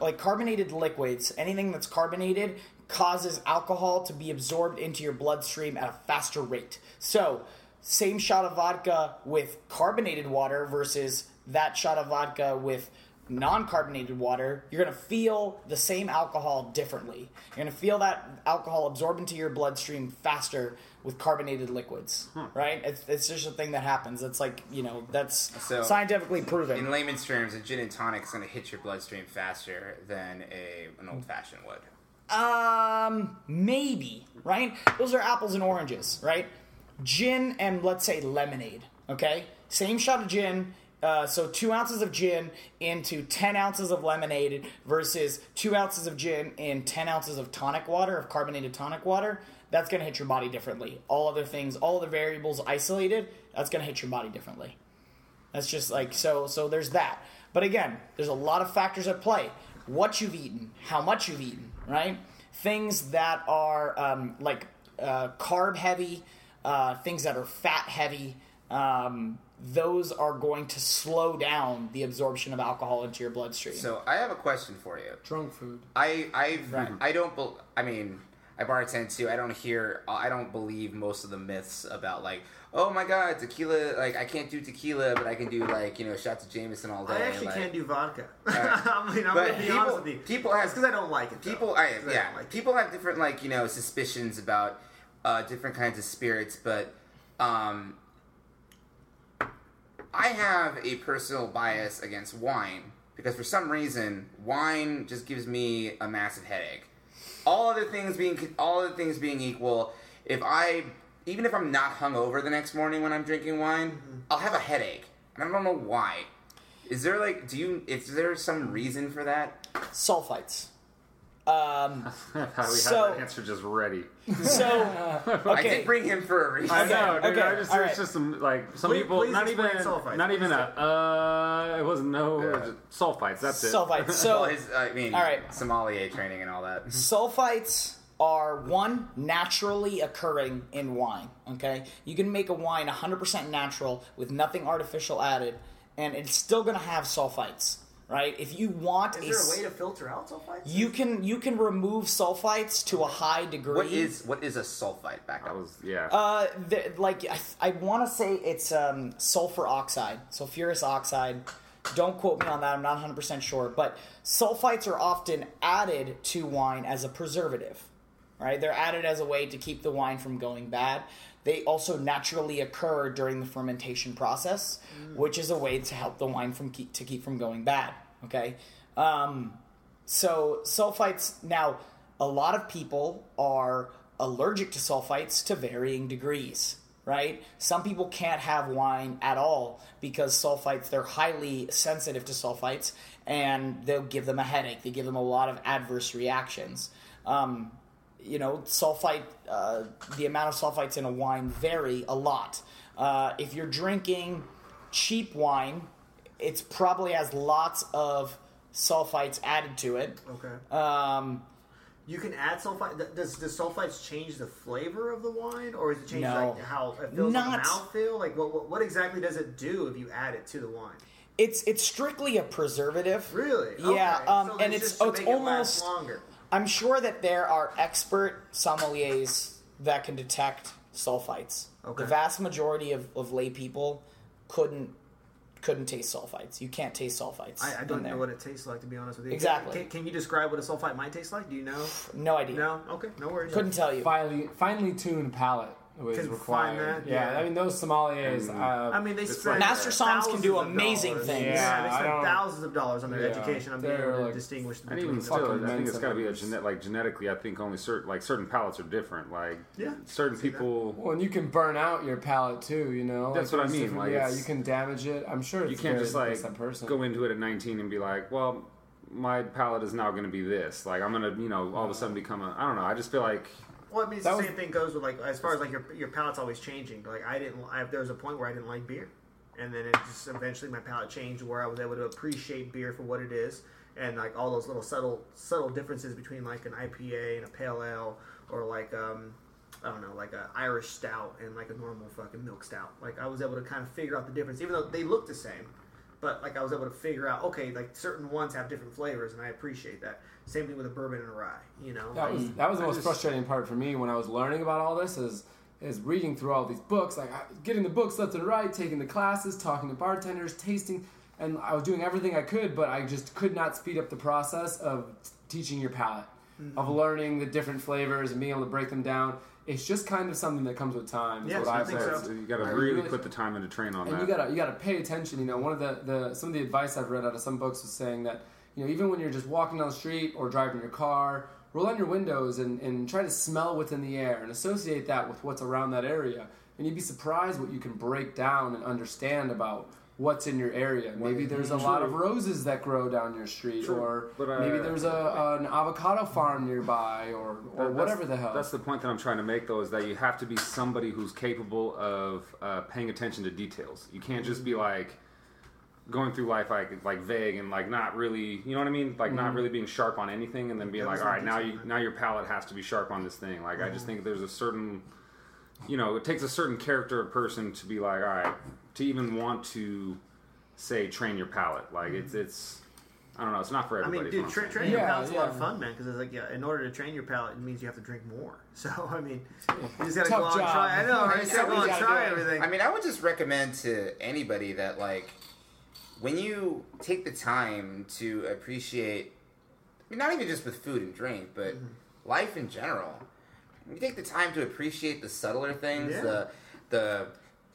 like carbonated liquids anything that's carbonated causes alcohol to be absorbed into your bloodstream at a faster rate. So same shot of vodka with carbonated water versus that shot of vodka with non-carbonated water you're going to feel the same alcohol differently. You're going to feel that alcohol absorb into your bloodstream faster with carbonated liquids hmm. right? It's, it's just a thing that happens. It's like you know that's So- scientifically proven. In layman's terms, a gin and tonic is going to hit your bloodstream faster than a an old fashioned would. Um, maybe, right? Those are apples and oranges, right? Gin and let's say lemonade, okay? Same shot of gin, uh, so two ounces of gin into 10 ounces of lemonade versus two ounces of gin in 10 ounces of tonic water, of carbonated tonic water. That's gonna hit your body differently. All other things, all other variables isolated, that's gonna hit your body differently. That's just like so. So there's that. But again, there's a lot of factors at play. What you've eaten, how much you've eaten, right? Things that are um, like uh, carb heavy, uh, things that are fat heavy. Um, those are going to slow down the absorption of alcohol into your bloodstream. So I have a question for you. Drunk food. I I've Right. I don't. bel I mean, I bartend too. I don't hear. I don't believe most of the myths about like, oh my god, tequila. Like I can't do tequila, but I can do like you know shots of Jameson all day. I actually like, can't do vodka. <laughs> Right. I mean, I'm But gonna be people- honest with you. people have- because I don't like it. though. people I, yeah don't like people have different like you know suspicions about uh, different kinds of spirits but um, i have a personal bias against wine because for some reason wine just gives me a massive headache all other things being all other things being equal if i even if i'm not hungover the next morning when i'm drinking wine Mm-hmm. i'll have a headache and i don't know why is there like do you is there some reason for that sulfites. Um, <laughs> How we So- have that answer just ready. so <laughs> I okay, did bring him for a reason. I know, dude. okay, I just there's right. just some like some Please- people please not even sulfites. not even a uh it wasn't no Yeah. sulfites. That's it. sulfites. Well, So his, I mean, All right. sommelier training and all that. sulfites are one naturally occurring in wine. Okay, you can make a wine 100% natural with nothing artificial added, and it's still going to have sulfites. Right? If you want, Is a there a s- way to filter out sulfites? you can you can remove sulfites to a high degree. What is what is a sulfite back That up? was yeah. Uh, the, like I, I want to say it's um, sulfur oxide, sulfurous oxide. Don't quote me on that. I'm not 100 percent sure, but sulfites are often added to wine as a preservative. Right? They're added as a way to keep the wine from going bad. They also naturally occur during the fermentation process, which is a way to help the wine from keep, to keep from going bad. Okay. Um, so sulfites now a lot of people are allergic to sulfites to varying degrees, right? Some people can't have wine at all because sulfites they're highly sensitive to sulfites and they'll give them a headache. They give them a lot of adverse reactions. Um, you know, sulfite, uh, the amount of sulfites in a wine vary a lot. Uh, if you're drinking cheap wine, it's probably has lots of sulfites added to it. Okay. Um, You can add sulfite. Does the sulfites change the flavor of the wine, or is it change No. like how it feels Not- like mouthfeel? Like what, what what exactly does it do if you add it to the wine? it's it's strictly a preservative. Really? Yeah, Okay. um, So and it's it's it's make it almost. longer. I'm sure that there are expert sommeliers that can detect sulfites. Okay. The vast majority of, of lay people couldn't couldn't taste sulfites. You can't taste sulfites. I, I don't know what it tastes like to be honest with you. Exactly. Can, can you describe what a sulfite might taste like? Do you know? No idea. No. Okay. No worries. Couldn't tell you. finely finely tuned palate was Can required. find that, yeah, yeah. I mean those sommeliers. Mm. uh, I mean, they It's spend like- Master Somms can do thousands of amazing dollars. things. Yeah, Yeah, they I spend don't- thousands of dollars on their Yeah, education on being they're able to like- distinguish and between even the still, fucking I think it's got to be a amounts. genet like genetically. I think only certain like certain palates are different. Like Yeah, certain see that. people. well, and you can burn out your palate too. You know, That's Like, what I there's mean, different- like, yeah, it's- you can damage it. I'm sure it's You can't very just like based on person. go into it at 19 and be like, well, my palate is now going to be this. Like I'm gonna, you know, all of a sudden become a. I don't know. I just feel like Well, I mean, it's the was- same thing goes with like as far as like your your palate's always changing. Like I didn't, I, there was a point where I didn't like beer, and then it just eventually my palate changed where I was able to appreciate beer for what it is, and like all those little subtle subtle differences between like an IPA and a pale ale, or like um, I don't know, like a Irish stout and like a normal fucking milk stout. Like I was able to kind of figure out the difference, even though they look the same. But like I was able to figure out, okay, like certain ones have different flavors, and I appreciate that. Same thing with a bourbon and a rye, you know. That Like, was that was the I most just- frustrating part for me when I was learning about all this is is reading through all these books, like getting the books left and right, taking the classes, talking to bartenders, tasting, and I was doing everything I could, but I just could not speed up the process of teaching your palate, Mm-hmm. of learning the different flavors and being able to break them down. It's just kind of something that comes with time. Is Yes, what I I've think learned. so. you got to really really- put the time into train on that. and that. you gotta you gotta pay attention. You know, one of the, the some of the advice I've read out of some books was saying that you know even when you're just walking down the street or driving your car, roll down your windows and, and try to smell what's in the air and associate that with what's around that area. And you'd be surprised what you can break down and understand about what's in your area. Maybe there's a lot of roses that grow down your street, True. or But, uh, maybe there's a an avocado farm nearby, or or whatever the hell. That's the point that I'm trying to make, though, is that you have to be somebody who's capable of uh, paying attention to details. You can't just be like going through life like like vague and like not really, you know what I mean? Like not really being sharp on anything, and then being like, all right, now you now your palate has to be sharp on this thing. Like I just think there's a certain, you know, it takes a certain character of person to be like, all right, to even want to say train your palate. Like it's it's. I don't know. It's not for everybody. I mean, dude, what I'm tra- saying. training your Yeah, palate's a lot of fun, man. Because it's like, yeah, in order to train your palate, it means you have to drink more. <laughs> So, I mean, you just gotta Tough go out and job. try. I know, right? <laughs> You gotta go out and try everything. I mean, I would just recommend to anybody that like when you take the time to appreciate, I mean, not even just with food and drink, but Mm-hmm. life in general. You take the time to appreciate the subtler things, Yeah. the the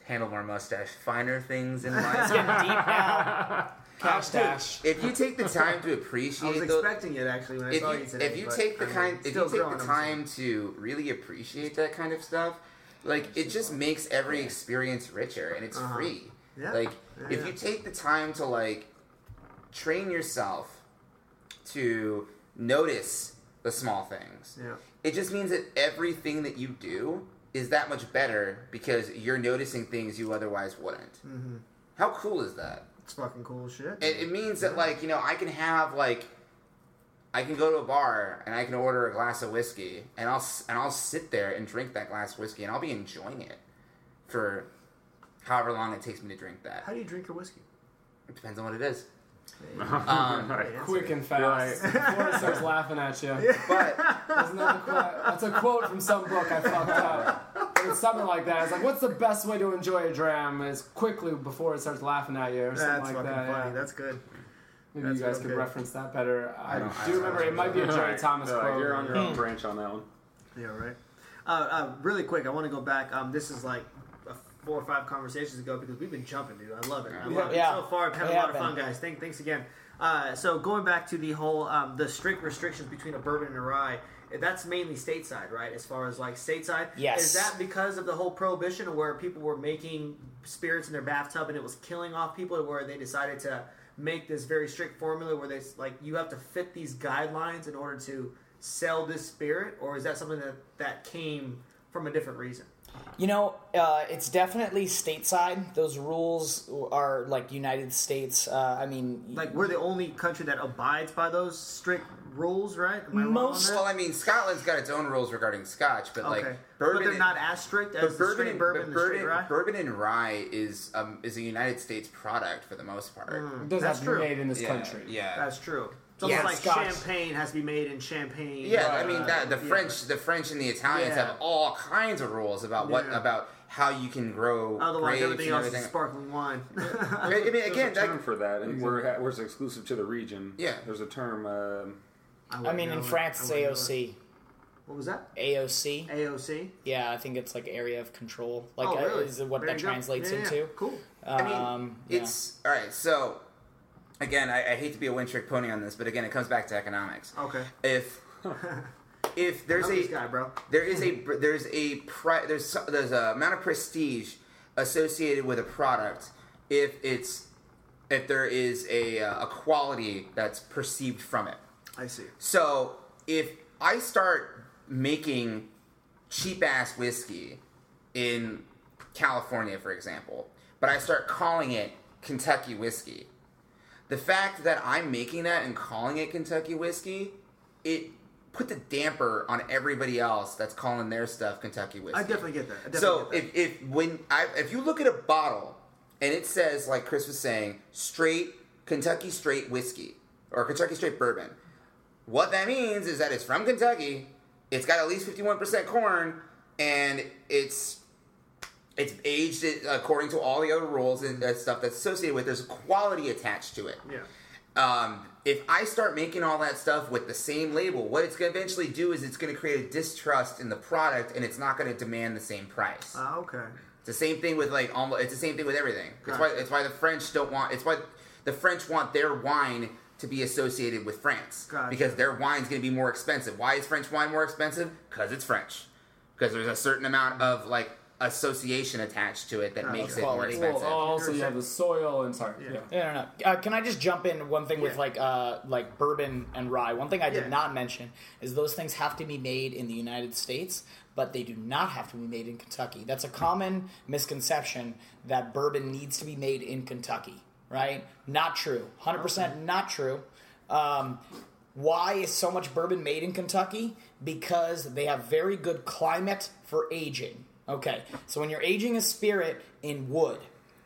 handlebar mustache, finer things in <laughs> life. Getting deep now. <laughs> Cash Dude, dash. if you take the time to appreciate, <laughs> I appreciate was those, expecting it actually when I if saw you, you today. if you take the I mean, kind if you take the time to really appreciate that kind of stuff like it just makes every experience richer and it's Uh-huh. free Yeah. like Yeah, if yeah. you take the time to like train yourself to notice the small things. Yeah. It just means that everything that you do is that much better because you're noticing things you otherwise wouldn't. Mm-hmm. How cool is that? It's fucking cool as shit. It, it means that like you know I can have like I can go to a bar and I can order a glass of whiskey and I'll and I'll sit there and drink that glass of whiskey and I'll be enjoying it for however long it takes me to drink that. How do you drink your whiskey? It depends on what it is. Um, <laughs> Quick and fast before <laughs> it starts laughing at you. But Isn't that quote? That's a quote from some book I fucked up. It's something like that. It's like, what's the best way to enjoy a dram? Is quickly before it starts laughing at you, or something That's like fucking that. funny. yeah. That's good. Maybe that's you guys real could good. reference that better. I, don't- I do don't remember it might be a Jerry Alright, Thomas so, quote. You're on your own branch on that one. Yeah, right. Uh, uh, really quick, I want to go back. Um, this is like four or five conversations ago because we've been jumping, dude. I love it. I love Yeah. it so far. I've had We a lot of fun, been. guys. Thank, thanks again. Uh, so going back to the whole um, the strict restrictions between a bourbon and a rye. That's mainly stateside, right? As far as like stateside, Yes. Is that because of the whole prohibition, where people were making spirits in their bathtub and it was killing off people, where they decided to make this very strict formula where they s- like you have to fit these guidelines in order to sell this spirit, or is that something that that came from a different reason? You know, uh, it's definitely stateside. Those rules are like United States. Uh, I mean, Like we're the only country that abides by those strict rules, right? Am I wrong Most- well. I mean, Scotland's got its own rules regarding Scotch, but like bourbon, but they're and- not as strict but as the straight and- bourbon and the bourbon, rye. bourbon and rye is um, is a United States product for the most part. It does That's have true. made in this Yeah, country. yeah. That's true. It's Yeah, like Scotch. champagne has to be made in Champagne. Yeah, I uh, mean that the yeah. French, the French and the Italians Yeah. have all kinds of rules about what Yeah. about how you can grow Otherwise, grapes everything and else everything. is sparkling wine. <laughs> <laughs> I mean, again, There's a term like, for that, and we're where it's exclusive to the region. Yeah. There's a term. Uh, I wouldn't mean, in it. France, it's wouldn't know it. AOC. What was that? AOC. AOC. Yeah, I think it's like area of control. Like, oh, uh, really? is what There that translates Yeah, yeah. into. Cool. I mean, Um, yeah. it's all right. So, again, I, I hate to be a one trick pony on this, but again, it comes back to economics. Okay. If <laughs> if there's a guy, bro. there is a there's a pri- there's there's a amount of prestige associated with a product if it's if there is a uh, a quality that's perceived from it. I see. So if I start making cheap ass whiskey in California, for example, but I start calling it Kentucky whiskey, the fact that I'm making that and calling it Kentucky whiskey, it put the damper on everybody else that's calling their stuff Kentucky whiskey. I definitely get that. I definitely So get that. if, if when I if you look at a bottle and it says like Chris was saying straight Kentucky straight whiskey or Kentucky straight bourbon, what that means is that it's from Kentucky. It's got at least fifty one percent corn, and it's it's aged according to all the other rules and that stuff that's associated with. There's a quality attached to it. yeah. Um, if I start making all that stuff with the same label, what it's going to eventually do is it's going to create a distrust in the product, and it's not going to demand the same price. Ah, okay. It's the same thing with like almost. It's the same thing with everything. It's why. It's why the French don't want. It's why the French want their wine to be associated with France Gotcha. because their wine's going to be more expensive. Why is French wine more expensive? Because it's French. Because there's a certain amount of like association attached to it that Gotcha. makes it more Quality. Well, expensive. also you have the soil and sorry. Yeah. Yeah. I don't know. Uh, can I just jump in one thing with like uh, like bourbon and rye? One thing I did Yeah. not mention is those things have to be made in the United States, but they do not have to be made in Kentucky. That's a common misconception that bourbon needs to be made in Kentucky. Right? Not true. Hundred percent not true. Um, why is so much bourbon made in Kentucky? Because they have very good climate for aging. Okay, so when you're aging a spirit in wood,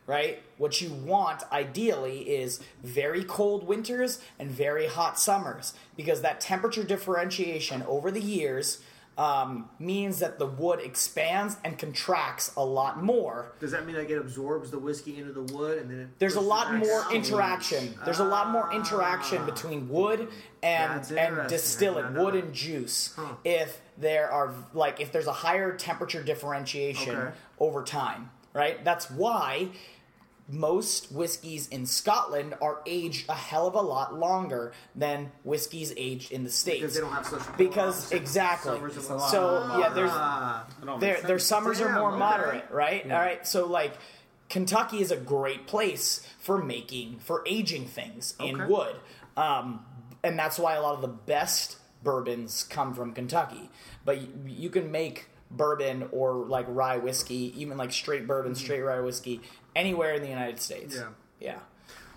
right? What you want ideally is very cold winters and very hot summers because that temperature differentiation over the years um, means that the wood expands and contracts a lot more. Does that mean like it absorbs the whiskey into the wood and then There's a lot more out? interaction. There's a lot more interaction between wood and and interesting. I distillate, did not know wood and juice. Huh. If there are like if there's a higher temperature differentiation Okay. over time, right? That's why most whiskeys in Scotland are aged a hell of a lot longer than whiskeys aged in the states. because they don't have such Because exactly. So yeah, there's Ah. their their summers are more okay. moderate, right? All right, so like Kentucky is a great place for making for aging things in Okay. wood, um, and that's why a lot of the best bourbons come from Kentucky, but you, you can make bourbon or like rye whiskey, even like straight bourbon, straight rye whiskey, anywhere in the United States. Yeah. Yeah.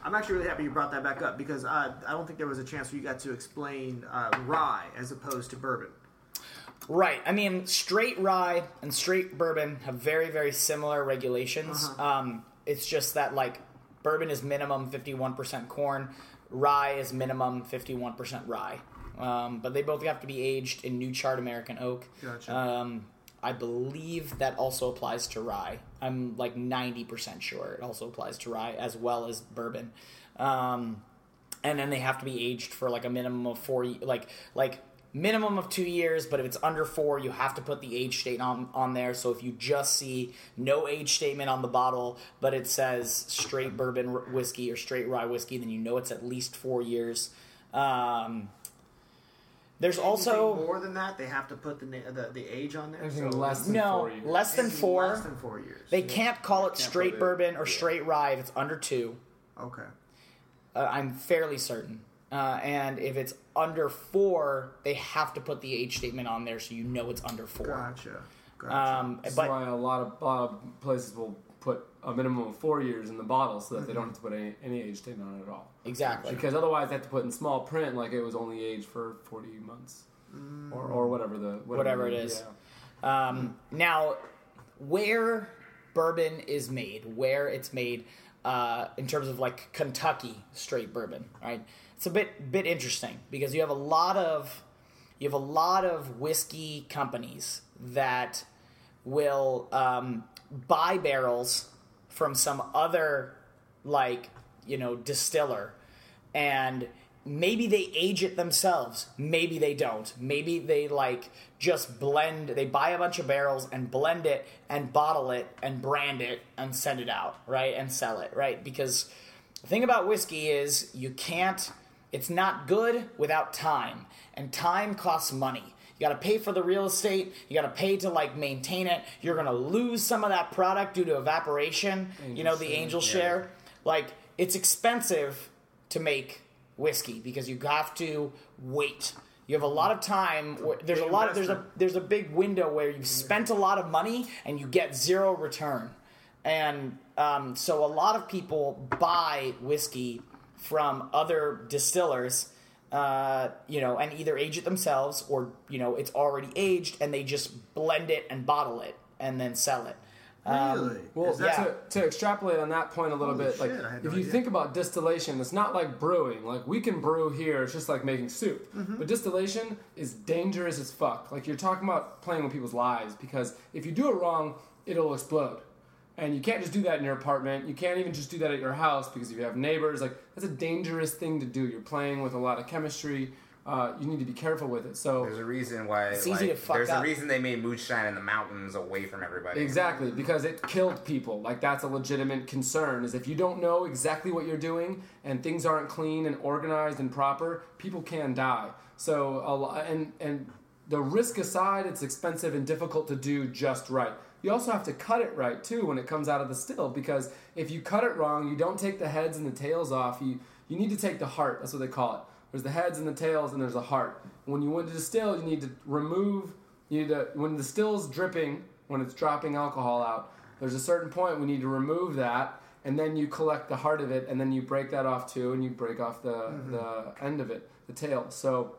I'm actually really happy you brought that back up because uh, I don't think there was a chance where you got to explain uh, rye as opposed to bourbon. Right. I mean, straight rye and straight bourbon have very, very similar regulations. Um, it's just that, like, bourbon is minimum 51% corn, rye is minimum 51% rye. Um, but they both have to be aged in New charred American oak. Gotcha. Um, I believe that also applies to rye. I'm like 90% sure it also applies to rye as well as bourbon. Um, and then they have to be aged for like a minimum of four, like like minimum of two years. But if it's under four, you have to put the age statement on on there. So if you just see no age statement on the bottle, but it says straight bourbon whiskey or straight rye whiskey, then you know it's at least four years. Um, there's also more than that, they have to put the na- the, the age on there. So less than no four years. less than anything four. Less than four years. They can't call it Can't straight put it- bourbon or yeah. straight rye if it's under two. Okay. Uh, I'm fairly certain. Uh, and if it's under four, they have to put the age statement on there so you know it's under four. Gotcha. Gotcha. Um, That's but why a lot of, a lot of places will put a minimum of four years in the bottle so that Mm-hmm. they don't have to put any, any age statement on it at all. exactly. Because otherwise, they have to put in small print like it was only aged for 40 months. Or, or whatever the Whatever it is. yeah. Um, now, where bourbon is made, where it's made uh, in terms of like Kentucky straight bourbon, right? It's a bit bit interesting because you have a lot of you have a lot of whiskey companies that will um, buy barrels from some other like you know distiller. And maybe they age it themselves. Maybe they don't. Maybe they like just blend they buy a bunch of barrels and blend it and bottle it and brand it and send it out right? And sell it right? Because the thing about whiskey is you can't it's not good without time. And time costs money you got to pay for the real estate. You got to pay to like maintain it. You're going to lose some of that product due to evaporation you know the angel yeah. share. Like it's expensive to make whiskey because you have to wait. You have a lot of time where there's a lot of, there's a there's a big window where you've spent a lot of money and you get zero return. And um, so a lot of people buy whiskey from other distillers uh, you know and either age it themselves or you know it's already aged and they just blend it and bottle it and then sell it Um, really? Well, that- yeah. to, to extrapolate on that point a little Holy bit, like shit, I had no if you idea. think about distillation, it's not like brewing. Like we can brew here, it's just like making soup. Mm-hmm. But distillation is dangerous as fuck. Like you're talking about playing with people's lives because if you do it wrong, it'll explode. And you can't just do that in your apartment. You can't even just do that at your house because if you have neighbors, like that's a dangerous thing to do. You're playing with a lot of chemistry. Uh, you need to be careful with it. So There's a reason why. It's like, easy to fuck There's up. a reason they made moonshine in the mountains away from everybody. Exactly, because it killed people. Like that's a legitimate concern. Is if you don't know exactly what you're doing and things aren't clean and organized and proper, people can die. So a lot, and and the risk aside, it's expensive and difficult to do just right. You also have to cut it right too when it comes out of the still because if you cut it wrong, you don't take the heads and the tails off. You you need to take the heart. That's what they call it. There's the heads and the tails, and there's a heart. When you want to distill, you need to remove. You need to when the still's dripping, when it's dropping alcohol out. There's a certain point we need to remove that, and then you collect the heart of it, and then you break that off too, and you break off the mm-hmm. the end of it, the tail. So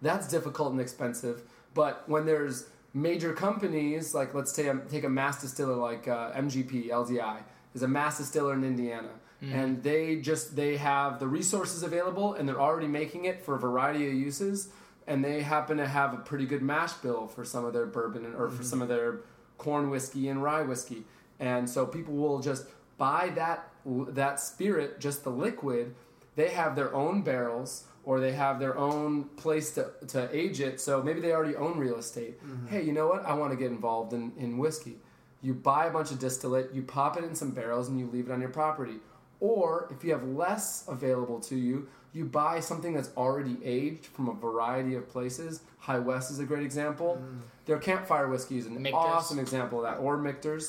that's difficult and expensive. But when there's major companies, like let's say take a mass distiller like uh, MGP LDI, is a mass distiller in Indiana, and they just they have the resources available, and they're already making it for a variety of uses, and they happen to have a pretty good mash bill for some of their bourbon and, or for some of their corn whiskey and rye whiskey, and so people will just buy that that spirit, just the liquid. They have their own barrels or they have their own place to, to age it. So maybe they already own real estate. Mm-hmm. Hey, you know what? I want to get involved in, in whiskey. You buy a bunch of distillate, you pop it in some barrels, and you leave it on your property. Or if you have less available to you, you buy something that's already aged from a variety of places. High West is a great example. Mm. Their campfire whiskey is an Michter's. awesome example of that. Or Michter's.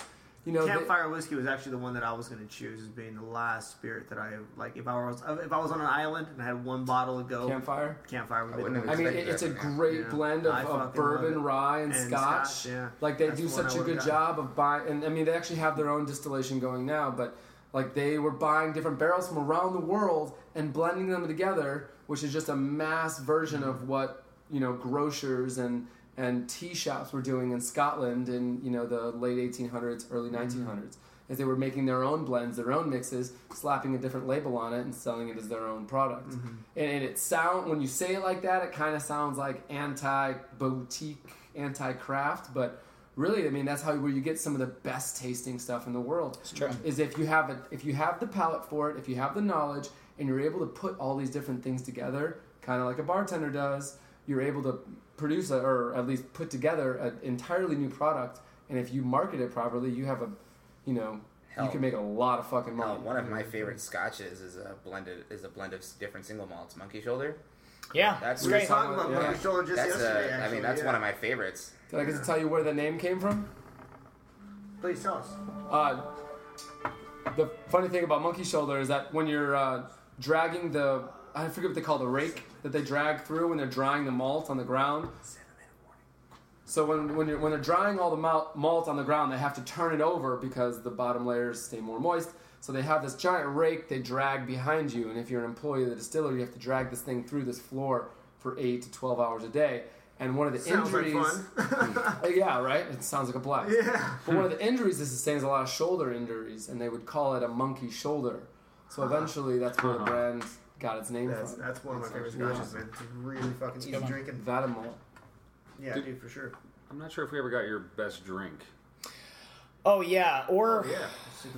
You know, they- Campfire whiskey was actually the one that I was going to choose as being the last spirit that I like. If I was if I was on an island and I had one bottle to go, campfire. Campfire would I the one. I mean, it- it's a great Yeah. blend of, of bourbon, rye, and, And scotch. scotch, yeah. Like they That's do the such a good gotten. job of buying, and I mean, they actually have their own distillation going now. But like they were buying different barrels from around the world and blending them together, which is just a mass version of what you know grocers and and tea shops were doing in Scotland in you know the late 1800s, early mm-hmm. 1900s. As they were making their own blends, their own mixes, slapping a different label on it and selling it as their own product. Mm-hmm. And, and it sound when you say it like that, it kind of sounds like anti boutique, anti craft, but really, I mean that's how where you get some of the best tasting stuff in the world. It's true. Is if you have it, if you have the palate for it, if you have the knowledge, and you're able to put all these different things together, kind of like a bartender does, you're able to produce a, or at least put together an entirely new product. And if you market it properly, you have a, you know, Hell. you can make a lot of fucking money. one of my favorite scotches is a blended is a blend of different single malts. Monkey Shoulder. Yeah, That's We were great. talking about Yeah. Monkey Shoulder just That's yesterday. a, I actually, mean that's yeah. one of my favorites. Did I get to tell you where the name came from? Please tell us. Uh, the funny thing about monkey shoulder is that when you're uh, dragging the, I forget what they call the rake that they drag through when they're drying the malt on the ground. So when when, you're, when they're drying all the malt, malt on the ground, they have to turn it over because the bottom layers stay more moist. So they have this giant rake they drag behind you, and if you're an employee of the distillery, you have to drag this thing through this floor for eight to twelve hours a day. And one of the Sounds like injuries, fun. Uh, <laughs> <laughs> yeah, right. It sounds like a blast. Yeah. But one of the injuries is it sustains a lot of shoulder injuries, and they would call it a monkey shoulder. So eventually, that's where the Uh-huh. brand got its name That's from. that's one of my favorite Yeah. scotches, man. It's really fucking easy good one. drinking. vatted malt. Yeah, Dude. dude, for sure. I'm not sure if we ever got your best drink. Oh yeah, or Yeah.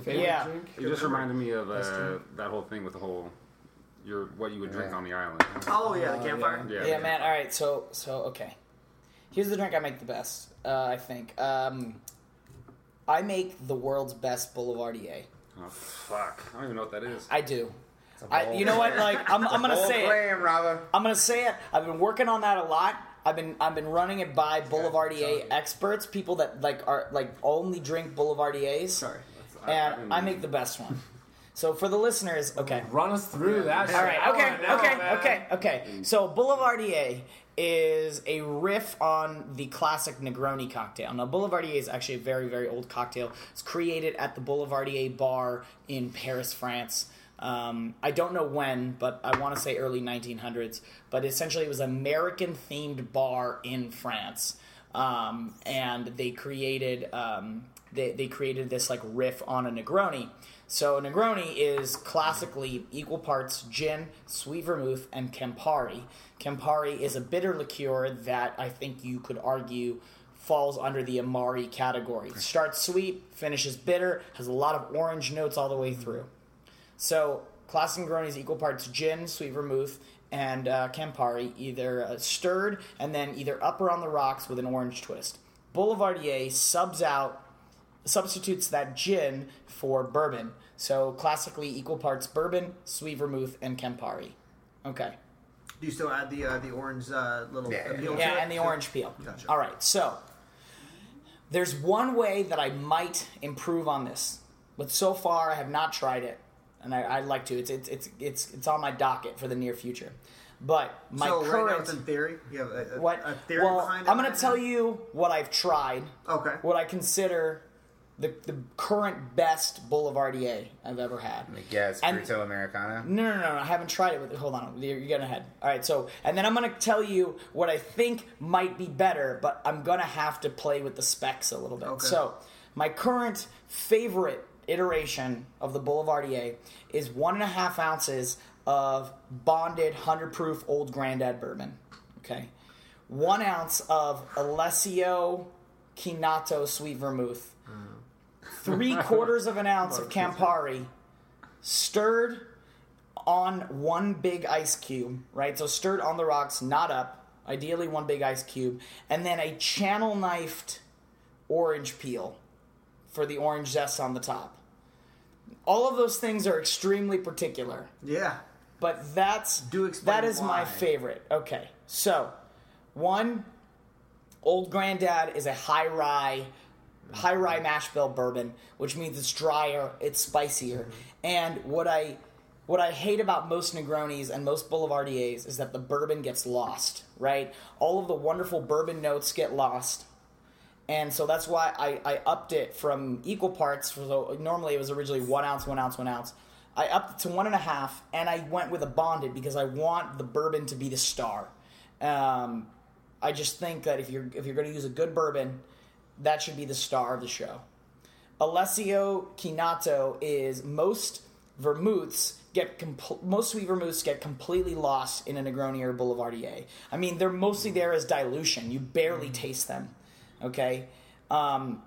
Favorite Yeah. drink? You just reminded me of Best uh, that whole thing with the whole your what you would drink Yeah. on the island. Oh yeah, Uh, the campfire. Yeah, yeah, man. All right, so so okay. Here's the drink I make the best. Uh, I think um, I make the world's best Boulevardier. Oh fuck! I don't even know what that is. I do. It's a I, bold- you know what? Like I'm, <laughs> I'm gonna bold say it. claim, Rava. I'm gonna say it. I've been working on that a lot. I've been I've been running it by Boulevardier experts, people that like are like only drink Boulevardiers, Sorry. and I make the best one. So for the listeners, okay. Run us through that. All right. Okay. wanna know, Okay. man. Okay. Okay. Mm. So Boulevardier is a riff on the classic Negroni cocktail. Now Boulevardier is actually a very very old cocktail. It's created at the Boulevardier bar in Paris, France. Um, I don't know when, but I want to say early 1900s. But essentially, it was an American themed bar in France, um, and they created um, they, they created this like riff on a Negroni. So a Negroni is classically equal parts gin, sweet vermouth, and Campari. Campari is a bitter liqueur that I think you could argue falls under the Amari category. Starts sweet, finishes bitter, has a lot of orange notes all the way through. So classic Negroni is equal parts gin, sweet vermouth, and uh, Campari, either uh, stirred and then either up or on the rocks with an orange twist. Boulevardier subs out substitutes that gin for bourbon. So classically equal parts bourbon, sweet vermouth, and Campari. Okay. Do you still add the uh, the orange uh, little Yeah. peel to Yeah, it? and the orange peel. Gotcha. All right, so there's one way that I might improve on this, but so far I have not tried it, and I, I'd like to. It's it's it's it's it's on my docket for the near future. But my so right now current it's in theory. You have a, a, what? a theory well, behind it. I'm going right to tell now? you what I've tried. Okay. What I consider the the current best Boulevardier I've ever had. Yes, And- Bruto Americano. No, no, no, no, I haven't tried it with. Hold on, you're, you're getting ahead. All right, so and then I'm gonna tell you what I think might be better, but I'm gonna have to play with the specs a little bit. Okay. So my current favorite iteration of the Boulevardier is one and a half ounces of bonded hundred proof Old Grandad bourbon. Okay, one ounce of Alessio Chinato sweet vermouth. Mm. Three quarters of an <laughs> ounce of Campari, stirred on one big ice cube, right? So stirred on the rocks, not up. Ideally, one big ice cube, and then a channel knifed orange peel for the orange zest on the top. All of those things are extremely particular, Yeah. but that's Do explain that is my favorite. Okay, so one, Old Granddad is a high rye high rye mash bill bourbon, which means it's drier, it's spicier. And what I what I hate about most Negronis and most Boulevardiers is that the bourbon gets lost, right? All of the wonderful bourbon notes get lost. And so that's why I, I upped it from equal parts. So normally it was originally one ounce, one ounce, one ounce. I upped it to one and a half, and I went with a bonded because I want the bourbon to be the star. Um, I just think that if you're if you're going to use a good bourbon, that should be the star of the show. Alessio Chinato is most vermouths get most sweet vermouths get completely lost in a Negroni or Boulevardier. I mean, they're mostly there as dilution. You barely taste them. Okay, um,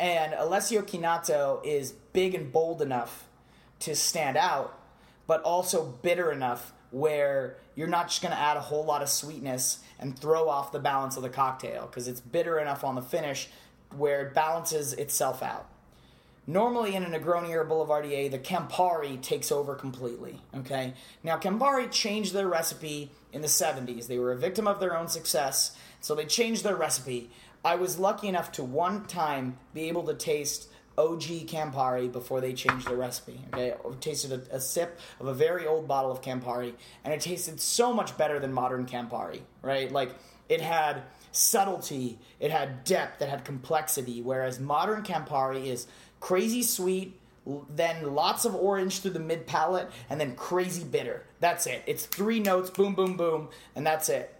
and Alessio Chinato is big and bold enough to stand out, but also bitter enough where you're not just going to add a whole lot of sweetness and throw off the balance of the cocktail because it's bitter enough on the finish where it balances itself out. Normally, in a Negroni or Boulevardier, the Campari takes over completely. Okay, now Campari changed their recipe in the '70s. They were a victim of their own success, so they changed their recipe. I was lucky enough to one time be able to taste OG Campari before they changed the recipe. Okay, I tasted a, a sip of a very old bottle of Campari, and it tasted so much better than modern Campari. Right, like it had subtlety, it had depth, it had complexity. Whereas modern Campari is crazy sweet, then lots of orange through the mid palate, and then crazy bitter. That's it. It's three notes, boom, boom, boom, and that's it.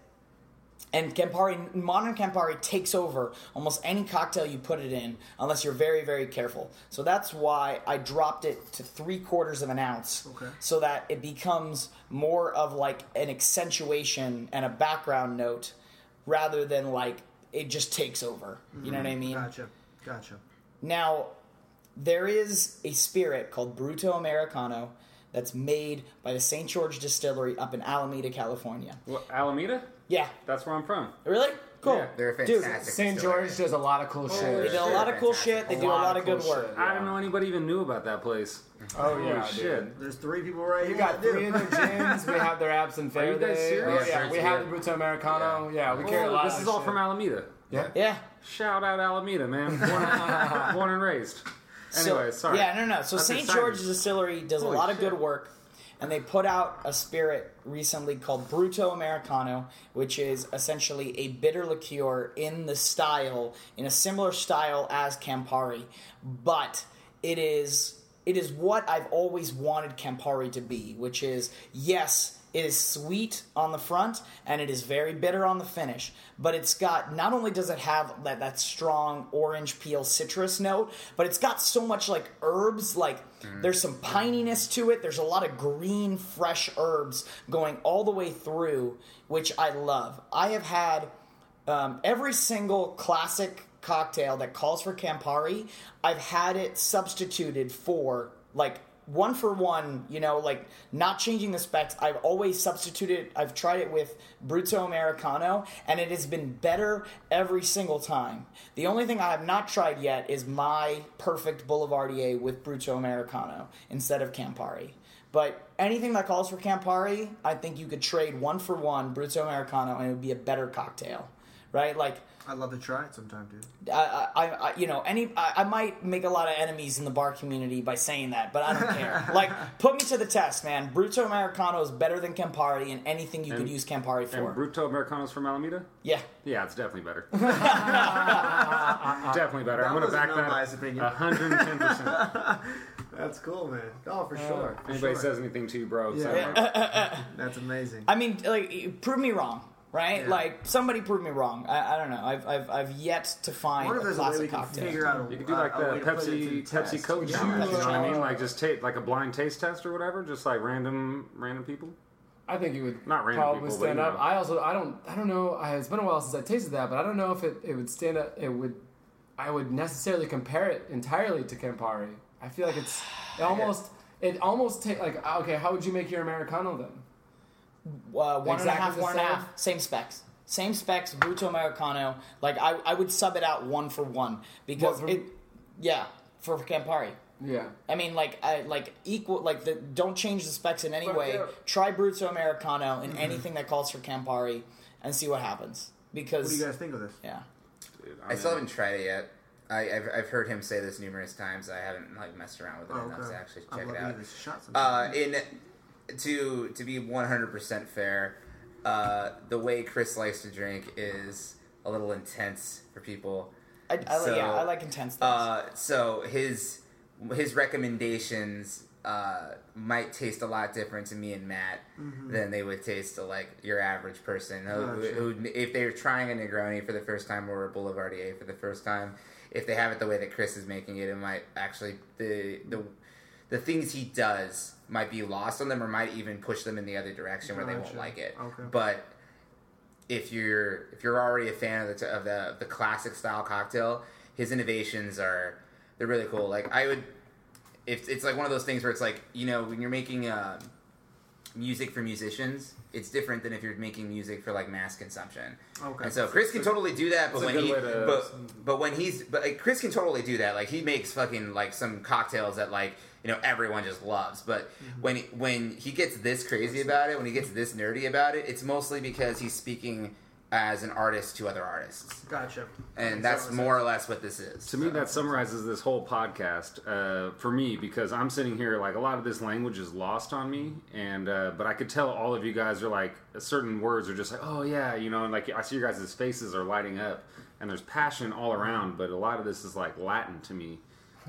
And Campari, modern Campari takes over almost any cocktail you put it in, unless you're very, very careful. So that's why I dropped it to three quarters of an ounce, Okay. so that it becomes more of like an accentuation and a background note, rather than like it just takes over. You know what I mm-hmm. mean? Gotcha. Gotcha. Now, there is a spirit called Bruto Americano that's made by the St. George Distillery up in Alameda, California. What, Alameda? Yeah, That's where I'm from. really cool. Yeah, They're a Dude, fantastic. St. George does a lot of cool shit. they do a lot of cool shit. They do a lot of good cool work. shit. I didn't know anybody even knew about that place. Oh yeah, Holy dude. There's three people right here. We got three in their <laughs> gins. We have their absinthe Are you verde. guys serious? Oh, yeah, Yeah, we have the Bruto Americano. Yeah, we carry a lot. this is all shit. from Alameda. Yeah. Yeah. Shout out Alameda, man. Born, and- <laughs> born and raised. So- Anyway, sorry. Yeah, no, no. So St. exciting. George Distillery does Holy a lot of good work, and they put out a spirit recently called Bruto Americano, which is essentially a bitter liqueur in the style, in a similar style as Campari, but it is it is what I've always wanted Campari to be, which is yes. It is sweet on the front and it is very bitter on the finish. But it's got not only does it have that, that strong orange peel citrus note, but it's got so much like herbs, like there's some pininess to it. There's a lot of green, fresh herbs going all the way through, which I love. I have had um, every single classic cocktail that calls for Campari, I've had it substituted for like one for one, you know, like not changing the specs. I've always substituted. I've tried it with Bruto Americano, and it has been better every single time. The only thing I have not tried yet is my perfect Boulevardier with Bruto Americano instead of Campari. But anything that calls for Campari, I think you could trade one for one Bruto Americano, and it would be a better cocktail, right? Like I'd love to try it sometime, dude. I, I, I you know, any, I, I might make a lot of enemies in the bar community by saying that, but I don't care. <laughs> like, put me to the test, man. Bruto Americano is better than Campari in anything you could use Campari for. And Bruto Americano's from Alameda? yeah, Yeah, it's definitely better. <laughs> definitely better. That I'm going to back an that unbiased opinion. 110%. <laughs> That's cool, man. Oh, for uh, sure. If for anybody sure. says anything to you, bro, say Yeah. it. That's amazing. I mean, like, prove me wrong, right? Yeah. Like, somebody prove me wrong. I, I don't know. I've, I've, I've yet to I find wonder a if there's a way we can cocktail. figure out a You could do like a the way to put it Pepsi Pepsi. Coke Would challenge. You know what I mean? Like just take like a blind taste test or whatever, just like random random people. I think it would Not random probably people, but stand you up. know. I also I don't I don't know. I, it's been a while since I tasted that, but I don't know if it, it would stand up. It would I would necessarily compare it entirely to Campari. I feel like it's it <sighs> almost it almost take like okay. How would you make your americano then? Uh, one and a Exactly half, the one and a same? half, same specs. Same specs, Bruto Americano. Like I, I would sub it out one for one because for- it, yeah, for Campari. Yeah. I mean, like, I like equal, like the don't change the specs in any But, way. yeah. Try Bruto Americano in anything that calls for Campari, and see what happens. Because What Because do you guys think of this? yeah, Dude, I still haven't tried it yet. I, I've, I've heard him say this numerous times. I haven't like messed around with it Oh, enough okay. to actually I'd check it out. give shot Uh, in to to be one hundred percent fair, uh, the way Chris likes to drink is a little intense for people. I, I, So, yeah, I like intense things. Uh, so his his recommendations uh, might taste a lot different to me and Matt than they would taste to like your average person who, Gotcha. who, if they're trying a Negroni for the first time or a Boulevardier for the first time, if they have it the way that Chris is making it, it might actually the the the things he does might be lost on them or might even push them in the other direction where they won't like it. Okay. But if you're if you're already a fan of the of the, of the classic style cocktail, his innovations are they're really cool. Like I would, if it's like one of those things where it's like you know when you're making um, music for musicians, it's different than if you're making music for like mass consumption. Okay. And so Chris can totally do that, but when he but but when he's but like, Chris can totally do that. Like he makes fucking like some cocktails that like you know everyone just loves. But Mm-hmm. when he, when he gets this crazy about it, when he gets this nerdy about it, it's mostly because he's speaking as an artist to other artists, Gotcha. and that's sense. more or less what this is. To me, that summarizes this whole podcast uh, for me because I'm sitting here like a lot of this language is lost on me, and uh, but I could tell all of you guys are like certain words are just like oh yeah, you know, and like I see your guys' faces are lighting up, and there's passion all around, but a lot of this is like Latin to me.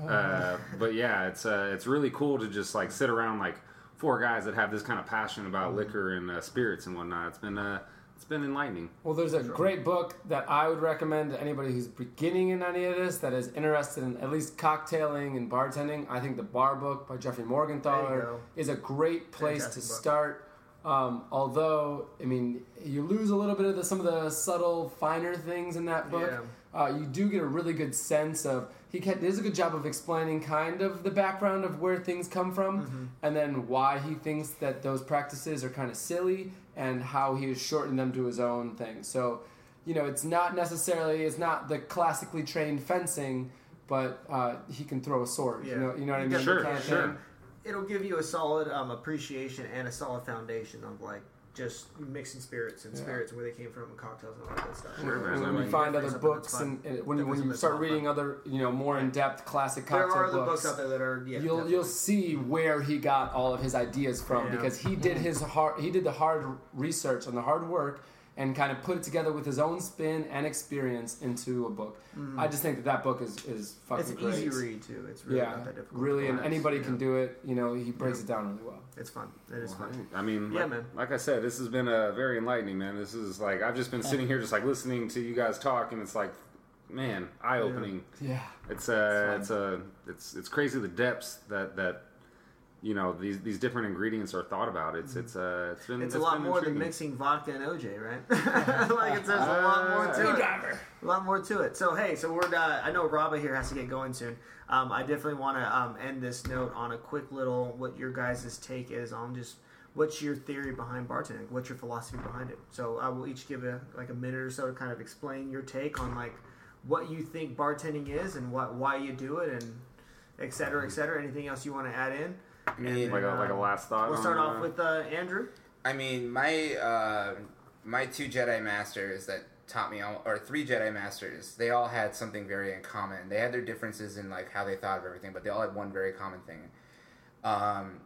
Uh, but yeah, it's uh, it's really cool to just like sit around like four guys that have this kind of passion about liquor and uh, spirits and whatnot. It's been uh, it's been enlightening. Well, there's a great book that I would recommend to anybody who's beginning in any of this that is interested in at least cocktailing and bartending. I think the Bar Book by Jeffrey There Morgenthaler is a great place Fantastic to book. start. Um, although, I mean, you lose a little bit of the, some of the subtle, finer things in that book. Yeah. Uh, you do get a really good sense of he ca- does a good job of explaining kind of the background of where things come from, Mm-hmm. and then why he thinks that those practices are kind of silly, and how he has shortened them to his own thing. So, you know, it's not necessarily it's not the classically trained fencing, but uh, he can throw a sword. You Yeah. know, you know what I mean? Sure, kind of sure. thing. It'll give you a solid um, appreciation and a solid foundation of like just mixing spirits and Yeah. spirits and where they came from and cocktails and all that good stuff. Sure, And when you find other books and, and when, when you start reading fun. other you know more in depth classic There cocktail are other books, books out there that are yeah. you'll you'll see where he got all of his ideas from Yeah. because he did his hard he did the hard research and the hard work and kind of put it together with his own spin and experience into a book. I just think that that book is is fucking Mm-hmm. It's an great. easy read too. It's really yeah, not that difficult. really, and anybody Yeah. can do it. You know, he breaks it down really well. It's fun. It is fun. I mean, Yeah, like, man. like I said, this has been a very enlightening, man. This is like I've just been sitting here, just like listening to you guys talk, and it's like, man, eye opening. Yeah, It's a, It's it's a, it's it's crazy the depths that that you know these these different ingredients are thought about. It's mm-hmm. it's uh, it's been It's a lot been more than mixing vodka and OJ, right? <laughs> like it's, there's a lot more to it. A lot more to it. So hey, so we're uh, I know Robba here has to get going soon. Um, I definitely want to um, end this note on a quick little what your guys' take is on just what's your theory behind bartending, what's your philosophy behind it. So I will each give a like a minute or so to kind of explain your take on like what you think bartending is and what why you do it and et cetera, et cetera. Anything else you want to add in? I mean, like a like a Um, last thought. We'll start off with uh, Andrew. I mean, my uh, my two Jedi masters that taught me, all, or three Jedi masters, they all had something very in common. They had their differences in like how they thought of everything, but they all had one very common thing. Um,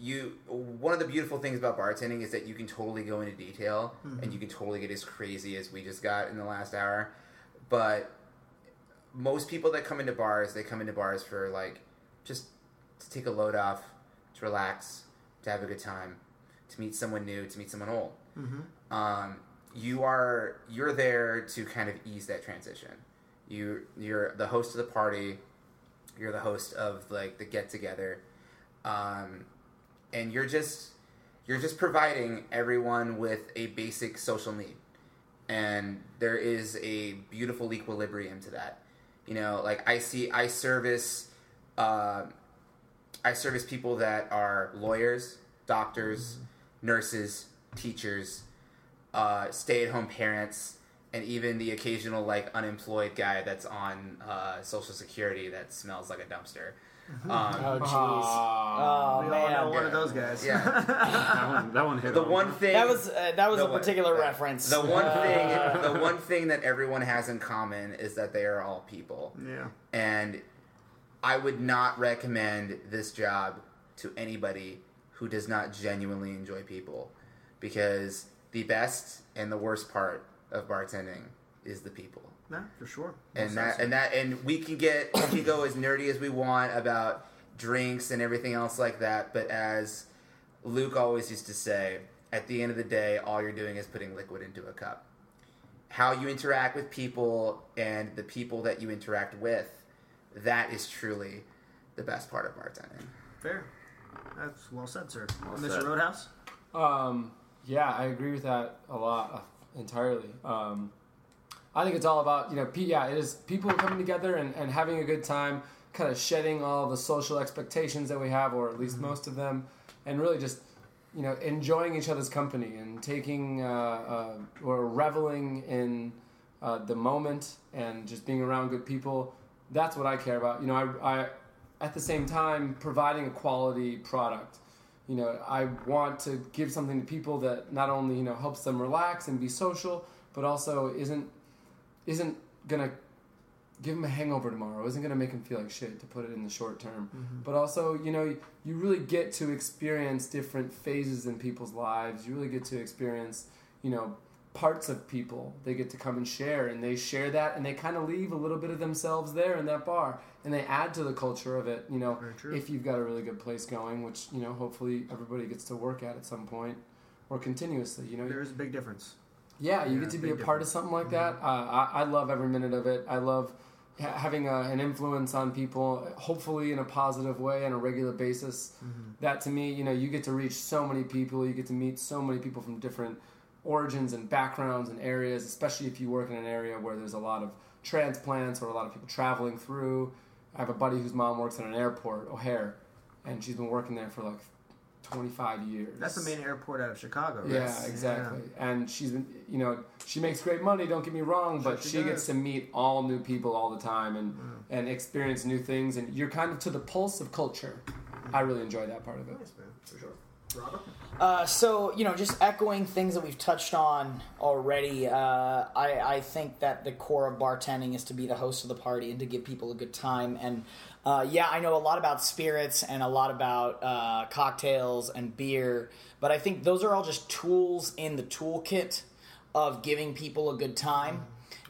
you one of the beautiful things about bartending is that you can totally go into detail and you can totally get as crazy as we just got in the last hour. But most people that come into bars, they come into bars for like just to take a load off, to relax, to have a good time, to meet someone new, to meet someone old. Um, you are you're there to kind of ease that transition. You you're the host of the party. You're the host of like the get together, um, and you're just you're just providing everyone with a basic social need, and there is a beautiful equilibrium to that. You know, like I see, I service, uh, I service people that are lawyers, doctors, nurses, teachers, uh, stay-at-home parents, and even the occasional like unemployed guy that's on uh, Social Security that smells like a dumpster. Um, Oh jeez. Oh we all man. know one of those guys. yeah. <laughs> That one, that one hit. The home. one thing That was uh, that was a particular uh, reference. the one Uh, <laughs> thing the one thing that everyone has in common is that they are all people. yeah. And I would not recommend this job to anybody who does not genuinely enjoy people because the best and the worst part of bartending is the people. No, for sure. And Well that said, and that and we can get we can go as nerdy as we want about drinks and everything else like that, but as Luke always used to say, at the end of the day, all you're doing is putting liquid into a cup. How you interact with people and the people that you interact with, that is truly the best part of bartending. Fair. That's well said, sir. Well Mr. said. Roadhouse? Um, yeah, I agree with that a lot uh, entirely. Um, I think it's all about you know, pe- yeah, it is people coming together and, and having a good time, kind of shedding all the social expectations that we have, or at least most of them, and really just you know enjoying each other's company and taking uh, uh, or reveling in uh, the moment and just being around good people. That's what I care about. You know, I, I at the same time providing a quality product you know i want to give something to people that not only you know helps them relax and be social but also isn't isn't gonna give them a hangover tomorrow isn't gonna make them feel like shit to put it in the short term. Mm-hmm. But also you know you really get to experience different phases in people's lives. You really get to experience you know parts of people they get to come and share and they share that and they kind of leave a little bit of themselves there in that bar and they add to the culture of it you know if you've got a really good place going which you know hopefully everybody gets to work at at some point or continuously you know There is a big difference. yeah, you Yeah, get to be a part of something like that. Uh, I, I love every minute of it. I love ha- having a, an influence on people, hopefully in a positive way on a regular basis. Mm-hmm. That to me, you know, you get to reach so many people. You get to meet so many people from different origins and backgrounds and areas, especially if you work in an area where there's a lot of transplants or a lot of people traveling through. I have a buddy whose mom works at an airport, O'Hare, and she's been working there for like 25 years. That's the main airport out of Chicago. right? Yeah, exactly. And she's been, you know, she makes great money. Don't get me wrong, but she she, gets to meet all new people all the time and mm. and experience new things. And you're kind of to the pulse of culture. I really enjoy that part of it. Nice, man, for sure. Robert? Uh, so you know, just echoing things that we've touched on already. Uh, I, I think that the core of bartending is to be the host of the party and to give people a good time. And uh, yeah, I know a lot about spirits and a lot about uh, cocktails and beer, but I think those are all just tools in the toolkit of giving people a good time.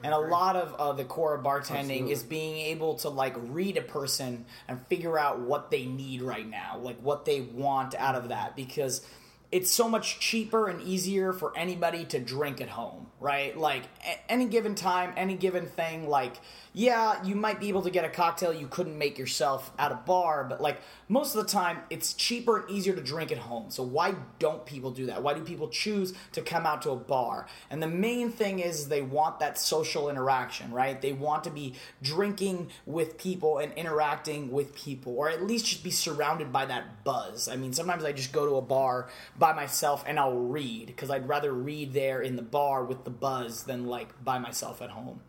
And a lot of uh, the core of bartending Absolutely. is being able to like read a person and figure out what they need right now, like what they want out of that, because it's so much cheaper and easier for anybody to drink at home, right? Like a- any given time, any given thing, like yeah, you might be able to get a cocktail you couldn't make yourself at a bar, but like most of the time it's cheaper and easier to drink at home. So why don't people do that? Why do people choose to come out to a bar? And the main thing is they want that social interaction, right? They want to be drinking with people and interacting with people, or at least just be surrounded by that buzz. I mean, sometimes I just go to a bar by myself and I'll read because I'd rather read there in the bar with the buzz than like by myself at home.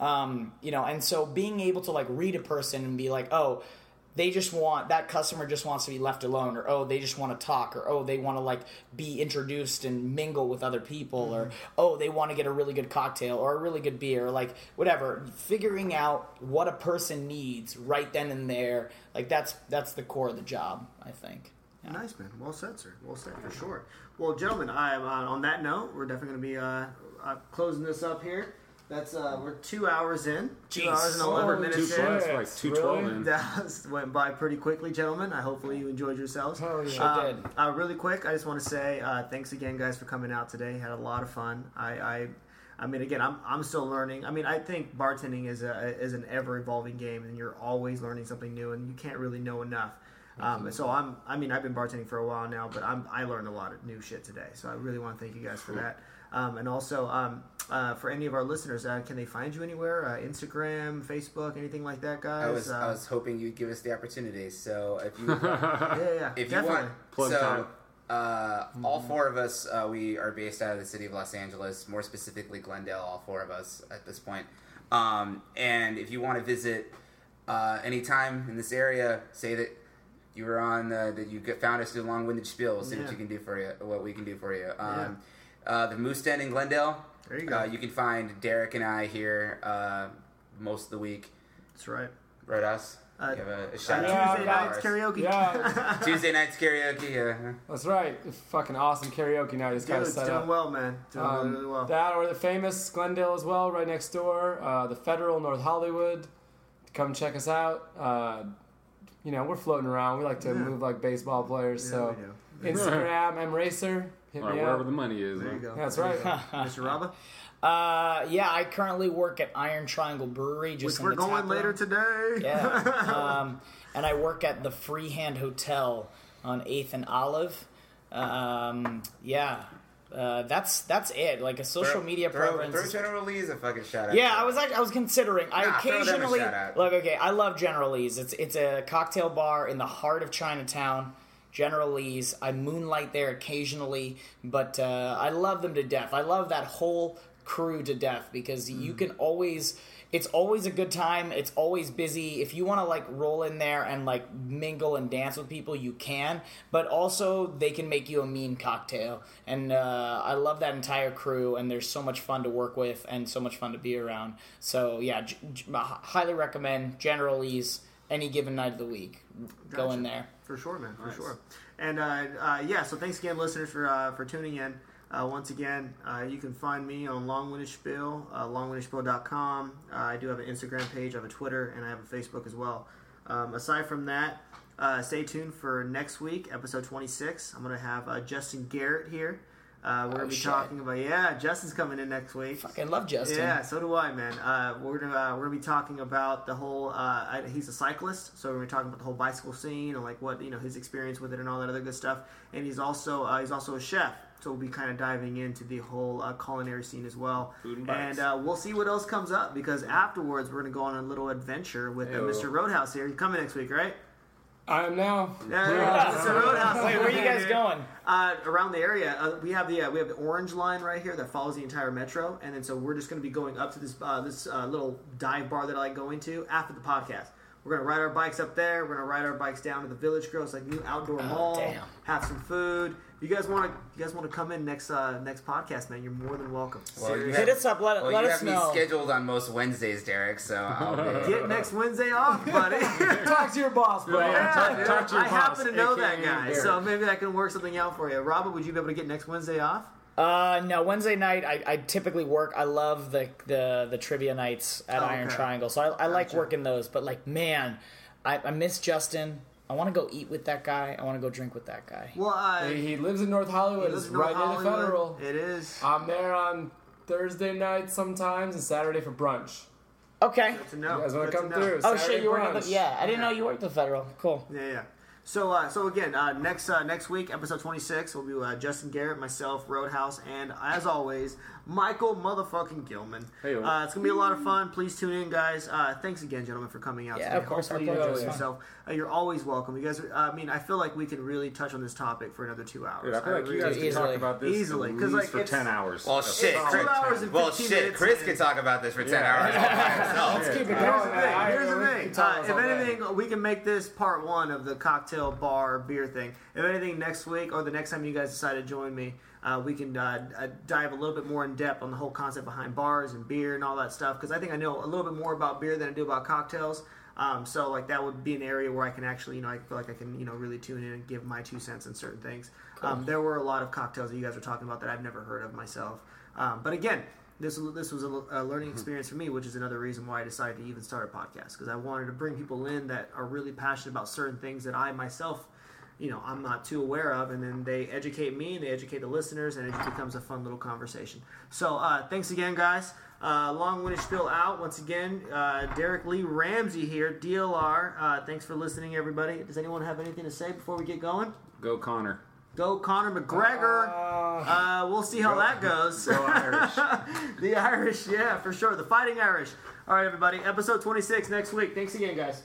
Um, you know, and so being able to like read a person and be like, oh, they just want that customer just wants to be left alone or oh they just want to talk or oh they want to like be introduced and mingle with other people or oh they want to get a really good cocktail or a really good beer or like whatever. Figuring out what a person needs right then and there like that's that's the core of the job i think Yeah. Nice, man. Well said, sir. Well said, for sure. Well, gentlemen, I am uh, on that note. We're definitely going to be uh, uh, closing this up here. That's uh, we're two hours in. Two Jeez. hours and eleven minutes Two in. plus, like two twelve Really? in. That went by pretty quickly, gentlemen. I hopefully you enjoyed yourselves. Hell yeah. Sure Uh, did. uh, really quick, I just want to say uh, thanks again, guys, for coming out today. Had a lot of fun. I, I, I mean, again, I'm, I'm still learning. I mean, I think bartending is a is an ever evolving game, and you're always learning something new, and you can't really know enough. Um, so I'm, I mean, I've been bartending for a while now, but I'm, I learned a lot of new shit today. So I really want to thank you guys for that. Um, and also, um, uh, for any of our listeners, uh, can they find you anywhere? Uh, Instagram, Facebook, anything like that, guys? I was uh, I was hoping you'd give us the opportunity. So if you <laughs> yeah, yeah, if you want, Plug so time. uh, all four of us, uh, we are based out of the city of Los Angeles, more specifically Glendale. All four of us at this point. Um, and if you want to visit uh, anytime in this area, say that you were on uh, that you found us through long winded spiel. We'll see Yeah. what you can do for you, what we can do for you. Um, uh, the Moose Den in Glendale. There you go. Uh, you can find Derek and I here uh, most of the week. That's right. Right, us. Uh, You have a, a shout Yeah, out Tuesday to nights karaoke. Yeah. <laughs> Tuesday nights karaoke. Yeah. That's right. Fucking awesome karaoke night. Just got Dude, to set doing up. well, man. Doing Um, really, really well. That or the famous Glendale as well, right next door. Uh, the Federal, North Hollywood. Come check us out. You know, we're floating around. We like to Yeah. move like baseball players. Yeah, so we do. <laughs> Instagram, mracer. Hit Or me wherever up. the money is. There you go. That's right. <laughs> <laughs> Mr. Raba, Uh, yeah, I currently work at Iron Triangle Brewery. Just which in we're going tap later room. today. Yeah. um, and I work at the Freehand Hotel on Eighth and Olive. Um, yeah. Uh, that's that's it. Like a social Throw- media throw, presence. Throw General Lee's a fucking shout out. Yeah, I was like, I was considering. I Nah, a occasionally look. Okay, I love General Lee's. It's it's a cocktail bar in the heart of Chinatown. General Lee's. I moonlight there occasionally, but uh, I love them to death. I love that whole crew to death because you Mm. can always. It's always a good time. It's always busy. If you want to like roll in there and like mingle and dance with people, you can. But also, they can make you a mean cocktail, and uh, I love that entire crew. And they're so much fun to work with and so much fun to be around. So yeah, j- j- highly recommend General Lee's any given night of the week. Go in there. For sure, man. For Nice. sure. And uh, uh, yeah, so thanks again, listeners, for uh, for tuning in. Uh, once again, uh, you can find me on Longwinded Spiel, uh, longwindedspiel.com. Uh, I do have an Instagram page, I have a Twitter, and I have a Facebook as well. Um, aside from that, uh, stay tuned for next week, episode 26. I'm going to have uh, Justin Garrett here. Uh, we're Oh, going to be shit. talking about, yeah, Justin's coming in next week. Fucking love Justin. Yeah, so do I, man. Uh, we're gonna uh, we're gonna be talking about the whole. Uh, I, he's a cyclist, so we're gonna be talking about the whole bicycle scene and like what you know his experience with it and all that other good stuff. And he's also uh, he's also a chef, so we'll be kind of diving into the whole uh, culinary scene as well. Food and bites. uh, we'll see what else comes up because afterwards we're gonna go on a little adventure with uh, Mr. Roadhouse here. He's coming next week, right? I am now. Yeah, yeah, Mr. Roadhouse. Wait, where are you guys going? Uh, around the area, uh, we have the uh, we have the orange line right here that follows the entire metro, and then so we're just going to be going up to this uh, this uh, little dive bar that I like going to after the podcast. We're gonna ride our bikes up there. We're gonna ride our bikes down to the Village Grill. It's like new outdoor mall. damn. Have some food. If you guys want to, you guys want to come in next uh, next podcast, man. You're more than welcome. Well, you Seriously. Hit us up. Let, Well, let you us have know. me scheduled on most Wednesdays, Derek. So I'll <laughs> Get next Wednesday off, <laughs> buddy. Talk to your boss, bro. Yeah. Talk- talk to your I boss, happen to know that guy, Derek. so maybe I can work something out for you. Robert, would you be able to get next Wednesday off? Uh, no, Wednesday night I, I typically work. I love the the, the trivia nights at Oh, Iron okay. Triangle, so I, I like Gotcha. working those. But like, man, I, I miss Justin. I want to go eat with that guy. I want to go drink with that guy. Well, He, he lives in North Hollywood. It's in North right near the Federal. It is. I'm there on Thursday night sometimes and Saturday for brunch. Okay. Good to know. You guys want to come through? Oh Saturday shit, you work at brunch. the yeah. I didn't know you worked at the Federal. Cool. Yeah, yeah. So, uh, so again, uh, next uh, next week, episode twenty six, will be uh, Justin Garrett, myself, Roadhouse, and as always, Michael motherfucking Gilman. Hey-o. uh, it's gonna be a lot of fun. Please tune in, guys. Uh, thanks again, gentlemen, for coming out. Yeah, today. of course, Hopefully our you pleasure. enjoyed yourself. Uh, you're always welcome. You guys, are, I mean, I feel like we can really touch on this topic for another two hours. Dude, I feel like you really guys do. can talk Easily. about this Easily, because least like, for it's- ten hours. Well, shit, solid Chris, two hours and well, shit, minutes Chris in. could talk about this for ten Yeah. hours <laughs> all. Let's keep it going, Here's the thing. Here's the thing. can talk Uh, this if all day. anything, we can make this part one of the cocktail bar beer thing. If anything, next week or the next time you guys decide to join me, uh, we can uh, uh, dive a little bit more in depth on the whole concept behind bars and beer and all that stuff. Because I think I know a little bit more about beer than I do about cocktails. Um, so like that would be an area where I can actually, you know, I feel like I can, you know, really tune in and give my two cents on certain things. Um, there were a lot of cocktails that you guys were talking about that I've never heard of myself. Um, but again, this this was a, a learning experience for me, which is another reason why I decided to even start a podcast because I wanted to bring people in that are really passionate about certain things that I myself, you know, I'm not too aware of, and then they educate me and they educate the listeners, and it becomes a fun little conversation. So uh, thanks again, guys. Uh, long winded spiel out once again. Uh, Derek Lee Ramsey here, DLR. Uh, thanks for listening, everybody. Does anyone have anything to say before we get going? Go Connor. Go Conor McGregor. Uh, we'll see how that goes. <laughs> Go Irish. <laughs> the Irish, yeah, for sure. The Fighting Irish. All right, everybody. Episode 26 next week. Thanks again, guys.